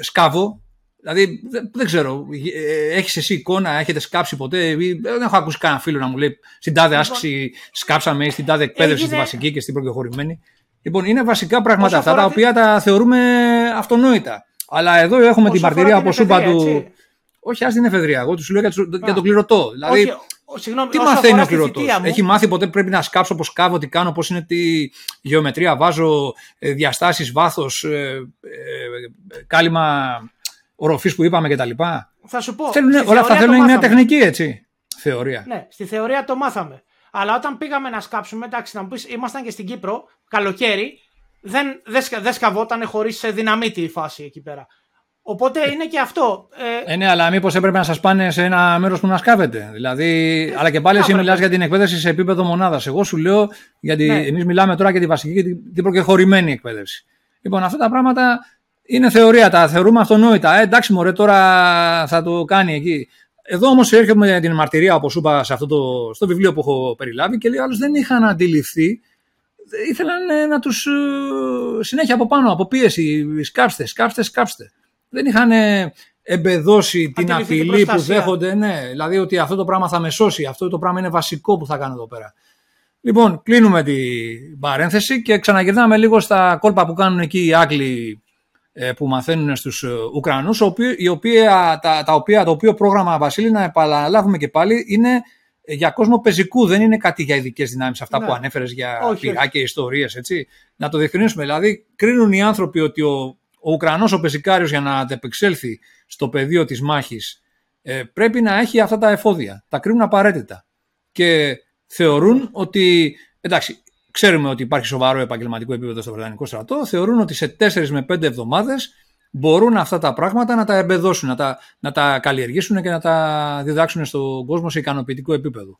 σκάβο. Δηλαδή δεν, ξέρω, ε, έχεις εσύ εικόνα, έχετε σκάψει ποτέ. Δεν έχω ακούσει κανένα φίλο να μου λέει στην τάδε λοιπόν, άσκηση σκάψαμε ή στην τάδε εκπαίδευση στη βασική και στην προκεχωρημένη. Λοιπόν, είναι βασικά πράγματα αυτά τα οποία τα θεωρούμε αυτονόητα. Αλλά εδώ έχουμε την μαρτυρία από σούπα του. Όχι, α την εφεδρεία. Εγώ τους λέω για, για τον κληρωτό. Δηλαδή, Συγγνώμη, τι μαθαίνεις ο κληρωτός; Έχει μάθει ποτέ πρέπει να σκάψω πώς κάβω, τι κάνω, πώς είναι τη γεωμετρία, βάζω ε, διαστάσεις, βάθος, ε, ε, κάλυμα οροφής που είπαμε κτλ. Θα σου πω. Θέλουν, όλα αυτά θέλουν μια τεχνική, έτσι. Θεωρία. Ναι, στη θεωρία το μάθαμε. Αλλά όταν πήγαμε να σκάψουμε, εντάξει, να μου πεις, ήμασταν και στην Κύπρο, καλοκαίρι, δεν, δεν, δεν σκαβόταν χωρίς δυναμίτη η φάση εκεί πέρα. Οπότε είναι και αυτό. Ε, ε ναι, αλλά μήπως έπρεπε να σας πάνε σε ένα μέρος που να σκάβετε. Δηλαδή, ε, αλλά και πάλι εσύ μιλάς για την εκπαίδευση σε επίπεδο μονάδας. Εγώ σου λέω, γιατί ναι. εμείς μιλάμε τώρα για τη βασική και την προκεχωρημένη εκπαίδευση. Λοιπόν, αυτά τα πράγματα είναι θεωρία, τα θεωρούμε αυτονόητα. Ε, εντάξει, μωρέ, τώρα θα το κάνει εκεί. Εδώ όμως έρχομαι την μαρτυρία, όπως είπα, σε αυτό το, στο βιβλίο που έχω περιλάβει και λέει άλλου δεν είχαν αντιληφθεί. Ήθελαν ε, να τους ε, συνέχεια από πάνω, από πίεση. Σκάψτε, σκάψτε, σκάψτε. Δεν είχαν εμπεδώσει την απειλή που δέχονται. Ναι, δηλαδή ότι αυτό το πράγμα θα με σώσει. Αυτό το πράγμα είναι βασικό που θα κάνω εδώ πέρα. Λοιπόν, κλείνουμε την παρένθεση και ξαναγυρνάμε λίγο στα κόλπα που κάνουν εκεί οι Άγγλοι ε, που μαθαίνουν στους ε, Ουκρανούς, η οποία, τα, τα οποία, το οποίο πρόγραμμα, Βασίλη, να επαναλάβουμε και πάλι, είναι για κόσμο πεζικού, δεν είναι κάτι για ειδικές δυνάμεις αυτά ναι. που ανέφερες για πυρά και ιστορίες. Να το διευκρινίσουμε. Δηλαδή, κρίνουν οι άνθρωποι ότι ο, ο Ουκρανός ο πεζικάριος για να αντεπεξέλθει στο πεδίο της μάχης ε, πρέπει να έχει αυτά τα εφόδια. Τα κρίνουν απαραίτητα. Και θεωρούν ότι. Εντάξει, ξέρουμε ότι υπάρχει σοβαρό επαγγελματικό επίπεδο στο Βρετανικό στρατό. Θεωρούν ότι σε 4 με 5 εβδομάδες μπορούν αυτά τα πράγματα να τα εμπεδώσουν, να τα, να τα καλλιεργήσουν και να τα διδάξουν στον κόσμο σε ικανοποιητικό επίπεδο.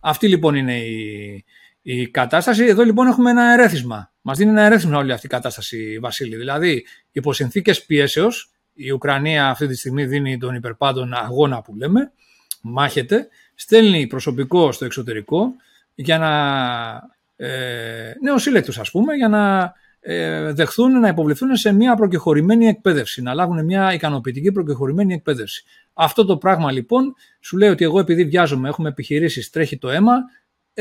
Αυτή λοιπόν είναι η, η κατάσταση. Εδώ λοιπόν έχουμε ένα ερέθισμα. Μας δίνει ένα ερέθισμα όλη αυτή η κατάσταση, Βασίλη. Δηλαδή, υπό συνθήκες πιέσεως, η Ουκρανία αυτή τη στιγμή δίνει τον υπερπάντων αγώνα που λέμε, μάχεται, στέλνει προσωπικό στο εξωτερικό για να ε, νεοσύλλεκτους ας πούμε για να ε, δεχθούν να υποβληθούν σε μια προκεχωρημένη εκπαίδευση, να λάβουν μια ικανοποιητική προκεχωρημένη εκπαίδευση. Αυτό το πράγμα λοιπόν σου λέει ότι εγώ επειδή βιάζομαι, έχουμε επιχειρήσεις, τρέχει το αίμα,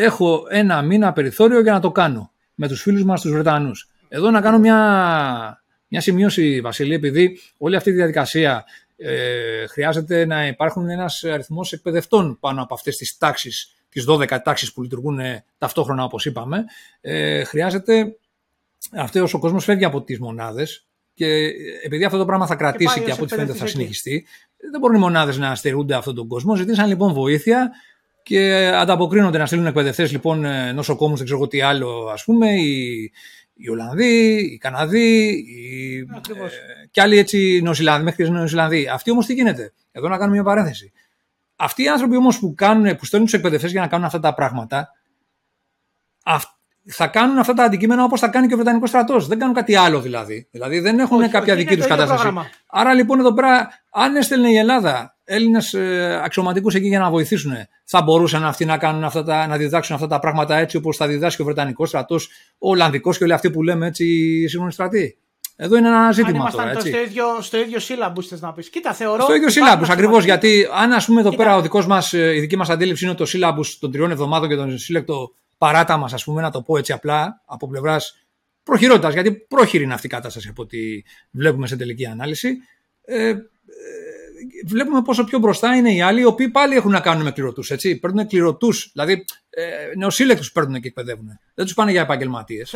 έχω ένα μήνα περιθώριο για να το κάνω με τους φίλους μας τους Βρετανούς. Εδώ να κάνω μια, μια σημείωση Βασίλη, επειδή όλη αυτή η διαδικασία ε, χρειάζεται να υπάρχουν ένας αριθμός εκπαιδευτών πάνω από αυτές τις τάξεις τις 12 τάξεις που λειτουργούν ε, ταυτόχρονα όπως είπαμε, ε, χρειάζεται αυτός ο κόσμος φεύγει από τις μονάδες και επειδή αυτό το πράγμα θα κρατήσει και, και από ό,τι φαίνεται θα συνεχιστεί, δεν μπορούν οι μονάδες να στερούνται αυτόν τον κόσμο. Ζητήσαν λοιπόν βοήθεια και ανταποκρίνονται να στείλουν εκπαιδευτές λοιπόν ε, νοσοκόμους, δεν ξέρω τι άλλο, ας πούμε, οι, οι Ολλανδοί, οι Καναδοί, οι, ε, και άλλοι έτσι Νοσηλανδοί, μέχρι και Νοσηλανδοί. Αυτοί όμως τι γίνεται; Εδώ να κάνουμε μια παρένθεση. Αυτοί οι άνθρωποι όμως που, που στέλνουν τους εκπαιδευτές για να κάνουν αυτά τα πράγματα, θα κάνουν αυτά τα αντικείμενα όπως θα κάνει και ο Βρετανικός στρατός. Δεν κάνουν κάτι άλλο δηλαδή. Δηλαδή δεν έχουν όχι, κάποια όχι, δική τους κατάσταση. Πρόγραμμα. Άρα λοιπόν εδώ πέρα, αν έστελνε η Ελλάδα Έλληνες αξιωματικούς εκεί για να βοηθήσουν, θα μπορούσαν αυτοί να, κάνουν αυτά τα, να διδάξουν αυτά τα πράγματα έτσι όπως θα διδάσκει ο Βρετανικός στρατός, ο Ολλανδικός και όλοι αυτοί που λέμε έτσι οι σύγχρονοι στρατοί. Εδώ είναι ένα ζήτημα αν τώρα. Έτσι. Στο ίδιο, στο ίδιο σύλλαμπου, θε να πεις. Κοίτα, θεωρώ. Στο ίδιο σύλλαμπου, ακριβώς. Γιατί αν ας πούμε εδώ Κοίτα. πέρα ο δικός μας, ε, η δική μας αντίληψη είναι το σύλλαμπου των τριών εβδομάδων και τον σύλλεκτο παράταμα, ας πούμε, να το πω έτσι απλά, από πλευράς προχειρότητας. Γιατί πρόχειρη είναι αυτή η κατάσταση από ό,τι βλέπουμε σε τελική ανάλυση. Ε, ε, βλέπουμε πόσο πιο μπροστά είναι οι άλλοι, οι οποίοι πάλι έχουν να κάνουν με κληρωτού. Παίρνουν κληρωτού, δηλαδή ε, νεοσύλλεκτους παίρνουν και εκπαιδεύουν. Δεν τους πάνε για επαγγελματίες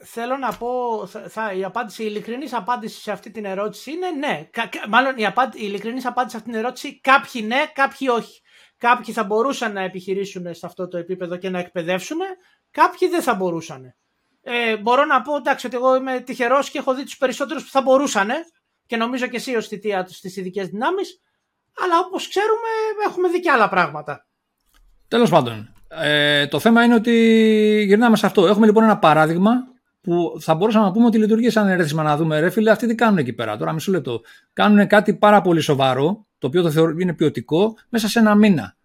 θέλω να πω, θα, η, απάντηση, η ειλικρινής απάντηση σε αυτή την ερώτηση είναι ναι. Κα, μάλλον η, απάντη, η ειλικρινής απάντηση σε αυτή την ερώτηση, κάποιοι ναι, κάποιοι όχι. Κάποιοι θα μπορούσαν να επιχειρήσουν σε αυτό το επίπεδο και να εκπαιδεύσουν, κάποιοι δεν θα μπορούσαν. Ε, μπορώ να πω εντάξει, ότι εγώ είμαι τυχερός και έχω δει τους περισσότερους που θα μπορούσαν και νομίζω και εσύ ως θητεία του στις ειδικές δυνάμεις. Αλλά όπως ξέρουμε, έχουμε δει και άλλα πράγματα. Τέλος πάντων, ε, το θέμα είναι ότι γυρνάμε σε αυτό. Έχουμε λοιπόν ένα παράδειγμα που θα μπορούσαμε να πούμε ότι λειτουργεί σαν ερέθισμα να δούμε, ρε φίλε, αυτοί τι κάνουν εκεί πέρα. Τώρα, μισό λεπτό. Κάνουν κάτι πάρα πολύ σοβαρό, το οποίο το θεωρώ είναι ποιοτικό, μέσα σε ένα μήνα.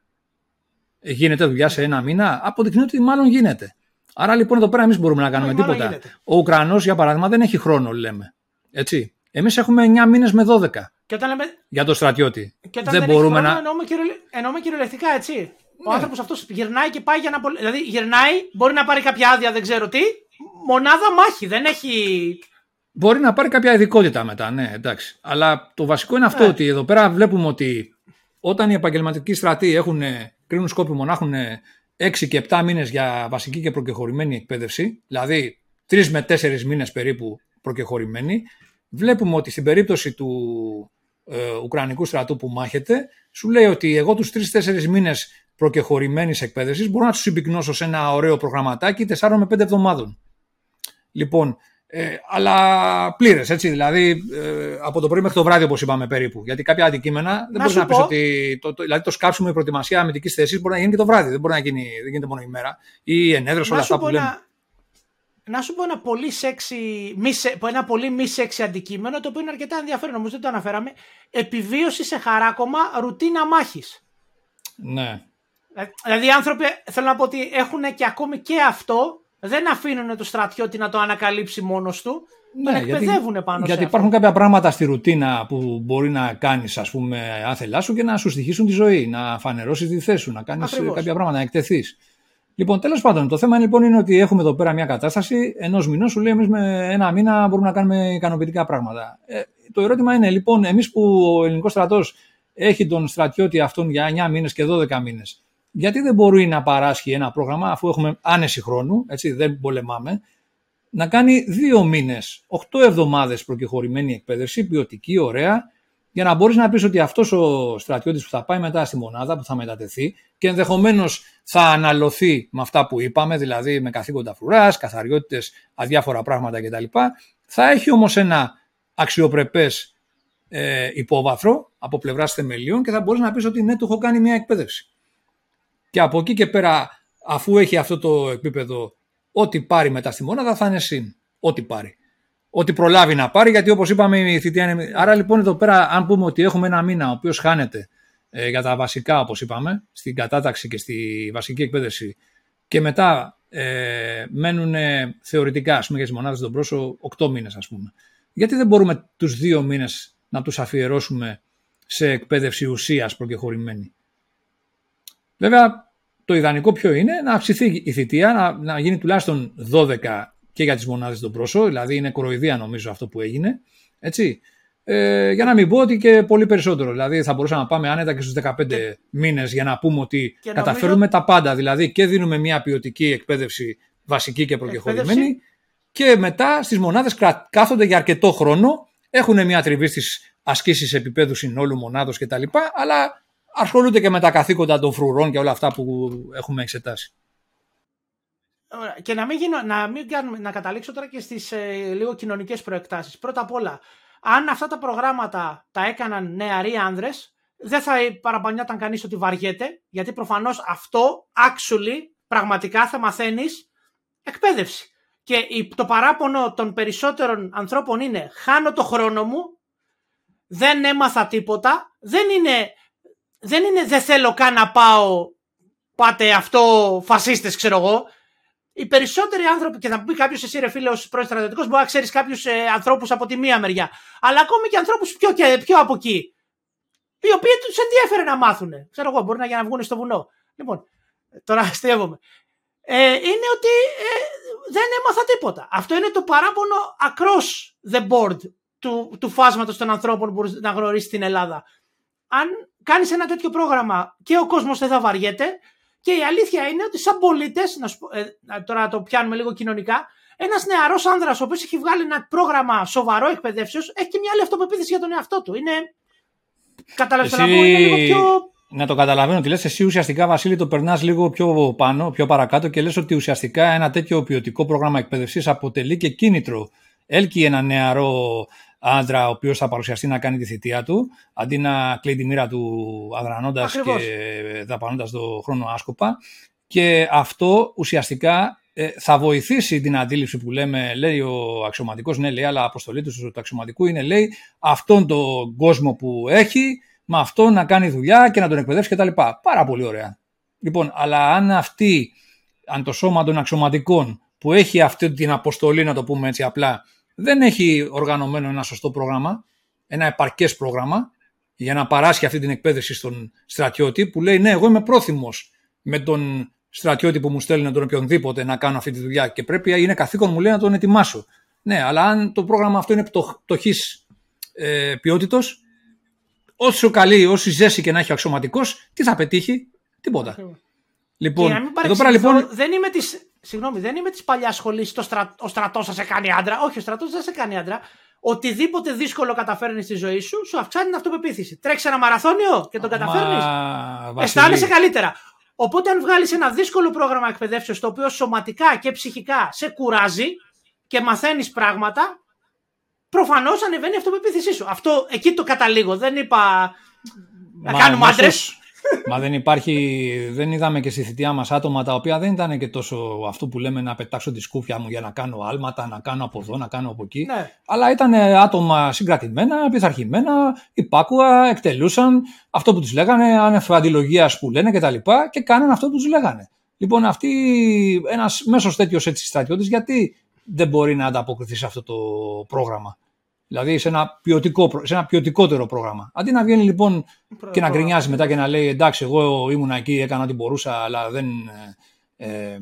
Ε, γίνεται δουλειά σε ένα μήνα, αποδεικνύει ότι μάλλον γίνεται. Άρα λοιπόν εδώ πέρα εμείς μπορούμε να κάνουμε τίποτα. Γίνεται. Ο Ουκρανός, για παράδειγμα, δεν έχει χρόνο, λέμε. Έτσι. Εμείς έχουμε 9 μήνες με 12. Και όταν λέμε... Για το στρατιώτη. Και όταν δεν, δεν μπορούμε χρόνο, να. Εννοούμε, εννοούμε κυριολεκτικά, έτσι. Ναι. Ο άνθρωπος αυτός γυρνάει και πάει για να. Δηλαδή γυρνάει, μπορεί να πάρει κάποια άδεια, δεν ξέρω τι, μονάδα μάχη, δεν έχει... Μπορεί να πάρει κάποια ειδικότητα μετά, ναι, εντάξει. Αλλά το βασικό είναι αυτό, ναι. ότι εδώ πέρα βλέπουμε ότι όταν οι επαγγελματικοί στρατοί έχουν, κρίνουν σκόπιμο να έχουν 6 και 7 μήνες για βασική και προκεχωρημένη εκπαίδευση, δηλαδή 3 με 4 μήνες περίπου προκεχωρημένη, βλέπουμε ότι στην περίπτωση του ε, Ουκρανικού στρατού που μάχεται, σου λέει ότι εγώ τους τρει-τέσσερι μήνες προκεχωρημένης εκπαίδευσης μπορώ να τους συμπυκνώσω σε ένα ωραίο προγραμματάκι 4 με 5 εβδομάδων. Λοιπόν, ε, αλλά πλήρες, έτσι. Δηλαδή ε, από το πρωί μέχρι το βράδυ, όπως είπαμε περίπου. Γιατί κάποια αντικείμενα δεν μπορείς να πεις ότι. Το, το, δηλαδή το σκάψιμο, η προετοιμασία αμυντικής θέσης μπορεί να γίνει και το βράδυ. Δεν μπορεί να γίνει, δεν γίνεται μόνο η μέρα. Ή η ενέδρε, όλα αυτά που λέμε. Να σου πω ένα πολύ σεξι, ένα πολύ μη σεξι αντικείμενο, το οποίο είναι αρκετά ενδιαφέρον, νομίζω δεν το αναφέραμε. Επιβίωση σε χαράκομα, ρουτίνα μάχης. Ναι. Δηλαδή οι άνθρωποι, θέλω να πω ότι έχουν και ακόμη και αυτό, δεν αφήνουν το στρατιώτη να το ανακαλύψει μόνος του. Ναι, τον εκπαιδεύουν γιατί, πάνω Γιατί υπάρχουν κάποια πράγματα στη ρουτίνα που μπορεί να κάνεις, ας πούμε, άθελά σου και να σου στοιχήσουν τη ζωή. Να φανερώσεις τη θέση σου, να κάνεις κάποια πράγματα, να εκτεθείς. Λοιπόν, τέλος πάντων, το θέμα λοιπόν είναι ότι έχουμε εδώ πέρα μια κατάσταση ενός μηνός. Σου λέει, εμείς με ένα μήνα μπορούμε να κάνουμε ικανοποιητικά πράγματα. Ε, το ερώτημα είναι λοιπόν, εμείς που ο ελληνικός στρατός έχει τον στρατιώτη αυτόν για 9 μήνες και 12 μήνες, γιατί δεν μπορεί να παράσχει ένα πρόγραμμα, αφού έχουμε άνεση χρόνου, έτσι, δεν πολεμάμε, να κάνει δύο μήνες, 8 εβδομάδες προκεχωρημένη εκπαίδευση, ποιοτική, ωραία, για να μπορείς να πεις ότι αυτός ο στρατιώτης που θα πάει μετά στη μονάδα, που θα μετατεθεί και ενδεχομένως θα αναλωθεί με αυτά που είπαμε, δηλαδή με καθήκοντα φρουράς, καθαριότητες, αδιάφορα πράγματα κτλ. Θα έχει όμως ένα αξιοπρεπές ε, υπόβαθρο από πλευράς θεμελίων και θα μπορείς να πεις ότι ναι, του έχω κάνει μια εκπαίδευση. Και από εκεί και πέρα, αφού έχει αυτό το επίπεδο, ό,τι πάρει μετά στη μονάδα θα είναι συν. Ό,τι πάρει. Ό,τι προλάβει να πάρει, γιατί όπως είπαμε η θητεία είναι. Άρα λοιπόν εδώ πέρα, αν πούμε ότι έχουμε ένα μήνα ο οποίος χάνεται ε, για τα βασικά, όπως είπαμε, στην κατάταξη και στη βασική εκπαίδευση, και μετά ε, μένουν θεωρητικά, ας πούμε, για τις μονάδες των πρόσωπων, 8 μήνες, ας πούμε. Γιατί δεν μπορούμε τους δύο μήνες να τους αφιερώσουμε σε εκπαίδευση ουσίας προκεχωρημένη; Βέβαια, το ιδανικό ποιο είναι να αυξηθεί η θητεία, να, να γίνει τουλάχιστον 12 και για τις μονάδες των πρόσω, δηλαδή είναι κοροϊδία νομίζω αυτό που έγινε, έτσι. Ε, για να μην πω ότι και πολύ περισσότερο. Δηλαδή θα μπορούσαμε να πάμε άνετα και στους 15 και... μήνες για να πούμε ότι καταφέρουμε τα πάντα. Δηλαδή και δίνουμε μια ποιοτική εκπαίδευση βασική και προκεχωρημένη και μετά στις μονάδες κάθονται για αρκετό χρόνο, έχουν μια τριβή στις ασκήσεις επίπεδου συνόλου μονάδος κτλ. Αλλά ασχολούνται και με τα καθήκοντα των φρουρών και όλα αυτά που έχουμε εξετάσει. Και να μην, γίνω, να, μην κάνουμε, να καταλήξω τώρα και στις ε, λίγο κοινωνικές προεκτάσεις. Πρώτα απ' όλα, αν αυτά τα προγράμματα τα έκαναν νεαροί άνδρες, δεν θα παραπανιόταν κανείς ότι βαριέται, γιατί προφανώς αυτό, actually, πραγματικά θα μαθαίνεις εκπαίδευση. Και το παράπονο των περισσότερων ανθρώπων είναι χάνω το χρόνο μου, δεν έμαθα τίποτα, δεν είναι δεν είναι δεν θέλω καν να πάω, πάτε αυτό φασίστες ξέρω εγώ. Οι περισσότεροι άνθρωποι, και θα μου πει κάποιος εσύ ρε φίλε, ως πρώην στρατιωτικός, μπορεί να ξέρεις κάποιους ε, ανθρώπους από τη μία μεριά. Αλλά ακόμη και ανθρώπους πιο, πιο από εκεί. Οι οποίοι τους ενδιαφέρει να μάθουν. Ξέρω εγώ, μπορεί να για να βγουν στο βουνό. Λοιπόν, τώρα αστείευομαι. Ε, είναι ότι ε, δεν έμαθα τίποτα. Αυτό είναι το παράπονο across the board του, του φάσματος των ανθρώπων που μπορείς να γνωρίσεις την Ελλάδα. Αν κάνεις ένα τέτοιο πρόγραμμα και ο κόσμος δεν θα βαριέται. Και η αλήθεια είναι ότι, σαν πολίτε, ε, τώρα το πιάνουμε λίγο κοινωνικά, ένας νεαρός άνδρας ο οποίος έχει βγάλει ένα πρόγραμμα σοβαρό εκπαιδεύσεως έχει και μια άλλη αυτοπεποίθηση για τον εαυτό του. Είναι. Καταλαβαίνω να πω, είναι λίγο πιο. Να το καταλαβαίνω ότι λες, εσύ ουσιαστικά Βασίλη το περνάς λίγο πιο πάνω, πιο παρακάτω και λες ότι ουσιαστικά ένα τέτοιο ποιοτικό πρόγραμμα εκπαίδευσης αποτελεί και κίνητρο. Έλκει ένα νεαρό άντρα ο οποίος θα παρουσιαστεί να κάνει τη θητεία του, αντί να κλείνει τη μοίρα του αδρανώντας και δαπανώντας το χρόνο άσκοπα. Και αυτό ουσιαστικά ε, θα βοηθήσει την αντίληψη που λέμε, λέει ο αξιωματικός, ναι λέει, αλλά αποστολή του του αξιωματικού είναι, λέει, αυτόν τον κόσμο που έχει, με αυτό να κάνει δουλειά και να τον εκπαιδεύσει κτλ. Πάρα πολύ ωραία. Λοιπόν, αλλά αν αυτή, αν το σώμα των αξιωματικών που έχει αυτή την αποστολή, να το πούμε έτσι απλά, δεν έχει οργανωμένο ένα σωστό πρόγραμμα, ένα επαρκές πρόγραμμα για να παράσχει αυτή την εκπαίδευση στον στρατιώτη που λέει ναι εγώ είμαι πρόθυμος με τον στρατιώτη που μου στέλνει τον οποιονδήποτε να κάνω αυτή τη δουλειά και πρέπει είναι καθήκον μου λέει να τον ετοιμάσω. Ναι, αλλά αν το πρόγραμμα αυτό είναι πτωχής ε, ποιότητος, όσο καλή, όση ζέση και να έχει ο αξιωματικός, τι θα πετύχει, τίποτα. Λοιπόν, εδώ πέρα λοιπόν. Δεν είμαι της, Συγγνώμη, δεν είμαι της παλιάς σχολής. Στρα... Ο στρατός σα σε κάνει άντρα. Όχι, ο στρατός δεν σε κάνει άντρα. οτιδήποτε δύσκολο καταφέρνεις στη ζωή σου, σου αυξάνει την αυτοπεποίθηση. Τρέξει ένα μαραθώνιο και τον καταφέρνεις. Αισθάνεσαι καλύτερα. Οπότε, αν βγάλεις ένα δύσκολο πρόγραμμα εκπαιδεύσεως, το οποίο σωματικά και ψυχικά σε κουράζει και μαθαίνεις πράγματα, προφανώς ανεβαίνει η αυτοπεποίθησή σου. Αυτό εκεί το καταλήγω. Δεν είπα να κάνουμε άντρες. Μα δεν υπάρχει, δεν είδαμε και στη θητεία μας άτομα τα οποία δεν ήταν και τόσο αυτό που λέμε να πετάξω τη σκούφια μου για να κάνω άλματα, να κάνω από εδώ, να κάνω από εκεί. Ναι. Αλλά ήταν άτομα συγκρατημένα, πειθαρχημένα, υπάκουα, εκτελούσαν αυτό που τους λέγανε, ανεφαντιλογία που λένε κτλ. Και, και κάναν αυτό που τους λέγανε. Λοιπόν, αυτή ένας μέσος τέτοιος στρατιώτης, γιατί δεν μπορεί να ανταποκριθεί σε αυτό το πρόγραμμα; Δηλαδή σε ένα, ποιοτικό, σε ένα ποιοτικότερο πρόγραμμα. Αντί να βγαίνει λοιπόν και να γκρινιάζει μετά και να λέει εντάξει, εγώ ήμουν εκεί, έκανα ό,τι μπορούσα, αλλά δεν ε, ε,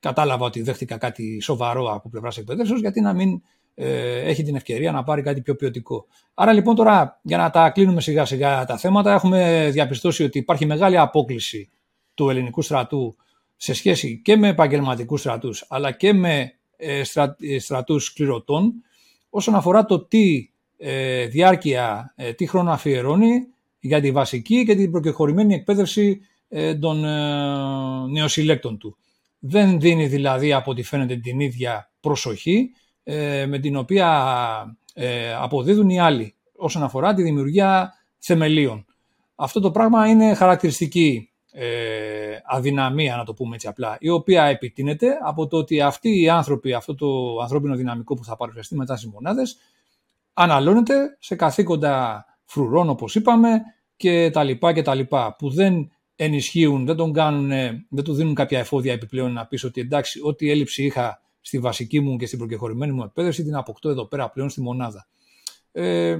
κατάλαβα ότι δέχτηκα κάτι σοβαρό από πλευράς εκπαιδεύσεως, γιατί να μην ε, έχει την ευκαιρία να πάρει κάτι πιο ποιοτικό. Άρα λοιπόν τώρα, για να τα κλείνουμε σιγά σιγά τα θέματα, έχουμε διαπιστώσει ότι υπάρχει μεγάλη απόκληση του ελληνικού στρατού σε σχέση και με επαγγελματικούς στρατούς αλλά και με ε, στρατούς κληρωτών όσον αφορά το τι ε, διάρκεια, ε, τι χρόνο αφιερώνει για τη βασική και την προκεχωρημένη εκπαίδευση ε, των ε, νεοσυλλέκτων του. Δεν δίνει δηλαδή από ό,τι φαίνεται την ίδια προσοχή με την οποία αποδίδουν οι άλλοι όσον αφορά τη δημιουργία θεμελίων. Αυτό το πράγμα είναι χαρακτηριστική ε, αδυναμία, να το πούμε έτσι απλά, η οποία επιτείνεται από το ότι αυτοί οι άνθρωποι, αυτό το ανθρώπινο δυναμικό που θα παρουσιαστεί μετά στις μονάδες, αναλώνεται σε καθήκοντα φρουρών, όπως είπαμε, και τα λοιπά και τα λοιπά, που δεν ενισχύουν, δεν τον κάνουν, δεν του δίνουν κάποια εφόδια επιπλέον να πεις ότι εντάξει, ό,τι έλλειψη είχα στη βασική μου και στην προκεχωρημένη μου εκπαίδευση την αποκτώ εδώ πέρα πλέον στη μονάδα. Ε,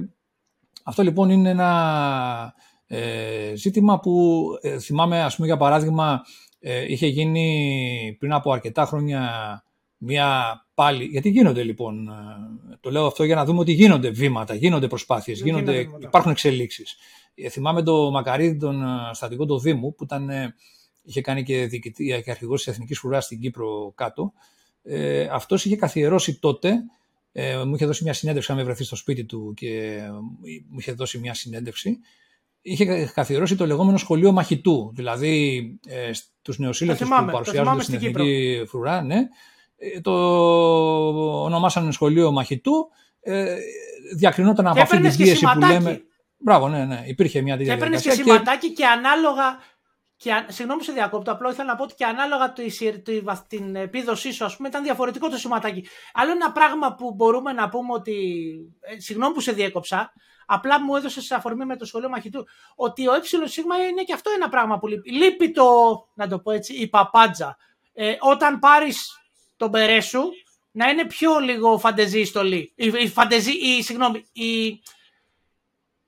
αυτό λοιπόν είναι ένα ε, ζήτημα που ε, θυμάμαι, ας πούμε για παράδειγμα, ε, είχε γίνει πριν από αρκετά χρόνια μια πάλι, γιατί γίνονται λοιπόν, ε, το λέω αυτό για να δούμε ότι γίνονται βήματα, γίνονται προσπάθειες, γίνονται, υπάρχουν εξελίξεις. Ε, θυμάμαι το Μακαρίδη, τον στατικό του Δήμου, που ήταν, είχε κάνει και διοικητή και αρχηγός της Εθνικής Φρουράς στην Κύπρο κάτω. Ε, αυτός είχε καθιερώσει τότε, ε, μου είχε δώσει μια συνέντευξη, αν με βρεθεί στο σπίτι του και μου είχε δώσει μια συνέντευξη, είχε καθιερώσει το λεγόμενο σχολείο μαχητού. Δηλαδή ε, στους νεοσύλλεκτους που παρουσιάζονται στην Εθνική Φρουρά, ναι, ε, το ονομάσανε σχολείο μαχητού. Ε, διακρινόταν από αυτή την πίεση που λέμε. Μπράβο, ναι, ναι. Υπήρχε μια τέτοια Και έπαιρνες και σηματάκι και, και ανάλογα. Και, συγγνώμη που σε διακόπτω, απλό ήθελα να πω ότι και ανάλογα την επίδοσή σου, ας πούμε, ήταν διαφορετικό το σηματάκι. Άλλο ένα πράγμα που μπορούμε να πούμε ότι. Ε, συγγνώμη που σε διέκοψα, Απλά μου έδωσες σε αφορμή με το σχολείο μαχητού ότι ο ΕΣ είναι και αυτό ένα πράγμα που λείπει. Λείπει το, να το πω έτσι, η παπάντζα. Ε, όταν πάρεις τον περέ σου, να είναι πιο λίγο φαντεζή η στολή. Η, η φαντεζή, η, συγγνώμη, η,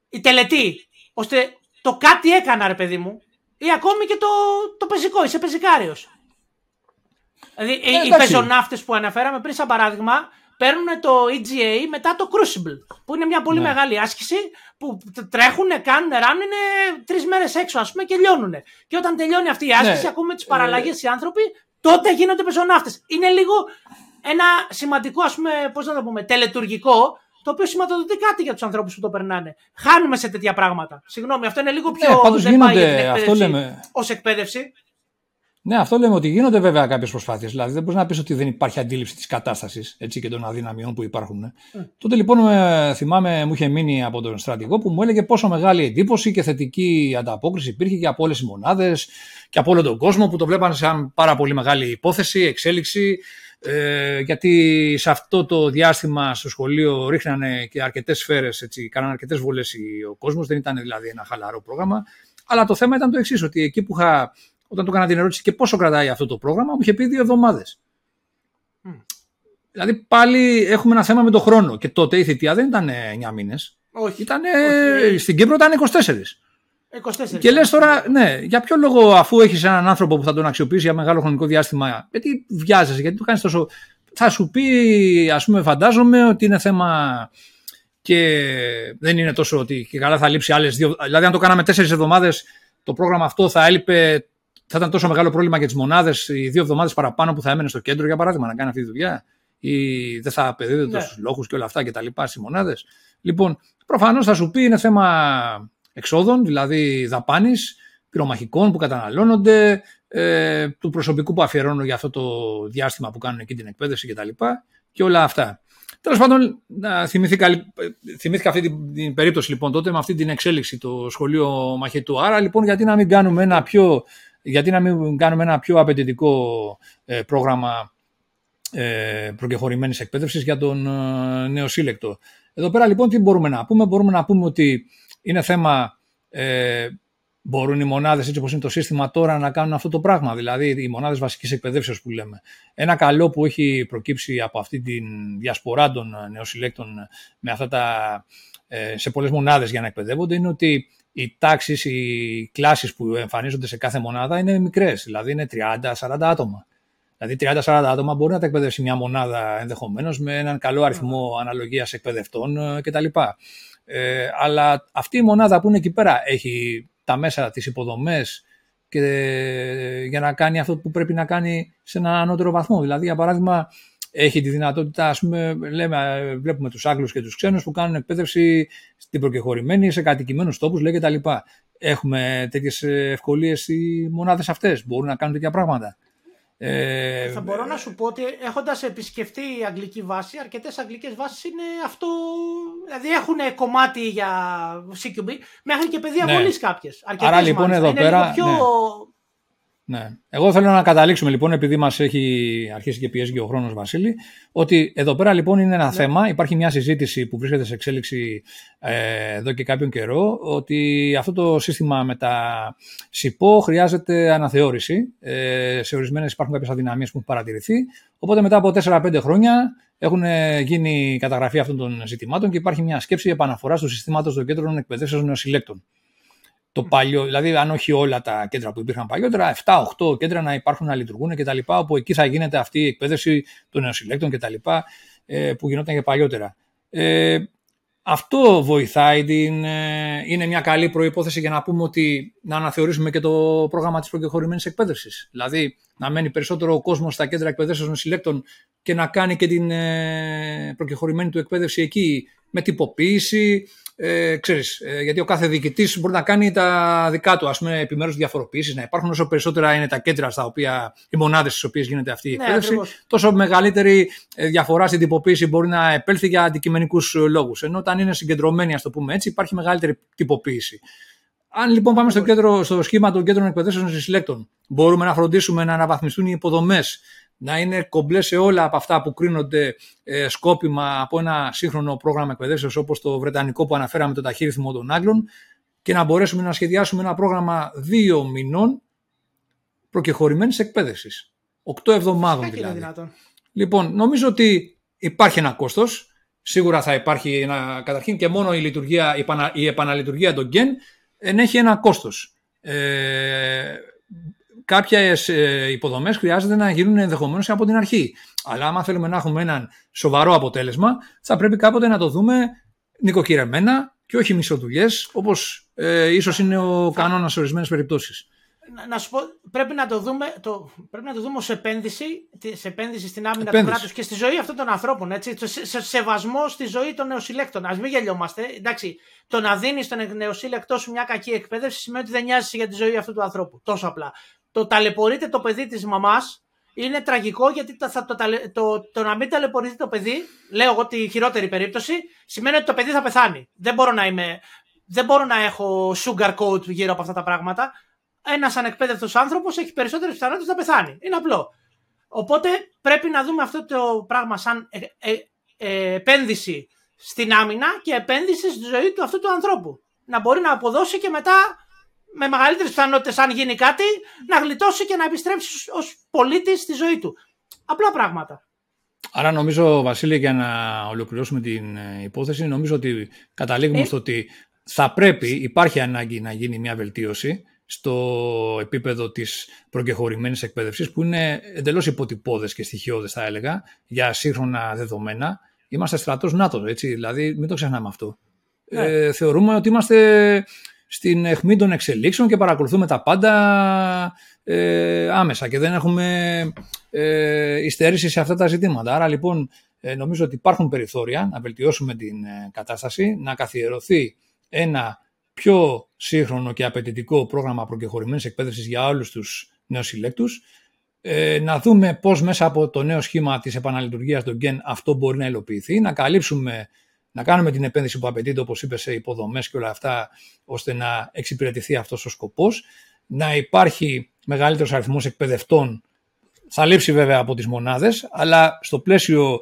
η τελετή. Ώστε το κάτι έκανα, ρε παιδί μου. Ή ακόμη και το, το πεζικό, είσαι πεζικάριος. Δηλαδή, ε, οι, οι πεζοναύτες που αναφέραμε πριν, σαν παράδειγμα, παίρνουν το EGA μετά το Crucible, που είναι μια πολύ ναι. μεγάλη άσκηση που τρέχουν, κάνουν, ράνουν τρεις μέρες έξω, ας πούμε, και λιώνουν. Και όταν τελειώνει αυτή η ναι. άσκηση, ναι. ακούμε τις παραλλαγές ε... οι άνθρωποι, τότε γίνονται πεζοναύτες. Είναι λίγο ένα σημαντικό, ας πούμε, πώς να το πούμε, τελετουργικό, το οποίο σηματοδοτεί κάτι για τους ανθρώπους που το περνάνε. Χάνουμε σε τέτοια πράγματα. Συγγνώμη, αυτό είναι λίγο ναι, πιο. Ναι, δεν πάει για την Ω εκπαίδευση. Ναι, αυτό λέμε ότι γίνονται βέβαια κάποιες προσπάθειες. Δηλαδή δεν μπορείς να πεις ότι δεν υπάρχει αντίληψη της κατάστασης και των αδυναμιών που υπάρχουν. Mm. Τότε λοιπόν θυμάμαι, μου είχε μείνει από τον στρατηγό που μου έλεγε πόσο μεγάλη εντύπωση και θετική ανταπόκριση υπήρχε και από όλες οι μονάδες και από όλο τον κόσμο που το βλέπανε σαν πάρα πολύ μεγάλη υπόθεση, εξέλιξη. Ε, γιατί σε αυτό το διάστημα στο σχολείο ρίχνανε και αρκετές σφαίρες, κάνανε αρκετές βολές ο κόσμος. Δεν ήταν δηλαδή ένα χαλαρό πρόγραμμα. Αλλά το θέμα ήταν το εξής, ότι εκεί που είχα όταν του έκανα την ερώτηση και πόσο κρατάει αυτό το πρόγραμμα, μου είχε πει δύο εβδομάδες. Mm. Δηλαδή πάλι έχουμε ένα θέμα με τον χρόνο. Και τότε η θητεία δεν ήταν 9 μήνες. Όχι. Ήτανε, όχι. Στην Κύπρο ήταν 24. 24. Και λες τώρα, ναι, για ποιο λόγο αφού έχεις έναν άνθρωπο που θα τον αξιοποιήσει για μεγάλο χρονικό διάστημα, γιατί βιάζεσαι, γιατί το κάνεις τόσο. Θα σου πει, ας πούμε, φαντάζομαι ότι είναι θέμα και δεν είναι τόσο ότι και καλά θα λείψει άλλες δύο. Δηλαδή, αν το κάναμε τέσσερις εβδομάδες, το πρόγραμμα αυτό θα έλειπε θα ήταν τόσο μεγάλο πρόβλημα για τις μονάδες οι δύο εβδομάδες παραπάνω που θα έμενε στο κέντρο, για παράδειγμα, να κάνει αυτή τη δουλειά. ή δεν θα απαιτείται ναι. στου λόγους και όλα αυτά και τα λοιπά στις μονάδες. Λοιπόν, προφανώς θα σου πει είναι θέμα εξόδων, δηλαδή δαπάνης, πυρομαχικών που καταναλώνονται, ε, του προσωπικού που αφιερώνουν για αυτό το διάστημα που κάνουν εκεί την εκπαίδευση κτλ. Και, και όλα αυτά. Τέλος πάντων, θυμήθηκα, θυμήθηκα αυτή την, την, περίπτωση λοιπόν τότε με αυτή την εξέλιξη το σχολείο μαχητού. Άρα λοιπόν, γιατί να μην κάνουμε ένα πιο, γιατί να μην κάνουμε ένα πιο απαιτητικό ε, πρόγραμμα ε, προκεχωρημένης εκπαίδευσης για τον ε, νεοσύλλεκτο. Εδώ πέρα λοιπόν τι μπορούμε να πούμε; Μπορούμε να πούμε ότι είναι θέμα ε, μπορούν οι μονάδες, έτσι όπως είναι το σύστημα τώρα, να κάνουν αυτό το πράγμα. Δηλαδή, οι μονάδες βασικής εκπαιδεύσεως που λέμε. Ένα καλό που έχει προκύψει από αυτή τη διασπορά των νεοσυλλέκτων με αυτά τα, ε, σε πολλές μονάδες για να εκπαιδεύονται είναι ότι οι τάξεις, οι κλάσεις που εμφανίζονται σε κάθε μονάδα είναι μικρές. Δηλαδή, είναι 30-40 άτομα. Δηλαδή, 30-40 άτομα μπορεί να τα εκπαιδεύσει μια μονάδα ενδεχομένως με έναν καλό αριθμό αναλογίας εκπαιδευτών ε, κτλ. Ε, αλλά αυτή η μονάδα που είναι εκεί πέρα έχει τα μέσα, τις υποδομές και για να κάνει αυτό που πρέπει να κάνει σε έναν ανώτερο βαθμό. Δηλαδή, για παράδειγμα, έχει τη δυνατότητα, ας πούμε, λέμε, βλέπουμε τους Άγγλους και τους ξένους που κάνουν εκπαίδευση στην προκεχωρημένη, σε κατοικημένους τόπους, λέει και τα λοιπά. Έχουμε τέτοιες ευκολίες οι μονάδες αυτές, μπορούν να κάνουν τέτοια πράγματα. Ε, θα μπορώ να σου πω ότι έχοντας επισκεφτεί η αγγλική βάση, αρκετές αγγλικές βάσεις είναι αυτό. Δηλαδή έχουν κομμάτι για CQB μέχρι και παιδεία ναι. βολής κάποιες. Άρα λοιπόν εδώ πέρα. Πιο... Ναι. Ναι. Εγώ θέλω να καταλήξουμε λοιπόν, επειδή μας έχει αρχίσει και πιέζει και ο χρόνος, Βασίλη, ότι εδώ πέρα λοιπόν είναι ένα ναι. θέμα. Υπάρχει μια συζήτηση που βρίσκεται σε εξέλιξη ε, εδώ και κάποιον καιρό, ότι αυτό το σύστημα με τα ΣΥΠΟ χρειάζεται αναθεώρηση. Ε, σε ορισμένες υπάρχουν κάποιες αδυναμίες που έχουν παρατηρηθεί. Οπότε μετά από 4-5 χρόνια έχουν γίνει καταγραφή αυτών των ζητημάτων και υπάρχει μια σκέψη επαναφοράς του συστήματος των κέντρων εκπαιδεύσεων νεοσυλλέκτων το παλιό, δηλαδή αν όχι όλα τα κέντρα που υπήρχαν παλιότερα, 7-8 κέντρα να υπάρχουν να λειτουργούν κτλ. Όπου εκεί θα γίνεται αυτή η εκπαίδευση των νεοσυλλέκτων κτλ. Ε, που γινόταν και παλιότερα. Ε, αυτό βοηθάει, την, ε, είναι μια καλή προϋπόθεση για να πούμε ότι να αναθεωρήσουμε και το πρόγραμμα της προκεχωρημένης εκπαίδευσης. Δηλαδή να μένει περισσότερο ο κόσμος στα κέντρα εκπαιδεύσεων νοσηλέκτων και να κάνει και την ε, προκεχωρημένη του εκπαίδευση εκεί με τυποποίηση, ε, ξέρεις, ε, γιατί ο κάθε διοικητής μπορεί να κάνει τα δικά του, ας πούμε, επιμέρους διαφοροποιήσεις, να υπάρχουν όσο περισσότερα είναι τα κέντρα στα οποία, οι μονάδες στις οποίες γίνεται αυτή η ναι, εκπαίδευση, τόσο μεγαλύτερη ε, διαφορά στην τυποποίηση μπορεί να επέλθει για αντικειμενικούς λόγους. Ενώ όταν είναι συγκεντρωμένη, ας το πούμε έτσι, υπάρχει μεγαλύτερη τυποποίηση. Αν λοιπόν πάμε στο, κέντρο, στο σχήμα των κέντρων εκπαιδεύσεων συλλέκτων, μπορούμε να φροντίσουμε να αναβαθμιστούν οι υποδομές να είναι κομπλέ σε όλα από αυτά που κρίνονται ε, σκόπιμα από ένα σύγχρονο πρόγραμμα εκπαιδεύσεως όπως το βρετανικό που αναφέραμε το ταχύριθμο των Άγγλων και να μπορέσουμε να σχεδιάσουμε ένα πρόγραμμα δύο μηνών προκεχωρημένης εκπαίδευσης. Οκτώ εβδομάδων δηλαδή. Λοιπόν, νομίζω ότι υπάρχει ένα κόστος. Σίγουρα θα υπάρχει ένα, καταρχήν και μόνο η, λειτουργία, η, η επαναλειτουργία των γκεν ενέχει ένα κόστος. Ε, κάποιες υποδομές χρειάζεται να γίνουν ενδεχομένως από την αρχή. Αλλά άμα θέλουμε να έχουμε έναν σοβαρό αποτέλεσμα, θα πρέπει κάποτε να το δούμε νοικοκυρεμένα και όχι μισοδουλειές, όπως ε, ίσως είναι ο κανόνας σε ορισμένες περιπτώσεις. Να, σου πω, πρέπει να το δούμε, το, πρέπει να το δούμε ως επένδυση, σε επένδυση στην άμυνα του κράτους και στη ζωή αυτών των ανθρώπων. Έτσι, σε, σε σεβασμό στη ζωή των νεοσύλλεκτων. Α μην γελιόμαστε. Εντάξει, το να δίνεις στον νεοσύλλεκτό σου μια κακή εκπαίδευση σημαίνει ότι δεν νοιάζει για τη ζωή αυτού του ανθρώπου. Τόσο απλά το ταλαιπωρείται το παιδί της μαμάς είναι τραγικό γιατί το, το, το, το, να μην ταλαιπωρείται το παιδί, λέω εγώ τη χειρότερη περίπτωση, σημαίνει ότι το παιδί θα πεθάνει. Δεν μπορώ να, είμαι, δεν μπορώ να έχω sugar coat γύρω από αυτά τα πράγματα. Ένας ανεκπαίδευτος άνθρωπος έχει περισσότερες πιθανότητες να πεθάνει. Είναι απλό. Οπότε πρέπει να δούμε αυτό το πράγμα σαν ε, ε, ε, επένδυση στην άμυνα και επένδυση στη ζωή του αυτού του ανθρώπου. Να μπορεί να αποδώσει και μετά με μεγαλύτερες πιθανότητες, αν γίνει κάτι, να γλιτώσει και να επιστρέψει ως πολίτη στη ζωή του. Απλά πράγματα. Άρα νομίζω, Βασίλη, για να ολοκληρώσουμε την ε, υπόθεση, νομίζω ότι καταλήγουμε ε... στο ότι θα πρέπει, υπάρχει ανάγκη να γίνει μια βελτίωση στο επίπεδο της προκεχωρημένης εκπαίδευσης που είναι εντελώς υποτυπώδες και στοιχειώδες θα έλεγα για σύγχρονα δεδομένα. Είμαστε στρατός ΝΑΤΟ, έτσι, δηλαδή μην το ξεχνάμε αυτό. Ναι. Ε, θεωρούμε ότι είμαστε στην αιχμή των εξελίξεων και παρακολουθούμε τα πάντα ε, άμεσα και δεν έχουμε ε, υστερήσει σε αυτά τα ζητήματα. Άρα λοιπόν ε, νομίζω ότι υπάρχουν περιθώρια να βελτιώσουμε την ε, κατάσταση, να καθιερωθεί ένα πιο σύγχρονο και απαιτητικό πρόγραμμα προκεχωρημένης εκπαίδευσης για όλους τους νεοσυλλέκτου. Ε, να δούμε πώς μέσα από το νέο σχήμα της επαναλειτουργίας των ΓΕΝ αυτό μπορεί να υλοποιηθεί, να καλύψουμε, να κάνουμε την επένδυση που απαιτείται, όπως είπες, σε υποδομές και όλα αυτά, ώστε να εξυπηρετηθεί αυτός ο σκοπός. Να υπάρχει μεγαλύτερος αριθμός εκπαιδευτών. Θα λείψει βέβαια από τις μονάδες, αλλά στο πλαίσιο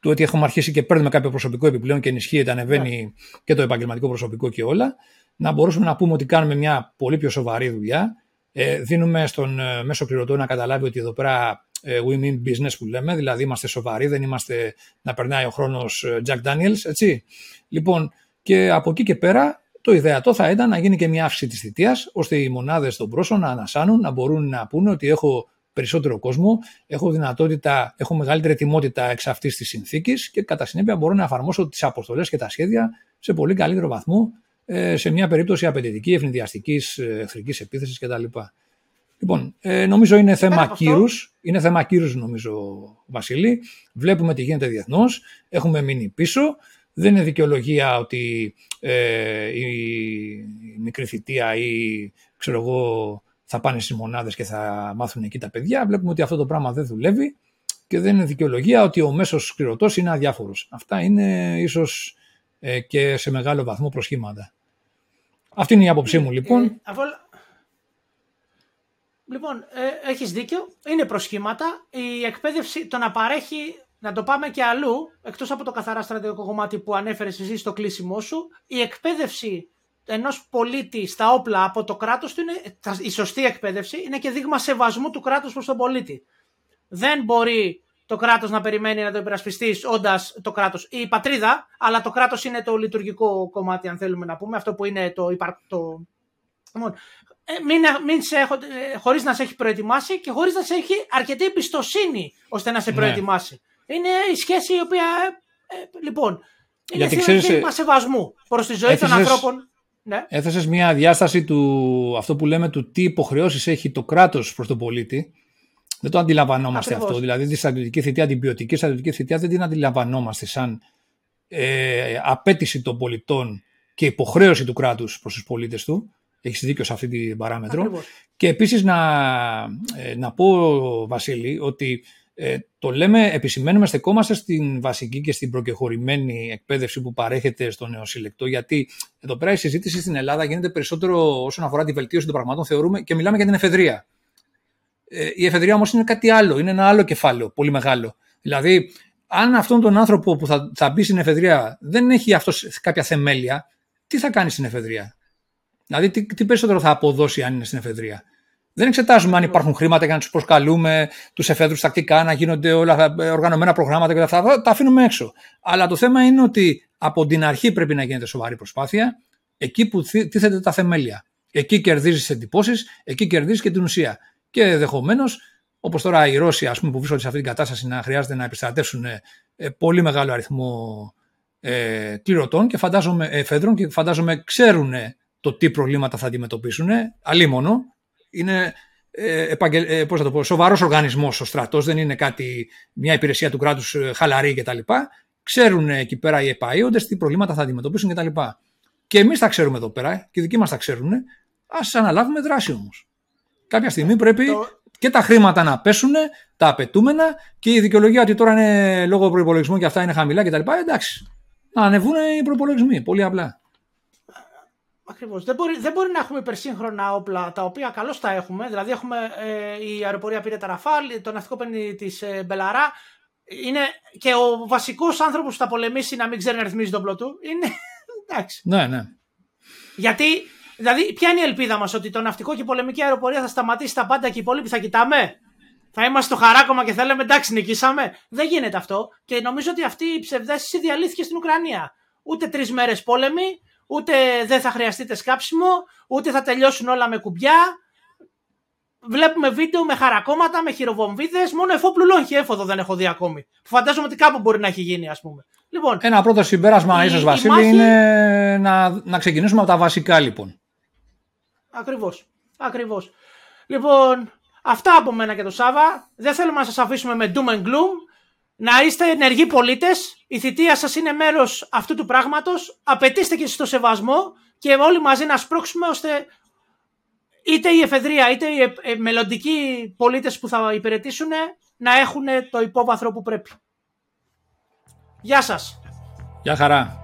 του ότι έχουμε αρχίσει και παίρνουμε κάποιο προσωπικό επιπλέον και ενισχύεται, ανεβαίνει yeah. και το επαγγελματικό προσωπικό και όλα, να μπορούσαμε να πούμε ότι κάνουμε μια πολύ πιο σοβαρή δουλειά. Ε, δίνουμε στον ε, μέσο κληρωτό να καταλάβει ότι εδώ πέρα ε, we mean business που λέμε, δηλαδή είμαστε σοβαροί, δεν είμαστε να περνάει ο χρόνος ε, Jack Daniels, έτσι. Λοιπόν, και από εκεί και πέρα το ιδεατό θα ήταν να γίνει και μια αύξηση της θητείας, ώστε οι μονάδες των πρόσωπων να ανασάνουν, να μπορούν να πούνε ότι έχω περισσότερο κόσμο, έχω δυνατότητα, έχω μεγαλύτερη ετοιμότητα εξ αυτής της συνθήκης και κατά συνέπεια μπορώ να εφαρμόσω τις αποστολές και τα σχέδια σε πολύ καλύτερο βαθμό ε, σε μια περίπτωση απαιτητική, ευνηδιαστικής, ε, εχθρικής επίθεσης κτλ. Λοιπόν, ε, νομίζω είναι θέμα κύρους. Είναι θέμα κύρους, νομίζω, Βασίλη. Βλέπουμε τι γίνεται διεθνώς. Έχουμε μείνει πίσω. Δεν είναι δικαιολογία ότι ε, η, η μικρή θητεία ή ξέρω εγώ θα πάνε στις μονάδες και θα μάθουν εκεί τα παιδιά. Βλέπουμε ότι αυτό το πράγμα δεν δουλεύει και δεν είναι δικαιολογία ότι ο μέσος σκληρωτό είναι αδιάφορος. Αυτά είναι ίσως ε, και σε μεγάλο βαθμό προσχήματα. Αυτή είναι η άποψή μου λοιπόν. Ε, Λοιπόν, ε, έχεις δίκιο, είναι προσχήματα. Η εκπαίδευση, το να παρέχει, να το πάμε και αλλού, εκτός από το καθαρά στρατιωτικό κομμάτι που ανέφερες εσύ στο κλείσιμό σου, η εκπαίδευση ενός πολίτη στα όπλα από το κράτος του είναι, η σωστή εκπαίδευση είναι και δείγμα σεβασμού του κράτους προς τον πολίτη. Δεν μπορεί το κράτος να περιμένει να το υπερασπιστείς όντας το κράτος ή η πατρίδα, αλλά το κράτος είναι το λειτουργικό κομμάτι, αν θέλουμε να πούμε, αυτό που είναι το. Υπαρ... το... Λοιπόν, ε, μην, μην σε έχω, ε, χωρίς να σε έχει προετοιμάσει και χωρίς να σε έχει αρκετή εμπιστοσύνη ώστε να σε ναι. προετοιμάσει. Είναι η σχέση η οποία, ε, λοιπόν, είναι Γιατί θέμα σεβασμού προς τη ζωή των ανθρώπων. Ναι. Έθεσες μια διάσταση του, αυτό που λέμε του τι υποχρεώσεις έχει το κράτος προς τον πολίτη. Δεν το αντιλαμβανόμαστε αυτό. Δηλαδή τη στρατιωτική θητεία, την ποιοτική στρατιωτική θητεία δεν την αντιλαμβανόμαστε σαν ε, απέτηση των πολιτών και υποχρέωση του κράτους προς τους πολίτες του. Έχεις δίκιο σε αυτή την παράμετρο. Και επίσης να, ε, να πω, Βασίλη, ότι ε, το λέμε, επισημαίνουμε, στεκόμαστε στην βασική και στην προκεχωρημένη εκπαίδευση που παρέχεται στο νεοσυλλεκτό, γιατί εδώ πέρα η συζήτηση στην Ελλάδα γίνεται περισσότερο όσον αφορά τη βελτίωση των πραγμάτων, θεωρούμε και μιλάμε για την εφεδρεία. Ε, η εφεδρεία όμως είναι κάτι άλλο, είναι ένα άλλο κεφάλαιο, πολύ μεγάλο. Δηλαδή, αν αυτόν τον άνθρωπο που θα, θα μπει στην εφεδρεία δεν έχει αυτός κάποια θεμέλια, τι θα κάνει στην εφεδρεία; Δηλαδή, τι, τι περισσότερο θα αποδώσει αν είναι στην εφεδρεία; Δεν εξετάζουμε αν υπάρχουν χρήματα για να τους προσκαλούμε, τους εφέδρους τακτικά, να γίνονται όλα τα οργανωμένα προγράμματα και αυτά. Τα αφήνουμε έξω. Αλλά το θέμα είναι ότι από την αρχή πρέπει να γίνεται σοβαρή προσπάθεια, εκεί που τίθεται τα θεμέλια. Εκεί κερδίζεις εντυπώσεις, εκεί κερδίζεις και την ουσία. Και ενδεχομένως, όπως τώρα οι Ρώσοι ας πούμε, που βρίσκονται σε αυτή την κατάσταση να χρειάζεται να επιστρατεύσουν ε, πολύ μεγάλο αριθμό ε, κληρωτών και φαντάζομαι, εφέδρων και φαντάζομαι ξέρουν το τι προβλήματα θα αντιμετωπίσουν. Αλίμονο. Είναι ε, επαγγελ... ε, πώς το πω, σοβαρός οργανισμός ο στρατός, δεν είναι κάτι, μια υπηρεσία του κράτους ε, χαλαρή κτλ. Ξέρουν εκεί πέρα οι επαΐοντες τι προβλήματα θα αντιμετωπίσουν κτλ. Και, και εμείς τα ξέρουμε εδώ πέρα και οι δικοί μας τα ξέρουν. Ας αναλάβουμε δράση όμως. Κάποια στιγμή πρέπει και τα χρήματα να πέσουν, τα απαιτούμενα και η δικαιολογία ότι τώρα είναι λόγω προπολογισμού και αυτά είναι χαμηλά κτλ. Εντάξει. Να ανεβούν οι προπολογισμοί. Πολύ απλά. Ακριβώς. Δεν μπορεί, δεν μπορεί να έχουμε υπερσύγχρονα όπλα τα οποία καλώς τα έχουμε. Δηλαδή, έχουμε ε, η αεροπορία πήρε τα Ραφάλ, το ναυτικό παίρνει τις ε, Μπελαρά. Είναι και ο βασικός άνθρωπος που θα πολεμήσει να μην ξέρει να ρυθμίζει τον πλωτού. Είναι. εντάξει. Ναι, ναι. Γιατί Δηλαδή, ποια είναι η ελπίδα μας ότι το ναυτικό και η πολεμική αεροπορία θα σταματήσει τα πάντα και οι υπόλοιποι θα κοιτάμε; Θα είμαστε στο χαράκομα και θα λέμε εντάξει, νικήσαμε. Δεν γίνεται αυτό. Και νομίζω ότι αυτή η ψευδέστηση διαλύθηκε στην Ουκρανία. Ούτε τρεις μέρες πόλεμοι, ούτε δεν θα χρειαστείτε σκάψιμο, ούτε θα τελειώσουν όλα με κουμπιά. Βλέπουμε βίντεο με χαρακόμματα, με χειροβομβίδες. Μόνο εφόπλου λόγχη έφοδο δεν έχω δει ακόμη. Φαντάζομαι ότι κάπου μπορεί να έχει γίνει, ας πούμε. Λοιπόν, Ένα πρώτο συμπέρασμα, ίσω Βασίλη, μάχη... είναι να, να ξεκινήσουμε από τα βασικά λοιπόν. Ακριβώς. Ακριβώς. Λοιπόν, Αυτά από μένα και το Σάβα. Δεν θέλουμε να σας αφήσουμε με doom and gloom. Να είστε ενεργοί πολίτες. Η θητεία σας είναι μέρος αυτού του πράγματος. Απαιτήστε και στο σεβασμό και όλοι μαζί να σπρώξουμε ώστε είτε η εφεδρεία είτε οι ε, μελλοντικοί πολίτες που θα υπηρετήσουν να έχουν το υπόβαθρο που πρέπει. Γεια σας. Γεια χαρά.